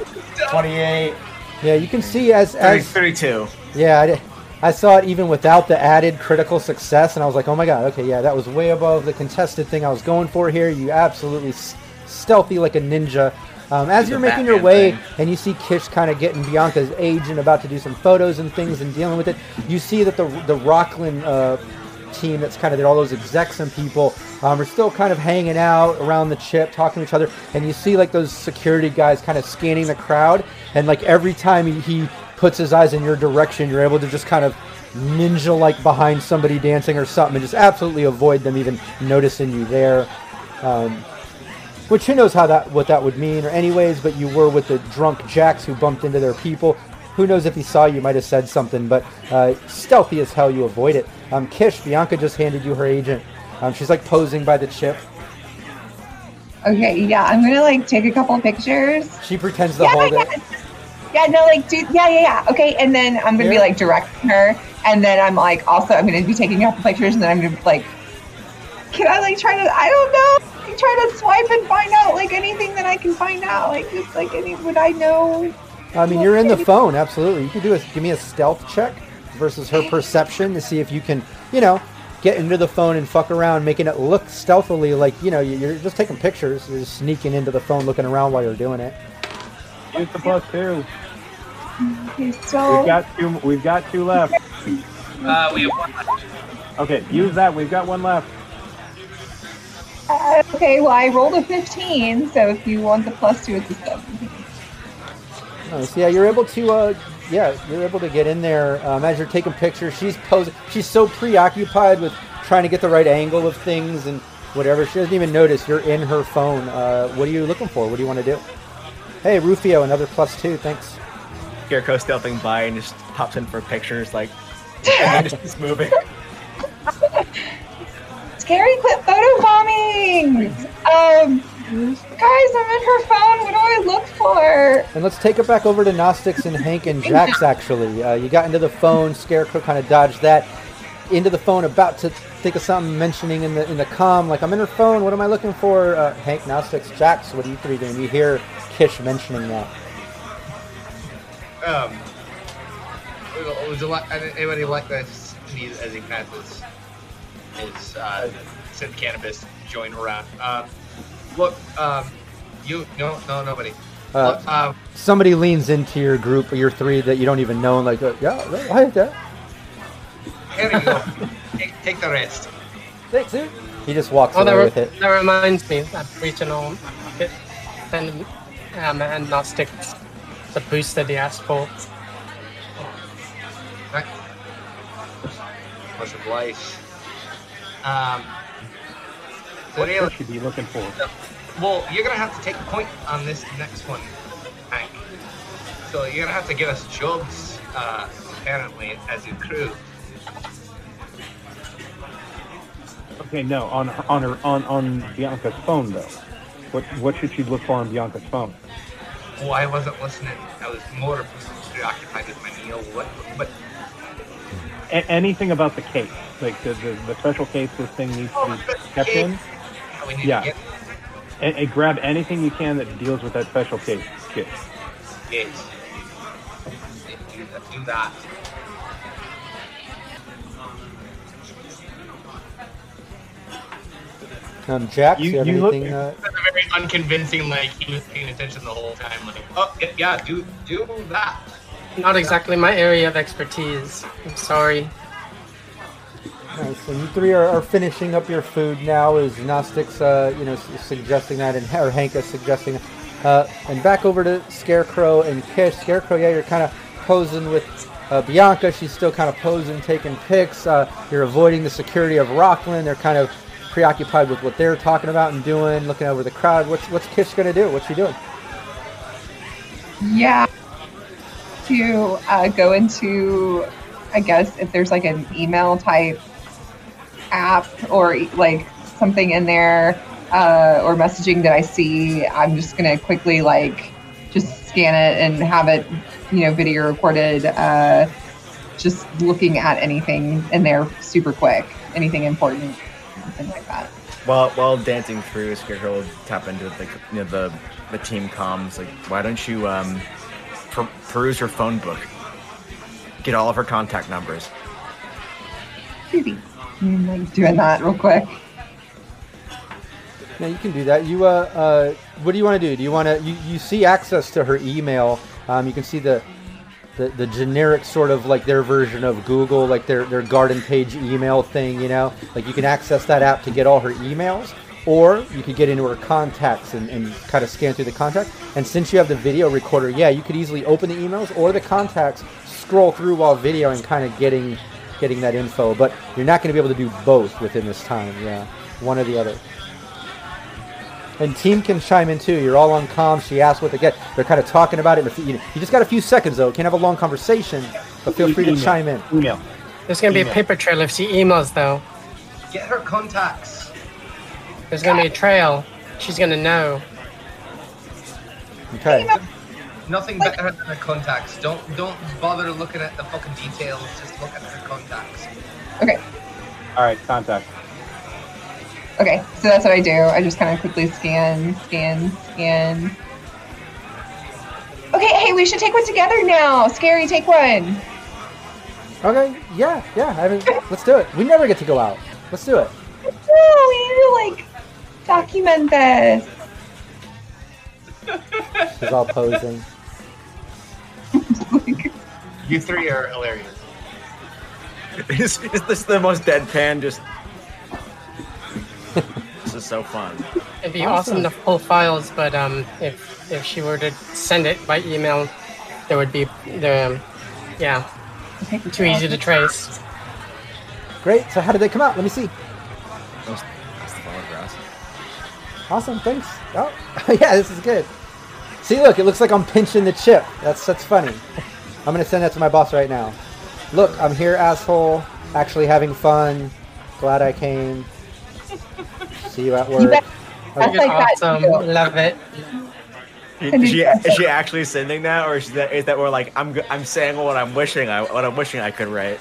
28. Yeah, you can see as 30, as 32. yeah, I, di- I saw it even without the added critical success, and I was like, oh my god, okay, yeah, that was way above the contested thing I was going for here. You absolutely s- stealthy like a ninja. Um, as you're making your way, thing. and you see Kish kind of getting Bianca's age and about to do some photos and things and dealing with it, you see that the the Rocklin uh, team that's kind of there, all those execs and people um, are still kind of hanging out around the chip, talking to each other, and you see like those security guys kind of scanning the crowd, and like every time he, he puts his eyes in your direction, you're able to just kind of ninja like behind somebody dancing or something, and just absolutely avoid them even noticing you there. Um, which who knows how that what that would mean or anyways but you were with the drunk jacks who bumped into their people who knows if he saw you might have said something but uh, stealthy as hell you avoid it um, kish bianca just handed you her agent um, she's like posing by the chip Okay, yeah, I'm gonna like take a couple pictures. she pretends to Yeah, hold yeah. it Yeah, no, like, dude, yeah, yeah, yeah. Okay, and then I'm gonna be like directing her, and then I'm like also I'm gonna be taking a couple pictures, and then I'm gonna like, can I like try to? I don't know. like, Try to swipe and find out like anything that I can find out, like just like any would I know? i mean you're in the phone absolutely you can do a give me a stealth check versus her perception to see if you can you know get into the phone and fuck around making it look stealthily like you know you- you're just taking pictures you're just sneaking into the phone looking around while you're doing it Use the plus two. Okay, so We've got two. We've got two left. Uh, we have one left. Okay, use that. We've got one left. Uh, okay, well I rolled a 15, so if you want the plus two, it's a seven. Nice. Yeah, you're able to. Uh, yeah, you're able to get in there um, as you're taking pictures. She's posing. She's so preoccupied with trying to get the right angle of things and whatever. She doesn't even notice you're in her phone. Uh, what are you looking for? What do you want to do? Hey, Rufio, another plus two. Thanks. Scarecrow stealthing by and just pops in for pictures, like, and just keeps moving. Scary quit photo bombing. Um, guys, I'm in her phone. What do I look for? And let's take it back over to Gnostics and Hank and Jax. Actually, uh, you got into the phone. Scarecrow kind of dodged that. Into the phone, about to think of something, mentioning in the in the com, like I'm in her phone. What am I looking for? Uh, Hank, Gnostics, Jax. What are you three doing? You hear Kish mentioning that. Um, would you like anybody like this me as he passes his uh, synth cannabis joint around? Um, look, um, you no no nobody. Uh, look, um, somebody leans into your group or your three that you don't even know, and like, uh, yeah, hi there. here you go. take, take the rest. Thanks, dude. He just walks Oh, that, away re- with it. that reminds me, I'm reaching on my pocket and um, and not stick the booster the asked for. Right. Much obliged. Um, so What really, should you be looking for? well, you're gonna have to take a point on this next one, Hank. So you're gonna have to give us jobs, uh, apparently, as your crew. Okay, no, on on her on on Bianca's phone though. What what should she look for on Bianca's phone? Oh, I wasn't listening. I was more preoccupied with my meal. What? But A- anything about the case, like the, the the special case this thing needs to be kept in. yeah, we need Yeah. to get And, and grab anything you can that deals with that special case kit. it. Do that. Do. Um, Jax, You- you, have you look- uh, That's a very unconvincing. Like he was paying attention the whole time. Like, oh yeah, yeah do do that. Not exactly my area of expertise. I'm sorry. Nice. And you three are, are finishing up your food now. Is Gnostics, uh, you know, s- suggesting that, and or Hanka suggesting, uh, and back over to Scarecrow and Kish. Scarecrow, yeah, you're kind of posing with uh, Bianca, she's still kind of posing, taking pics. Uh, you're avoiding the security of Rocklin. They're kind of preoccupied with what they're talking about and doing, looking over the crowd. What's what's Kish gonna do? What's she doing? Yeah. To uh, go into, I guess, if there's like an email type app or like something in there uh, or messaging that I see, I'm just gonna quickly like just scan it and have it, you know, video recorded. Uh, just looking at anything in there super quick, anything important, something like that. While while dancing through, Scarecrow will tap into the you know, the the team comms. Like, why don't you um peruse her phone book, get all of her contact numbers. Creepy. I'm like doing that real quick. Yeah, you can do that. You uh, uh what do you want to do? Do you want to? You, you see access to her email. Um, you can see the, the the generic sort of like their version of Google, like their their garden page email thing. You know, like you can access that app to get all her emails, or you could get into her contacts and, and kind of scan through the contacts. And since you have the video recorder, yeah, you could easily open the emails or the contacts, scroll through while video and kind of getting getting that info. But you're not going to be able to do both within this time. Yeah, one or the other. And team can chime in too. You're all on comms. She asked what they get. They're kind of talking about it. In a few, you, know, you just got a few seconds though. Can't have a long conversation, but feel free to Email. chime in. Email. There's gonna be a paper trail if she emails though. Get her contacts. There's gonna be a trail. She's gonna know. Okay. Nothing better than her contacts. Don't don't bother looking at the fucking details. Just look at her contacts. Okay. All right, contact. Okay, so that's what I do. I just kind of quickly scan, scan, scan. Okay, hey, we should take one together now. Scary, take one. Okay. Yeah. Yeah. I mean, let's do it. We never get to go out. Let's do it. No, we need to like document this. She's all posing. You three are hilarious. is, is this the most deadpan? Just this is so fun. It'd be Awesome. awesome, to pull files, but um, if if she were to send it by email, there would be the yeah too easy to trace. Great. So how did they come out? Let me see. Awesome. Thanks. Oh, yeah. This is good. See, look. It looks like I'm pinching the chip. That's that's funny. I'm gonna send that to my boss right now. Look, I'm here, asshole. Actually having fun. Glad I came. See you at You work. bet. Okay. That's like that awesome. too. Love it. Is she, is she actually sending that, or is that is that more like I'm go- I'm saying what I'm wishing I what I'm wishing I could write?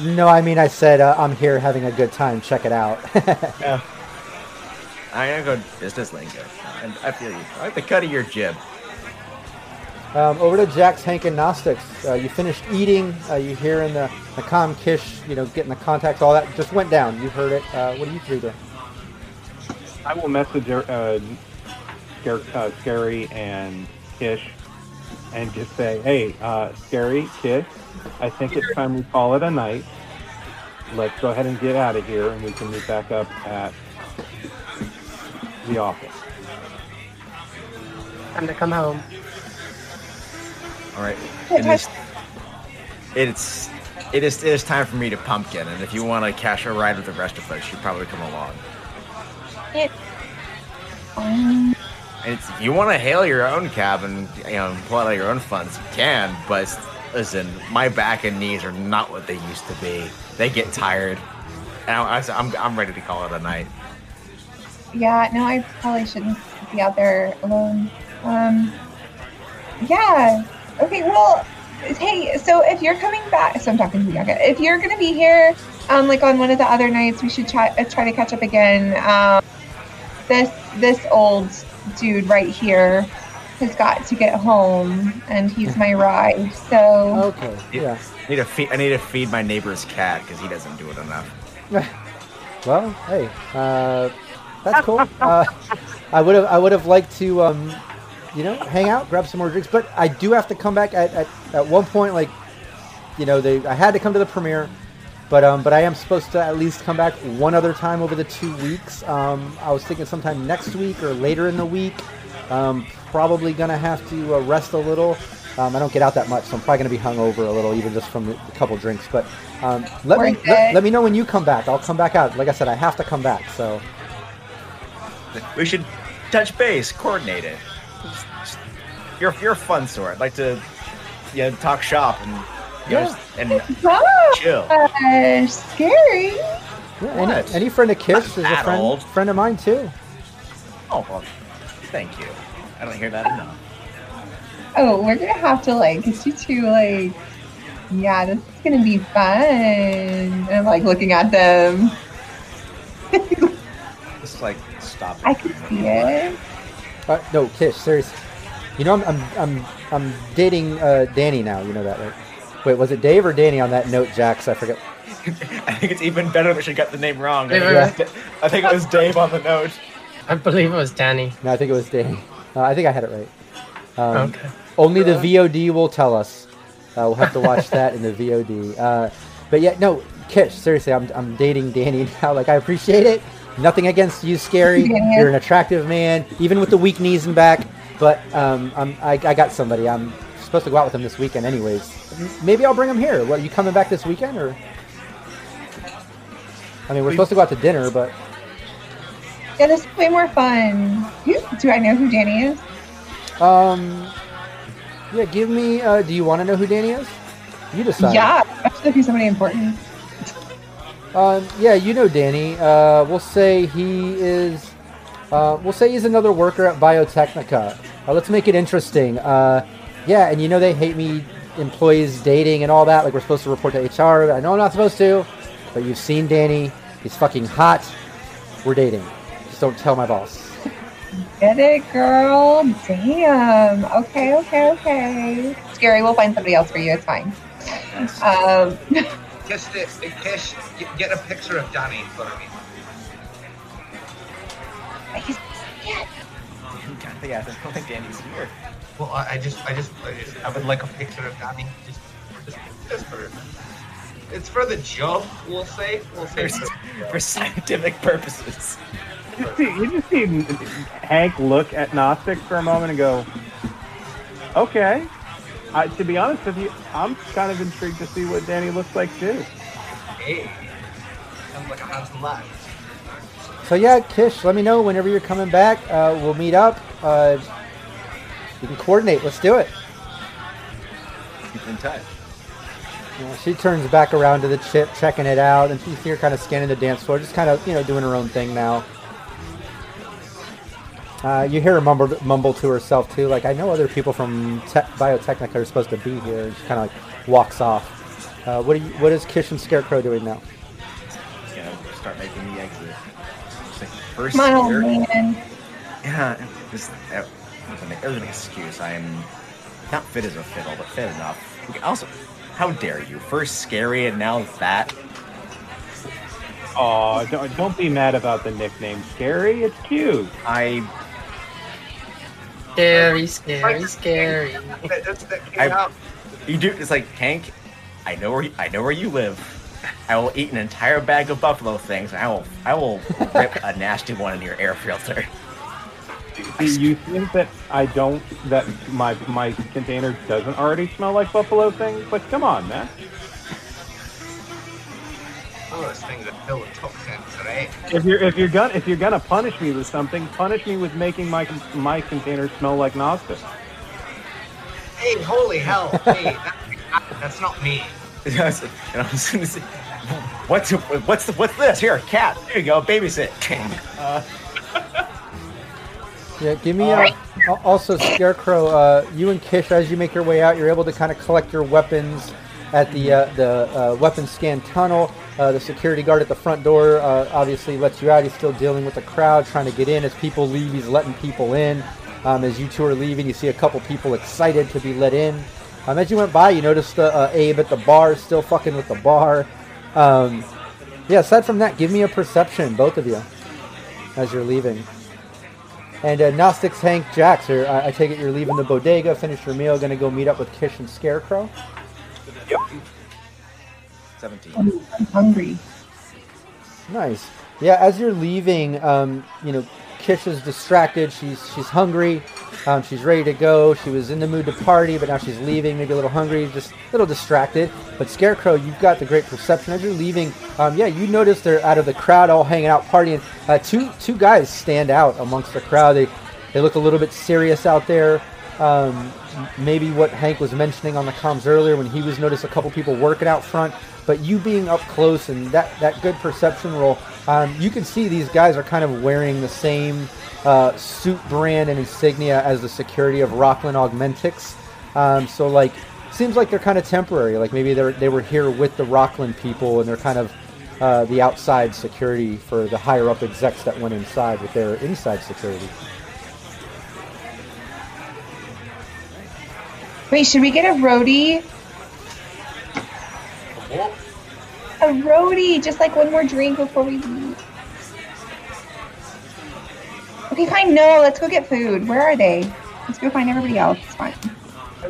No, I mean I said uh, I'm here having a good time. Check it out. I'm gonna go business lingo. And I feel you. I like the cut of your jib. Um, over to Jax Hank and Gnostics. Uh, you finished eating. Uh, you hear in the, the com kish, you know, getting the contacts, all that just went down. You heard it. Uh, what are you three doing? I will message uh, Scare, uh, Scary and Kish and just say, hey, uh, Scary, Kish, I think it's time we call it a night. Let's go ahead and get out of here and we can meet back up at the office. Time to come home. All right. It is, it's it is it is time for me to pumpkin, and if you want to cash a ride with the rest of us, you probably come along. It, um, if you want to hail your own cab and you know pull out your own funds, you can. But listen, my back and knees are not what they used to be. They get tired, and I, I, I'm I'm ready to call it a night. Yeah, no, I probably shouldn't be out there alone. Um, yeah. Okay, well, hey, so if you're coming back, so I'm talking to Bianca. If you're gonna be here, um, like on one of the other nights, we should try uh, try to catch up again. Um, this this old dude right here has got to get home, and he's my ride. So Okay. Yeah. I need to feed I need to feed my neighbor's cat because he doesn't do it enough. Well, hey, uh, that's cool. Uh, I would have, I would have liked to, um, you know, hang out, grab some more drinks, but I do have to come back at, at, at one point. Like, you know, they, I had to come to the premiere, but um, but I am supposed to at least come back one other time over the two weeks. Um, I was thinking sometime next week or later in the week. Um, probably gonna have to uh, rest a little. Um, I don't get out that much, so I'm probably going to be hungover a little, even just from a couple drinks. But um, let me let, let me know when you come back. I'll come back out. Like I said, I have to come back. So We should touch base, coordinate it. You're you're a fun sort. I'd like to, yeah, talk shop and you know, and Oh, chill. gosh, scary. yeah, any, any friend of Kish is a friend old. friend of mine too. Oh well, thank you. I don't hear that enough. Oh, we're gonna have to like get you two like. Yeah, this is gonna be fun. And I'm like looking at them. Just like stop. it. I can see it. Uh, no, Kish, seriously. You know, I'm I'm I'm, I'm dating uh, Danny now. You know that, right? Wait, was it Dave or Danny on that note, Jax? I forget. I think it's even better that she got the name wrong. I Dave, think, it was, I think it was Dave on the note. I believe it was Danny. No, I think it was Danny. Uh, I think I had it right. Um, Okay. Only the VOD will tell us. Uh, we'll have to watch that in the VOD. Uh, but yeah, no, Kish, seriously, I'm, I'm dating Danny now. Like, I appreciate it. Nothing against you, Scary. Yeah. You're an attractive man, even with the weak knees and back. But um, I'm, I, I got somebody. I'm supposed to go out with him this weekend, anyways. Maybe I'll bring him here. What, you coming back this weekend, or? I mean, we're supposed to go out to dinner, but Yeah, this is way more fun. Who, do I know who Danny is? um, yeah. Give me. Uh, do you want to know who Danny is? You decide. Yeah, especially if he's somebody important. Um, yeah, you know Danny. Uh, we'll say he is. Uh, we'll say he's another worker at Biotechnica. Uh, let's make it interesting. Uh, yeah, and you know they hate me, employees dating and all that. Like we're supposed to report to HR. I know I'm not supposed to, but you've seen Danny. He's fucking hot. We're dating. Just don't tell my boss. Get it, girl. Damn. Okay, okay, okay. Scary, we'll find somebody else for you. It's fine. Um, Kiss it, Kish, get, get a picture of Danny in front of me. he's, yeah, Yeah, I don't think Danny's here. Well, I, I just, I just, I just, I would like a picture of Danny. Just, just, just for, it's for the job. We'll say, we'll say. For, for- for scientific purposes. You just see, you just see Hank look at Gnostic for a moment and go, "Okay." I, to be honest with you, I'm kind of intrigued to see what Danny looks like too. Hey, sounds like a handsome lad. So yeah, Kish, let me know whenever you're coming back. Uh, we'll meet up. Uh, we can coordinate. Let's do it. Keep in touch. You she turns back around to the chip, checking it out, and she's here kind of scanning the dance floor, just kind of, you know, doing her own thing now. Uh, you hear her mumble, mumble to herself, too, like, I know other people from te- Biotechnica are supposed to be here, and she kind of like walks off. Uh, what, are you, what is Kish and Scarecrow doing now? You know, start making the exit. It's like, First come on, year, old man. Yeah, this, that was an, it was an excuse. I'm not fit as a fiddle, but fit enough. Also, how dare you? First scary and now that. Oh, don't, don't be mad about the nickname, Scary. It's cute. I Scary, scary, scary. I- you do. It's like Hank. I know where you, I know where you live. I will eat an entire bag of buffalo things. And I will I will rip a nasty one in your air filter. Do you think that I don't that my my container doesn't already smell like buffalo things? Like, come on, man. Some of those things are filled with toxins, right? If you're if you're gonna if you're gonna punish me with something, punish me with making my my container smell like Gnostic. Hey, holy hell! Hey, that, that's not me. Yes, and I was gonna say, what's what's the, what's this? Here, cat. There you go. Babysit. Uh, Yeah, give me uh, al- also Scarecrow. Uh, you and Kish, as you make your way out, you're able to kind of collect your weapons at the uh, the uh, weapon scan tunnel. Uh, the security guard at the front door uh, obviously lets you out. He's still dealing with the crowd, trying to get in. As people leave, he's letting people in. Um, as you two are leaving, you see a couple people excited to be let in. Um, as you went by, you noticed uh, uh, Abe at the bar, still fucking with the bar. Um, yeah, aside from that, give me a perception, both of you, as you're leaving. And uh, Gnostics Hank Jax, I, I take it you're leaving the bodega, finish your meal, gonna go meet up with Kish and Scarecrow. Seventeen. I'm hungry. Nice. Yeah, as you're leaving, um, you know, Kish is distracted. She's she's hungry. Um, she's ready to go. She was in the mood to party, but now she's leaving, maybe a little hungry, just a little distracted. But Scarecrow, you've got the great perception as you're leaving. Um, yeah, you notice they're out of the crowd, all hanging out, partying. Uh, two two guys stand out amongst the crowd. They they look a little bit serious out there. Um, maybe what Hank was mentioning on the comms earlier when he was noticed a couple people working out front. But you being up close and that, that good perception roll, um, you can see these guys are kind of wearing the same uh, suit brand and insignia as the security of Rocklin Augmentics. Um, so like, seems like they're kind of temporary. Like maybe they they were here with the Rocklin people and they're kind of uh, the outside security for the higher up execs that went inside with their inside security. Wait, should we get a roadie? A roadie, just like one more drink before we leave. Okay, fine. No, let's go get food. Where are they? Let's go find everybody else. It's fine.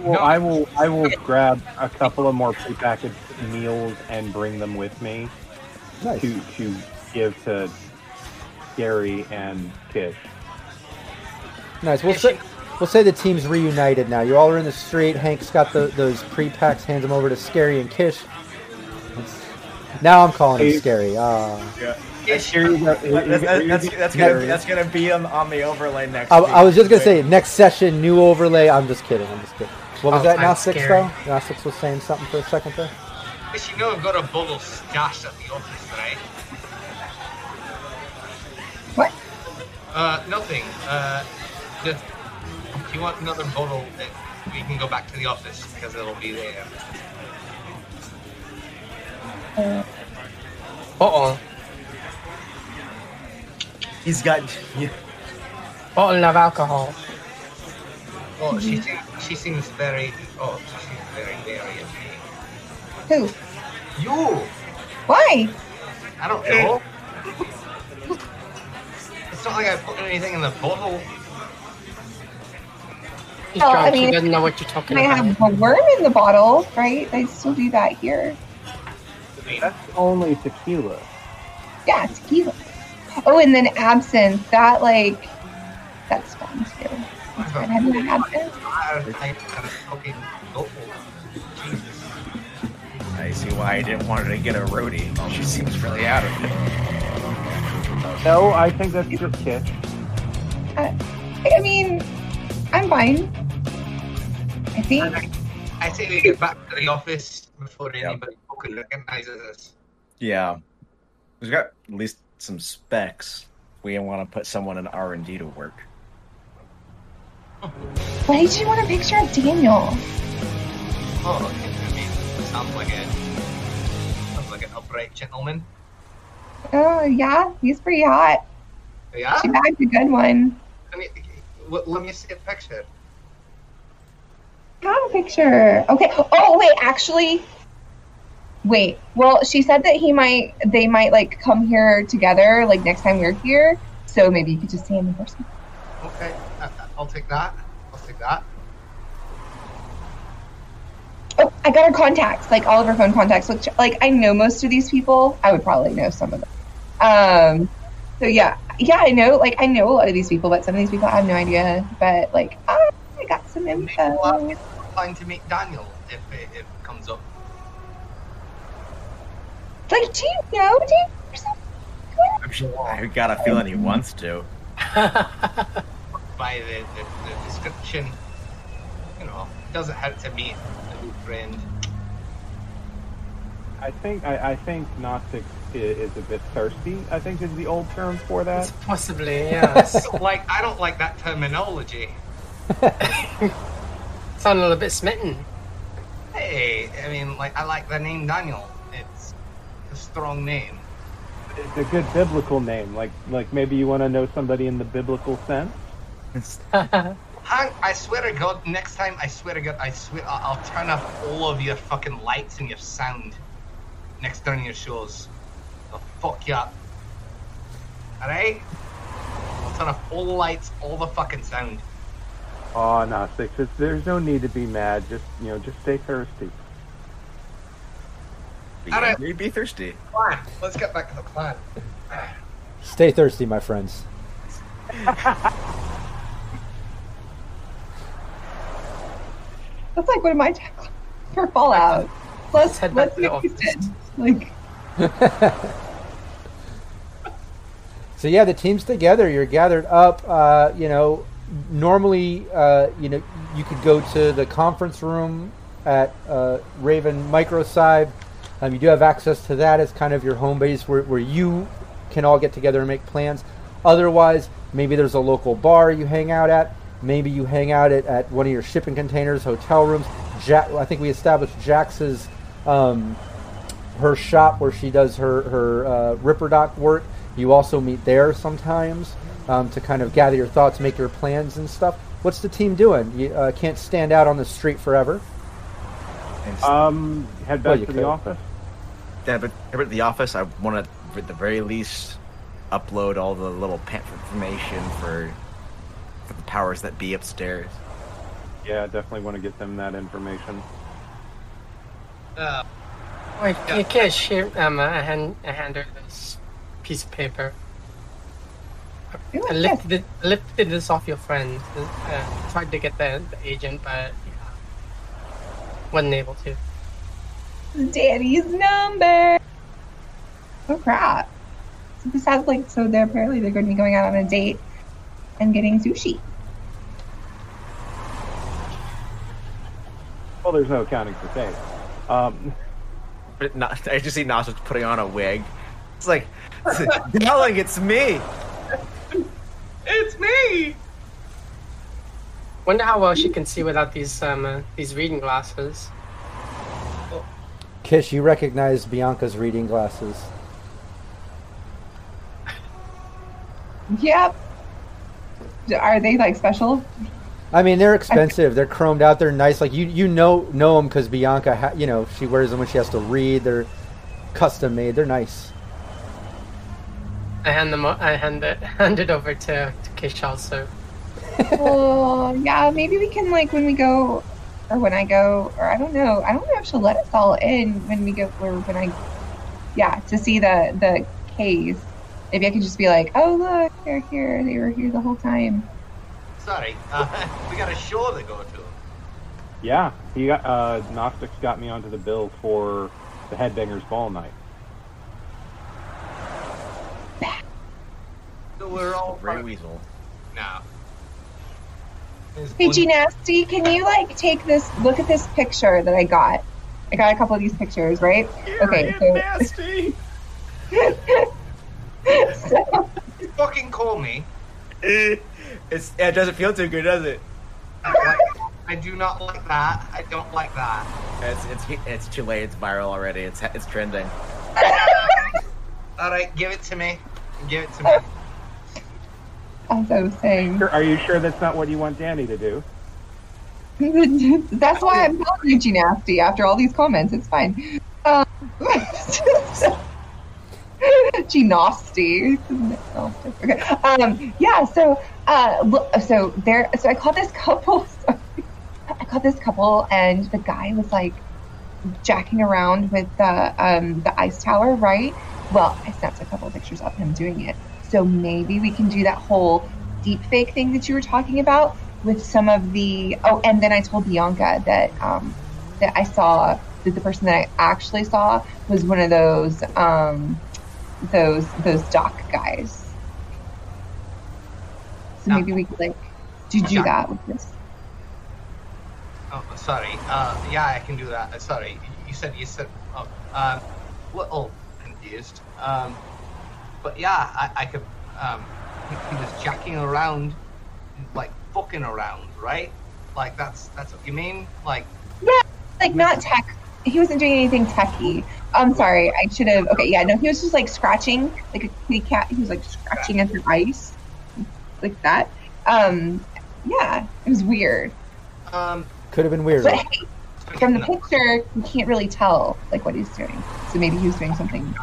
Well, I will. I will grab a couple of more prepackaged meals and bring them with me Nice. to to give to Gary and Kish. Nice. We'll say, we'll say the team's reunited now. You all are in the street. Hank's got the, those pre-packs, hands them over to Scary and Kish. Now I'm calling him Scary. Ah. That's, Here that's, that's, that's gonna that's gonna be on, on the overlay next. I, week. I was just gonna say next session, new overlay. I'm just kidding. I'm just kidding. What was Oh, that? Now I'm six scary. though. Now six was saying something for a second there. Yes, you know I've got a bottle stashed at the office, right? What? Uh, nothing. Uh, just if you want another bottle, we can go back to the office because it'll be there. Uh, Uh-oh. He's got. Yeah. Bottle of alcohol. Oh, she seems, she seems very. Oh, she seems very very of me. who? You? Why? I don't know. it's not like I put anything in the bottle. He's Well, I drunk. mean, he doesn't know what you're talking Can I about. have a worm in the bottle, right? They still do that here. That's only tequila. Yeah, tequila. Oh, and then absinthe. That like, that's fun too. That's fun. Have you had absinthe? I, I, I fucking bottle. Jesus. I see why I didn't want her to get a roadie. She seems really out of it. No, I think that's just Kish. Uh, I mean, I'm fine. I think. I say we get back to the office before Yeah. anybody fucking recognizes us. Yeah, we've got at least some specs. We want to put someone in R and D to work. Why did you want a picture of Daniel? Oh, okay. I mean, sounds like a sounds like an upright gentleman. Oh yeah, he's pretty hot. Yeah. She bagged a good one. Let me let let me see a picture. Have a picture. Okay. Oh wait, actually, wait. Well, she said that he might, they might like come here together, like next time we're here. So maybe you could just see him in person. Okay, I, I'll take that. I'll take that. Oh, I got her contacts, like all of her phone contacts. Which, like, I know most of these people. I would probably know some of them. Um. So yeah, yeah, I know. Like, I know a lot of these people, but some of these people I have no idea. But like, ah, I got some Maybe we'll have info. to find to meet Daniel if it, if it comes up. Like, do you know Daniel or something? I got a feeling he wants to. By the, the, the description, you know, it doesn't hurt to meet a new friend. I think I, I think Gnostic i- is a bit thirsty. I think is the old term for that. Possibly, yes. Like I don't like that terminology. Sound a little bit smitten. Hey, I mean, like I like the name Daniel. It's a strong name. It's a good biblical name. Like like maybe you want to know somebody in the biblical sense. Hank, I swear to God, next time, I swear to God, I swear, I'll, I'll turn off all of your fucking lights and your sound next during your shows. I'll fuck you up. Alright? I'll turn off all the lights, all the fucking sound. Oh, Gnostic, just, there's no need to be mad. Just you know, just stay thirsty. Be Alright. angry, be thirsty. Plan. Let's get back to the plan. Stay thirsty, my friends. That's like one of my taglines for Fallout. Let's head back let's to the get office. wasted. Like So yeah, the team's together. You're gathered up. Uh, you know, normally, uh, you know, you could go to the conference room at uh, Raven Microcyb. Um, you do have access to that as kind of your home base where, where you can all get together and make plans. Otherwise, maybe there's a local bar you hang out at. Maybe you hang out at, at one of your shipping containers, hotel rooms. I think we established Jax's um, her shop where she does her her uh, work. You also meet there sometimes um, to kind of gather your thoughts, make your plans and stuff. What's the team doing? You uh, can't stand out on the street forever. Um, head back you to could. the office. yeah, but over at the office, I want to, at the very least, upload all the little pamphlet information for for the powers that be upstairs. Yeah, I definitely want to get them that information. Uh, Wait, you can't share um, I hand, I hand her this piece of paper. Ooh, I lifted, it, I lifted this off your friend. Uh, tried to get the, the agent, but yeah, wasn't able to. Daddy's number. Oh crap! So this has like so they're apparently they're going to be going out on a date and getting sushi. Well, there's no accounting for taste. Um, But not, I just see Nasha putting on a wig. It's like, yelling, it's me. it's me. Wonder how well she can see without these um uh, these reading glasses. Kish, you recognize Bianca's reading glasses. Yep. Are they like special? I mean, they're expensive. They're chromed out. They're nice. Like you, you know, know them because Bianca, ha- you know, she wears them when she has to read. They're custom made. They're nice. I hand them. o- I hand it hand it over to to Kish also. oh yeah, maybe we can like when we go, or when I go, or I don't know. I don't know if she'll let us all in when we go, or when I, yeah, to see the the caves. Maybe I could just be like, oh look, they're here. They were here the whole time. Sorry, uh, we got a show to go to. yeah, he got uh, Gnostics got me onto the bill for the Headbangers Ball night. So we're all Ray part of- Weasel. now. There's Hey, one- G Nasty, can you like take this? Look at this picture that I got. I got a couple of these pictures, right? okay, so, nasty. so You fucking call me. It's, it doesn't feel too good, does it? I do not like that. I don't like that. It's it's it's too late. It's viral already. It's it's trending. All right, give it to me. Give it to me. as I was saying, Are you sure that's not what you want Danny to do? that's why I'm calling you G Nasty after all these comments. It's fine. Um, G Nasty. Okay. Um, yeah. So, uh, so there. So I called this couple. Sorry. I called this couple, and the guy was like jacking around with the um, the ice tower, right? Well, I snapped a couple of pictures of him doing it. So maybe we can do that whole deep fake thing that you were talking about with some of the. Oh, and then I told Bianca that um, that I saw that the person that I actually saw was one of those um, those those doc guys. So maybe we could like do do Yeah. that with this. Oh, sorry. Uh, yeah, I can do that. Uh, sorry. You said you said. Oh, um, little confused. Um, but yeah, I, I could. Um, he, he was jacking around, like fucking around, right? Like that's that's what you mean? Like Yeah, like not tech. He wasn't doing anything techy. I'm sorry. I should have. Okay, yeah, no, he was just like scratching like a kitty cat. He was like scratching at the ice, like that. Um, yeah, it was weird. um. Could have been weird. But hey, from the picture, you can't really tell like what he's doing. So maybe he was doing something.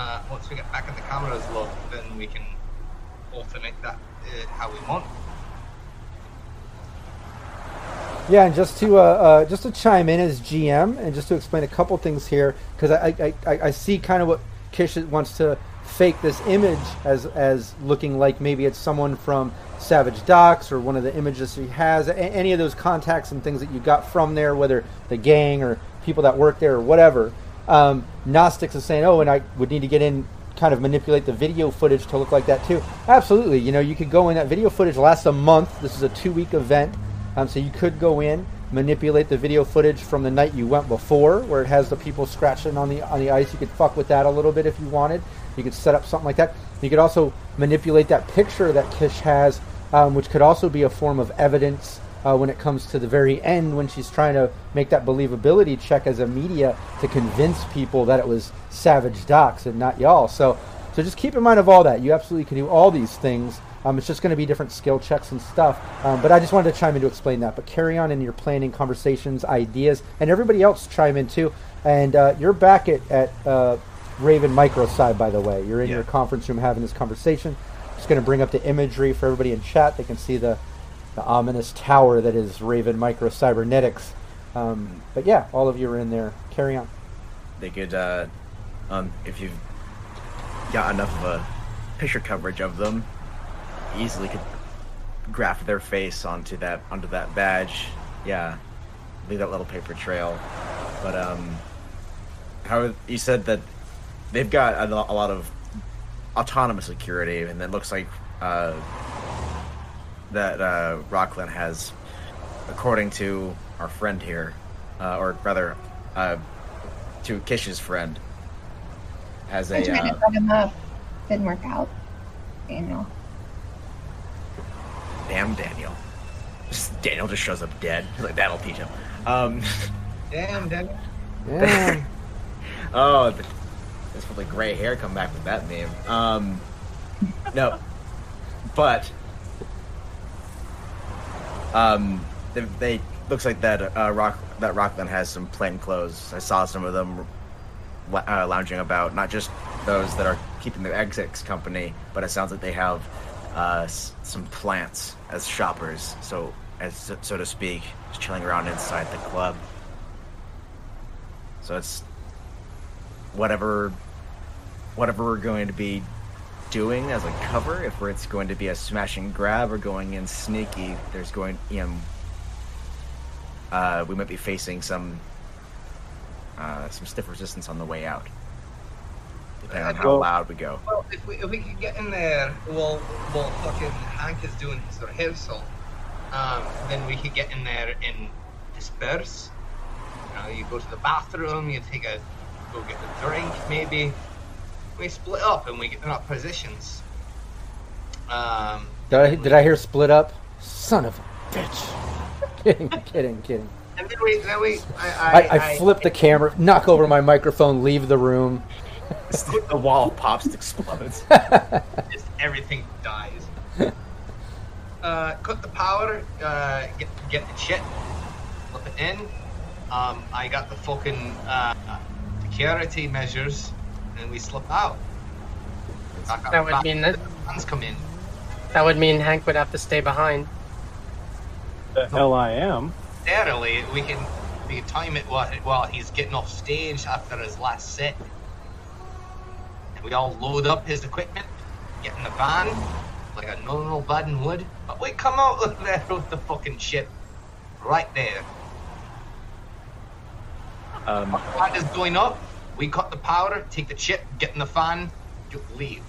Uh, once we get back at the cameras look, then we can alternate that uh, how we want. Yeah, and just to uh, uh, just to chime in as GM and just to explain a couple things here because I, I, I, I see kind of what Kish wants to fake this image as as looking like maybe it's someone from Savage Docs or one of the images he has, a- any of those contacts and things that you got from there, whether the gang or people that work there or whatever. Um, Gnostics is saying, oh, and I would need to get in, kind of manipulate the video footage to look like that too. Absolutely, you know, you could go in. That video footage lasts a month. This is a two-week event, um, so you could go in, manipulate the video footage from the night you went before, where it has the people scratching on the on the ice. You could fuck with that a little bit if you wanted. You could set up something like that. You could also manipulate that picture that Kish has, um, which could also be a form of evidence uh, when it comes to the very end when she's trying to make that believability check as a media to convince people that it was Savage Docs and not y'all. So, so just keep in mind of all that. You absolutely can do all these things. Um, it's just going to be different skill checks and stuff. Um, but I just wanted to chime in to explain that. But carry on in your planning, conversations, ideas, and everybody else chime in too. And uh, you're back at, at uh, Raven Microcyb, by the way. You're in Yeah. your conference room having this conversation. Just going to bring up the imagery for everybody in chat. They can see the, the ominous tower that is Raven Micro Cybernetics. Um, but yeah, all of you are in there. Carry on. They could, uh, um, if you've got enough of a picture coverage of them, easily could graft their face onto that onto that badge. Yeah, leave that little paper trail. But um, how you said that they've got a, lot of autonomous security, and it looks like uh, that uh, Rocklin has, according to our friend here, uh, or rather, uh, to Kish's friend, has I a. tried Uh, to set him up. Didn't work out. Daniel. damn Daniel. Just- Daniel just shows up dead. He's like, that'll teach him. Um, Damn, damn. Yeah. oh, the, this with the gray hair come back with that name. Um, no, but um, they, they looks like that uh, rock that Rocklin has some plain clothes. I saw some of them uh, lounging about. Not just those that are keeping the exits company, but it sounds like they have uh, s- some plants as shoppers. So as so to speak, just chilling around inside the club. So it's whatever whatever we're going to be doing as a cover. If it's going to be a smash and grab or going in sneaky, there's going you know uh, we might be facing some uh, some stiff resistance on the way out, depending on how Well- loud we go. Well, if we, if we could get in there while, while fucking Hank is doing his rehearsal, um, then we could get in there and disperse. You know, you go to the bathroom, you take a, go get a drink, maybe. We split up and we get in our positions. Um, Did I, did I hear split up? Son of a bitch. kidding, kidding, kidding. and then we, then we, I, I, I, I flip the camera, knock over my microphone, leave the room. the wall pops, and explodes. just everything dies. uh, cut the power, uh, get get the shit, flip it in. Um, I got the fucking uh, security measures, and we slip out. Back That would back- mean that Fans come in. that would mean Hank would have to stay behind. The hell I am. Generally, we can we can time it while, while he's getting off stage after his last set. And we all load up his equipment, get in the van, like a normal Baden would. But we come out of there with the fucking ship right there. Um, Fan is going up. We cut the power, take the chip, get in the fan, you leave.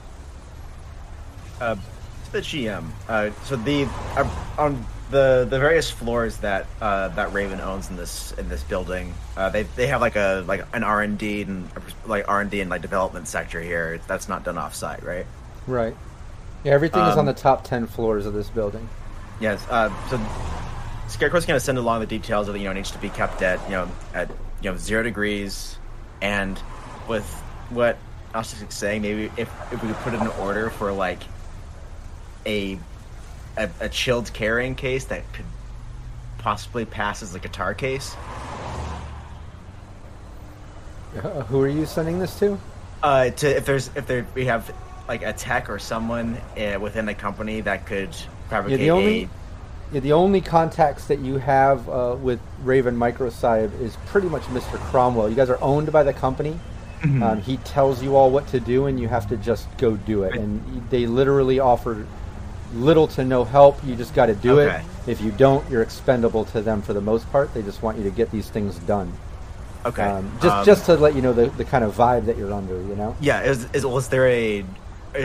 uh, to the GM. Uh, so the uh, on the the various floors that uh, that Raven owns in this in this building, uh, they they have like a like an R and D and like R and D and like development sector here. That's not done off site, right? Right. Yeah, everything is on Um, the top 10 floors of this building. Yes. Uh, so Scarecrow's going to send along the details of you know it needs to be kept at you know at you know zero degrees, and with what Gnostic is saying, maybe if if we could put in an order for like a a, a chilled carrying case that could possibly pass as a guitar case. Uh, who are you sending this to? Uh, to if there's if there we have like a tech or someone uh, within the company that could Yeah, fabricate the only yeah, the only contacts that you have uh, with Raven Microcyb is pretty much Mr. Cromwell. You guys are owned by the company, Mhm. Um, he tells you all what to do, and you have to just go do it. And they literally offer little to no help. You just got to do Okay. it. If you don't, you're expendable to them for the most part. They just want you to get these things done. Okay. Um, just Um, just to let you know the, the kind of vibe that you're under. You know. Yeah, is, is was there a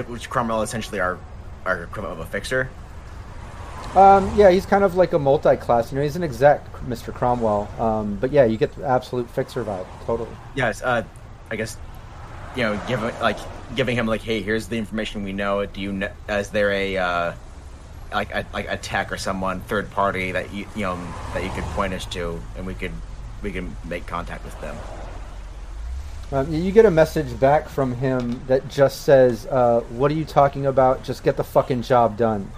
which Cromwell essentially our our equivalent of a fixer? Um, yeah, he's kind of like a multi-class. You know, he's an exec, Mr. Cromwell. Um, but yeah, you get the absolute fixer vibe. Totally. Yes, uh, I guess you know, giving like giving him like, hey, here's the information we know. Do you kn- is there a uh, like a, like a tech or someone third party that you you know that you could point us to, and we could we can make contact with them. Um, you get a message back from him that just says, uh, "What are you talking about? Just get the fucking job done."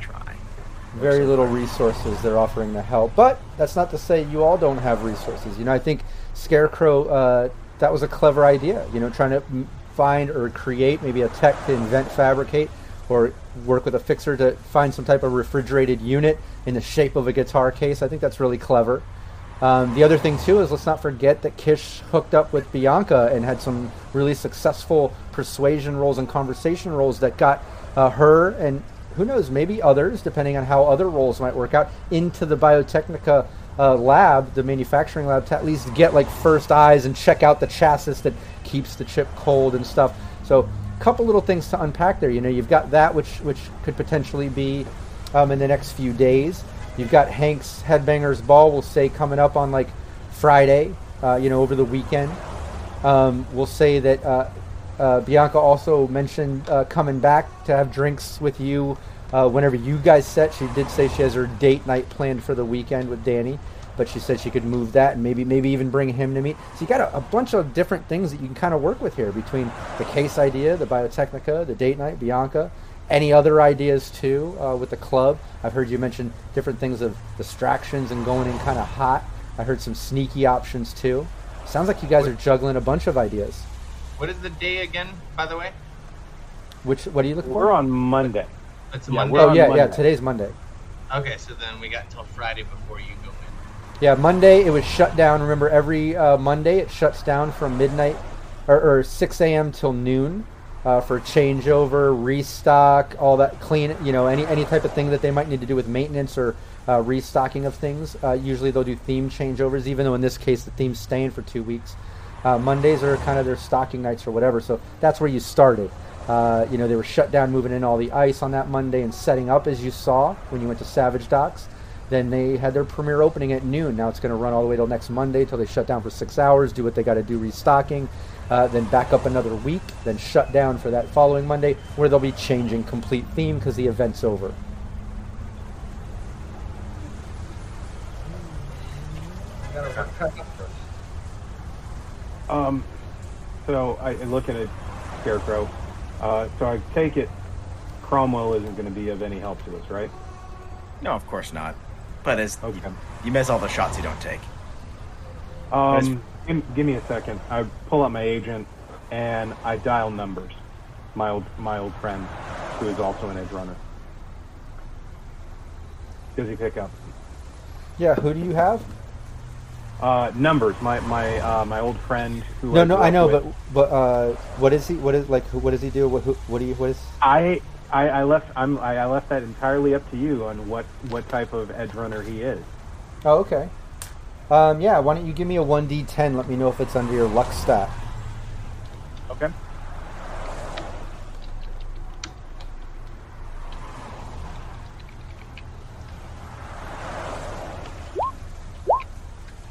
Try. Very little resources they're offering to help, but that's not to say you all don't have resources. You know, I think Scarecrow uh, that was a clever idea. You know, trying to find or create maybe a tech to invent, fabricate, or work with a fixer to find some type of refrigerated unit in the shape of a guitar case. I think that's really clever. Um, the other thing too is let's not forget that Kish hooked up with Bianca and had some really successful persuasion roles and conversation roles that got uh, her and who knows maybe others, depending on how other roles might work out, into the Biotechnica uh, lab, the manufacturing lab, to at least get like first eyes and check out the chassis that keeps the chip cold and stuff. So a couple little things to unpack there. You know, you've got that which which could potentially be um, in the next few days. You've got Hank's Headbangers Ball, we'll say, coming up on like Friday, uh, you know, over the weekend. Um, we'll say that uh, uh, Bianca also mentioned uh, coming back to have drinks with you uh, whenever you guys set. She did say she has her date night planned for the weekend with Danny, but she said she could move that and maybe maybe even bring him to meet. So you got a, a bunch of different things that you can kind of work with here between the case idea, the Biotechnica, the date night, Bianca. Any other ideas too uh, with the club? I've heard you mention different things of distractions and going in kind of hot. I heard some sneaky options too. Sounds like you guys are juggling a bunch of ideas. What is the day again, by the way? Which what are you looking for? We're on Monday. It's Yeah, Monday. we're Oh on yeah, yeah. Today's Monday. Okay, so then we got until Friday before you go in. Yeah, Monday it was shut down. Remember, every uh, Monday it shuts down from midnight or, or 6 a.m. till noon uh, for changeover, restock, all that clean. You know, any any type of thing that they might need to do with maintenance or uh, restocking of things. Uh, usually they'll do theme changeovers, even though in this case the theme's staying for two weeks. Uh, Mondays are kind of their stocking nights or whatever. So that's where you started. Uh, you know, they were shut down, moving in all the ice on that Monday and setting up, as you saw when you went to Savage Docks. Then they had their premiere opening at noon. Now it's going to run all the way till next Monday till they shut down for six hours, do what they got to do restocking, uh, then back up another week, then shut down for that following Monday, where they'll be changing complete theme because the event's over. Um, so I look at Scarecrow. Uh, so I take it Cromwell isn't going to be of any help to us, right? No, of course not. But as Okay. you, you miss all the shots you don't take. Um, give, give me a second. I pull out my agent and I dial numbers. My old my old friend, who is also an edge runner. Does he pick up? Yeah, who do you have? Uh, numbers. My my uh, my old friend who. No, I no, I know, with. but but uh, what is he? What is like? Who, what does he do? What who, what do you? What is? I, I I left I'm I, I left that entirely up to you on what what type of edge runner he is. Oh, okay. Um, yeah, why don't you give me a one d ten? Let me know if it's under your luck stat. Okay.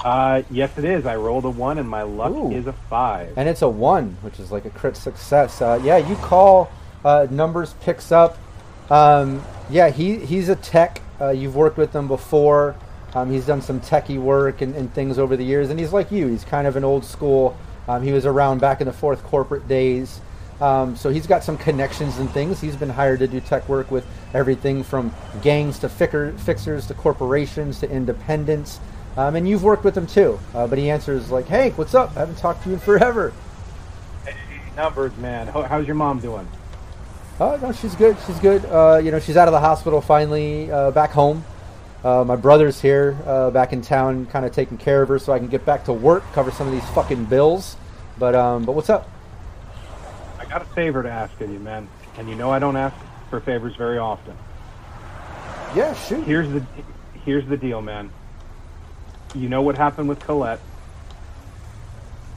Uh, yes, it is. I rolled a one, and my luck Ooh. is a five. and it's a one, which is like a crit success. Uh, yeah, you call, uh, numbers picks up. Um, yeah, he he's a tech. Uh, you've worked with him before. Um, he's done some techie work and, and things over the years, and he's like you. He's kind of an old school. Um, he was around back in the fourth corporate days. Um, so he's got some connections and things. He's been hired to do tech work with everything from gangs to ficker, fixers to corporations to independents. Um, and you've worked with him too. Uh, but he answers like, "Hank, what's up? I haven't talked to you in forever." Hey, numbers, man. How, how's your mom doing? Oh no, she's good. She's good. Uh, you know, she's out of the hospital finally, uh, back home. Uh, my brother's here, uh, back in town, kind of taking care of her, so I can get back to work, cover some of these fucking bills. But um, but what's up? I got a favor to ask of you, man. And you know I don't ask for favors very often. Yeah, shoot. Here's the here's the deal, man. You know what happened with Colette.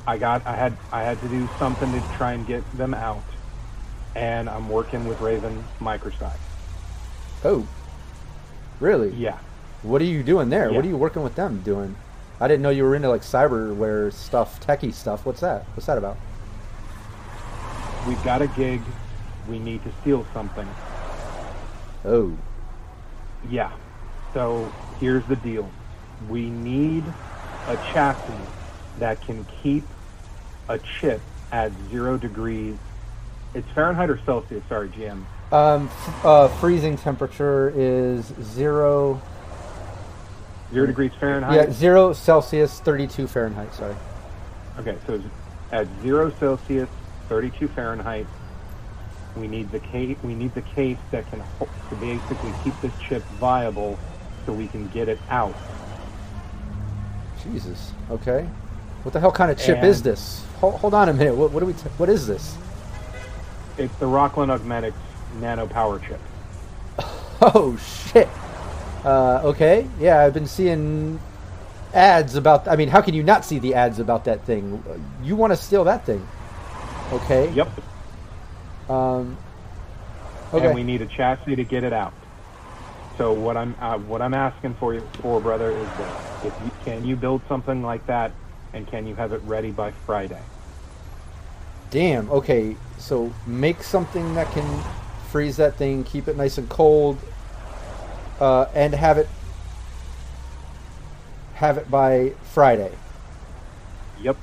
I got I had I had to do something to try and get them out. And I'm working with Raven Microcyb. Oh, really? Yeah. What are you doing there? Yeah. What are you working with them doing? I didn't know you were into like cyberware stuff, techie stuff. What's that? What's that about? We've got a gig. We need to steal something. Oh, Yeah. So here's the deal. We need a chassis that can keep a chip at zero degrees. It's Fahrenheit or Celsius, sorry, GM. um, f- uh, freezing temperature is zero. Zero degrees Fahrenheit? Yeah, zero Celsius, thirty-two Fahrenheit. Sorry. Okay, so at zero Celsius, 32 Fahrenheit, we need the case. We need the case that can ho- to basically keep this chip viable, so we can get it out. Jesus. Okay. What the hell kind of chip is this? Hold, hold on a minute. What, what do we? T- what is this? It's the Rocklin Augmentics Nano Power Chip. Oh shit. Uh, okay. Yeah, I've been seeing ads about. I mean, how can you not see the ads about that thing? You want to steal that thing? Okay. Yep. Um. Okay. And we need a chassis to get it out. So what I'm uh, what I'm asking for you for, brother, is that if you can you build something like that, and can you have it ready by Friday? Damn. Okay. So make something that can freeze that thing, keep it nice and cold, uh, and have it have it by Friday. Yep.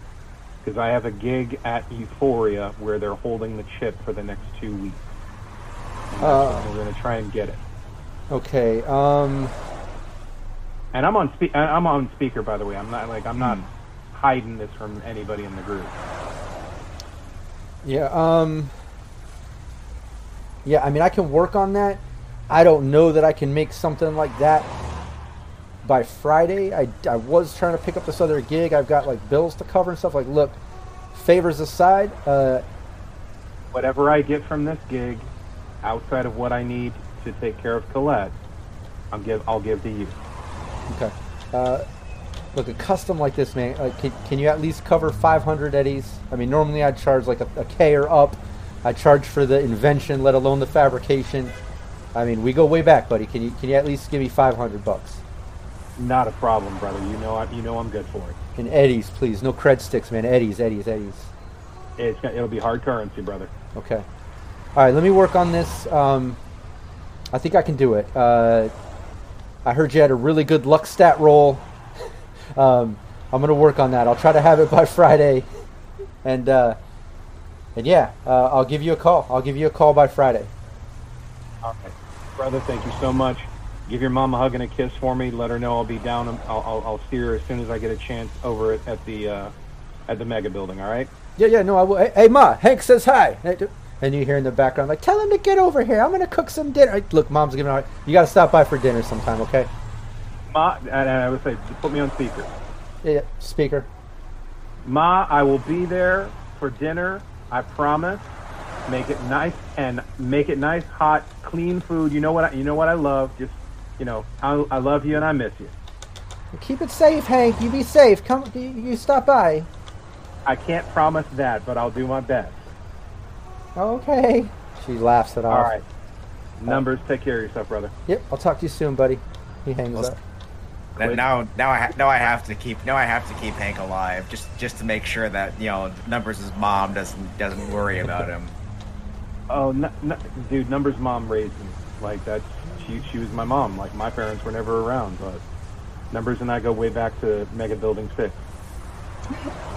Because I have a gig at Euphoria where they're holding the chip for the next two weeks. Uh. we're going to try and get it. Okay. Um. And I'm on spe- I- I'm on speaker, by the way. I'm not like I'm not hiding this from anybody in the group. Yeah. Um. Yeah. I mean, I can work on that. I don't know that I can make something like that by Friday. I, I was trying to pick up this other gig. I've got like bills to cover and stuff. Like, look, favors aside, uh, Whatever I get from this gig, outside of what I need to take care of Colette, I'll give I'll give to you. Okay. Uh, look, a custom like this, man. Like, can, can you at least cover 500 eddies? I mean, normally I'd charge like a, a K or up. I charge for the invention, let alone the fabrication. I mean, we go way back, buddy. Can you can you at least give me 500 bucks? Not a problem, brother. You know I, you know I'm good for it. In eddies, please. No cred sticks, man. Eddies, eddies, eddies. It's it'll be hard currency, brother. Okay. All right, let me work on this. Um, I think I can do it. Uh, I heard you had a really good luck stat roll. um, I'm gonna work on that. I'll try to have it by Friday, and uh, and yeah, uh, I'll give you a call. I'll give you a call by Friday. All right, brother. Thank you so much. Give your mom a hug and a kiss for me. Let her know I'll be down. I'll I'll, I'll see her as soon as I get a chance over at, at the uh, at the mega building. All right. Yeah, yeah, no, I will. Hey, hey, ma, Hank says hi. Hey, And you hear in the background like, tell him to get over here. I'm gonna cook some dinner. Look, mom's giving out. You gotta stop by for dinner sometime, okay? Ma, and I would say put me on speaker. Yeah. Speaker. Ma, I will be there for dinner. I promise. Make it nice and make it nice, hot, clean food. You know what? I, you know what I love. Just you know, I, I love you and I miss you. Keep it safe, Hank. You be safe. Come, you stop by. I can't promise that, but I'll do my best. Okay. She laughs it off. All right. Numbers, take care of yourself, brother. Yep. I'll talk to you soon, buddy. He hangs up. Then now, now I ha- now I have to keep now I have to keep Hank alive just just to make sure that you know numbers' mom doesn't doesn't worry about him. Oh, n- n- dude, Numbers' mom raised me. Like that, she she was my mom. Like my parents were never around, but Numbers and I go way back to Mega Building Six.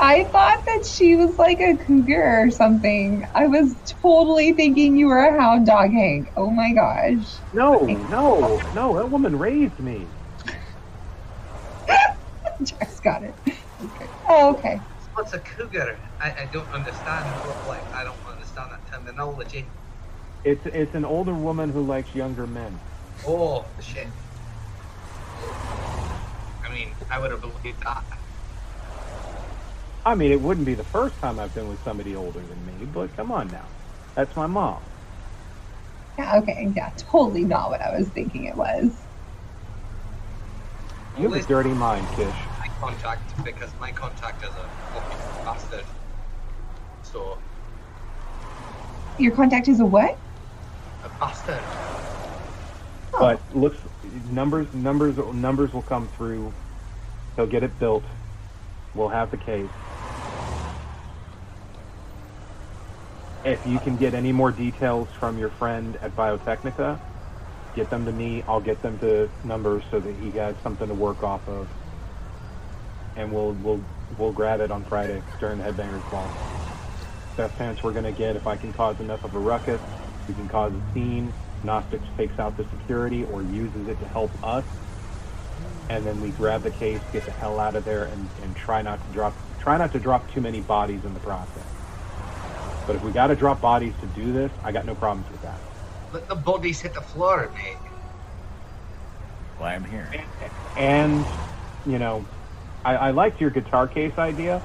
I thought that she was like a cougar or something. I was totally thinking you were a hound dog, Hank. Oh my gosh. No, no, no. That woman raised me. Jack's got it. Okay. Oh, okay. What's a cougar? I, I don't understand. Like, I don't understand that terminology. It's it's an older woman who likes younger men. Oh, shit. I mean, I would have believed that. I mean, it wouldn't be the first time I've been with somebody older than me, but come on now. That's my mom. Yeah, okay, yeah, totally not what I was thinking it was. You have a dirty mind, Kish. My contact, because my contact is a fucking bastard. So, Your contact is a what? a bastard. Oh. But looks numbers numbers numbers will come through. He'll get it built. We'll have the case. If you can get any more details from your friend at Biotechnica, get them to me. I'll get them to numbers so that he has something to work off of. And we'll we'll we'll grab it on Friday during the headbangers ball. Best chance we're gonna get if I can cause enough of a ruckus, we can cause a scene. Gnostics takes out the security or uses it to help us, and then we grab the case, get the hell out of there, and, and try not to drop try not to drop too many bodies in the process. But if we got to drop bodies to do this, I got no problems with that. Let the bodies hit the floor, mate. Why I'm here. And you know, I, I liked your guitar case idea.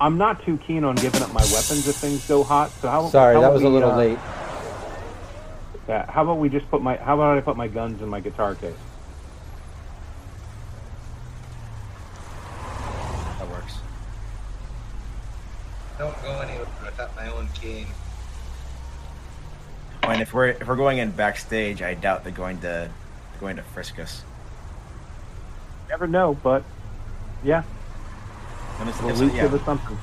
I'm not too keen on giving up my weapons if things go hot. So how? Sorry, how that about was a little uh, late. Yeah, how about we just put my? How about I put my guns in my guitar case? That works. Don't go anywhere without my own cane. I mean, if we're if we're going in backstage, I doubt they're going to going to frisk us. Never know, but yeah, And it's, it'll at it's- yeah. give us something.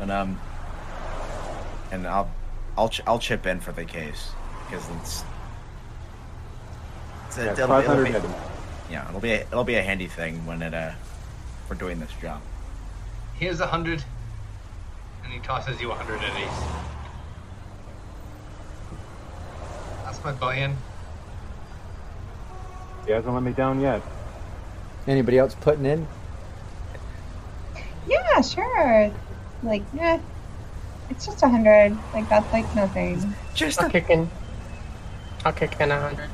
And um, and I'll I'll ch- I'll chip in for the case because it's. it's a- Yeah, it'll be- 500 it'll be- Yeah, it'll be a, it'll be a handy thing when it uh we're doing this job. Here's a hundred, and he tosses you a hundred at least. That's my buy-in. He hasn't let me down yet. Anybody else putting in? Yeah, sure. Like, yeah, it's just a hundred. Like that's like nothing. Just I'll kick in. I'll kick in a hundred.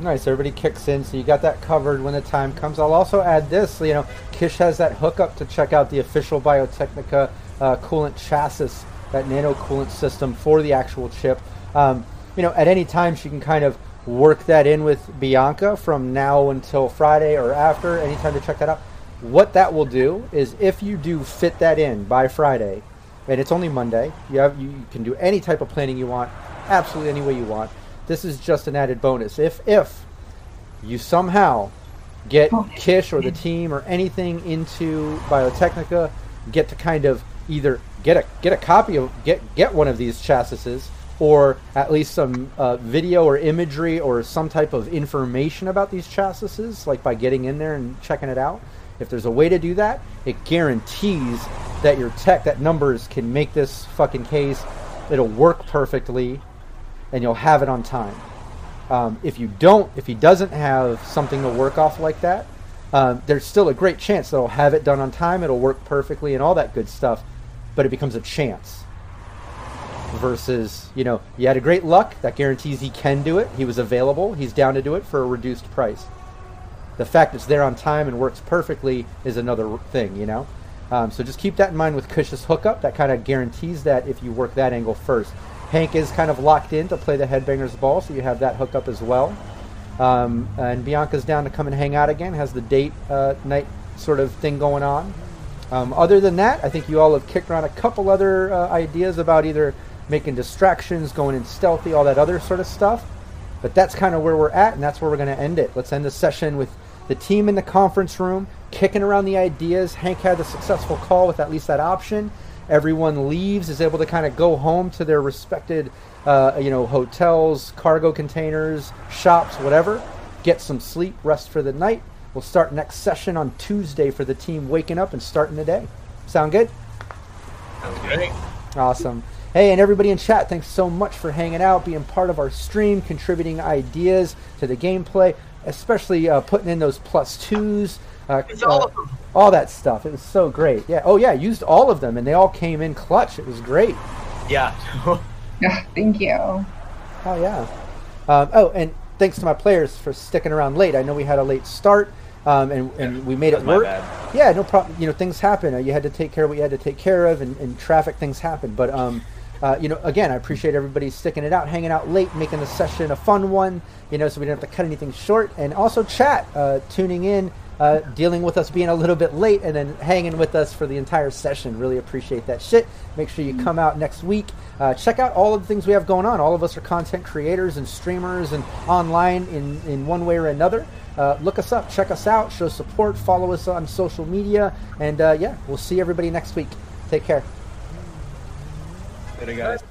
Nice, everybody kicks in, so you got that covered when the time comes. I'll also add this, you know, Kish has that hookup to check out the official Biotechnica uh, coolant chassis, that nano coolant system for the actual chip. Um, you know, at any time she can kind of work that in with Bianca from now until Friday or after, anytime to check that out. What that will do is if you do fit that in by Friday, and it's only Monday, you have you can do any type of planning you want, absolutely any way you want. This is just an added bonus. If if you somehow get Kish or the team or anything into Biotechnica, get to kind of either get a get a copy of get get one of these chassis or at least some uh, video or imagery or some type of information about these chassis, like by getting in there and checking it out. If there's a way to do that, it guarantees that your tech, that numbers can make this fucking case. It'll work perfectly, and you'll have it on time. Um, if you don't, if he doesn't have something to work off like that, um, there's still a great chance that he'll have it done on time. It'll work perfectly and all that good stuff, but it becomes a chance. Versus, you know, you had a great luck that guarantees he can do it. He was available. He's down to do it for a reduced price. The fact it's there on time and works perfectly is another thing, you know. Um, so just keep that in mind with Kish's hookup. That kind of guarantees that if you work that angle first. Hank is kind of locked in to play the Headbangers Ball, so you have that hookup as well. Um, and Bianca's down to come and hang out again. Has the date uh, night sort of thing going on. Um, other than that, I think you all have kicked around a couple other uh, ideas about either making distractions, going in stealthy, all that other sort of stuff. But that's kind of where we're at, and that's where we're going to end it. Let's end the session with the team in the conference room, kicking around the ideas. Hank had the successful call with at least that option. Everyone leaves, is able to kind of go home to their respected, uh, you know, hotels, cargo containers, shops, whatever. Get some sleep, rest for the night. We'll start next session on Tuesday for the team waking up and starting the day. Sound good? Sounds great. Awesome. Hey, and everybody in chat, thanks so much for hanging out, being part of our stream, contributing ideas to the gameplay, especially uh, putting in those plus twos. Uh, It's all of them. All that stuff. It was so great. Yeah. Oh, yeah. Used all of them, and they all came in clutch. It was great. Yeah. Yeah, thank you. Oh yeah. Um, oh, and thanks to my players for sticking around late. I know we had a late start, um, and, and we made it work. Yeah, no problem. You know, things happen. Uh, you had to take care of what you had to take care of, and, and traffic things happen. But um, uh, you know, again, I appreciate everybody sticking it out, hanging out late, making the session a fun one. You know, so we didn't have to cut anything short, and also chat, uh, tuning in uh, dealing with us being a little bit late and then hanging with us for the entire session. Really appreciate that shit. Make sure you mm-hmm. come out next week. Uh, check out all of the things we have going on. All of us are content creators and streamers and online in, in one way or another. Uh, look us up, check us out, show support, follow us on social media, and uh, yeah, we'll see everybody next week. Take care. Later, guys.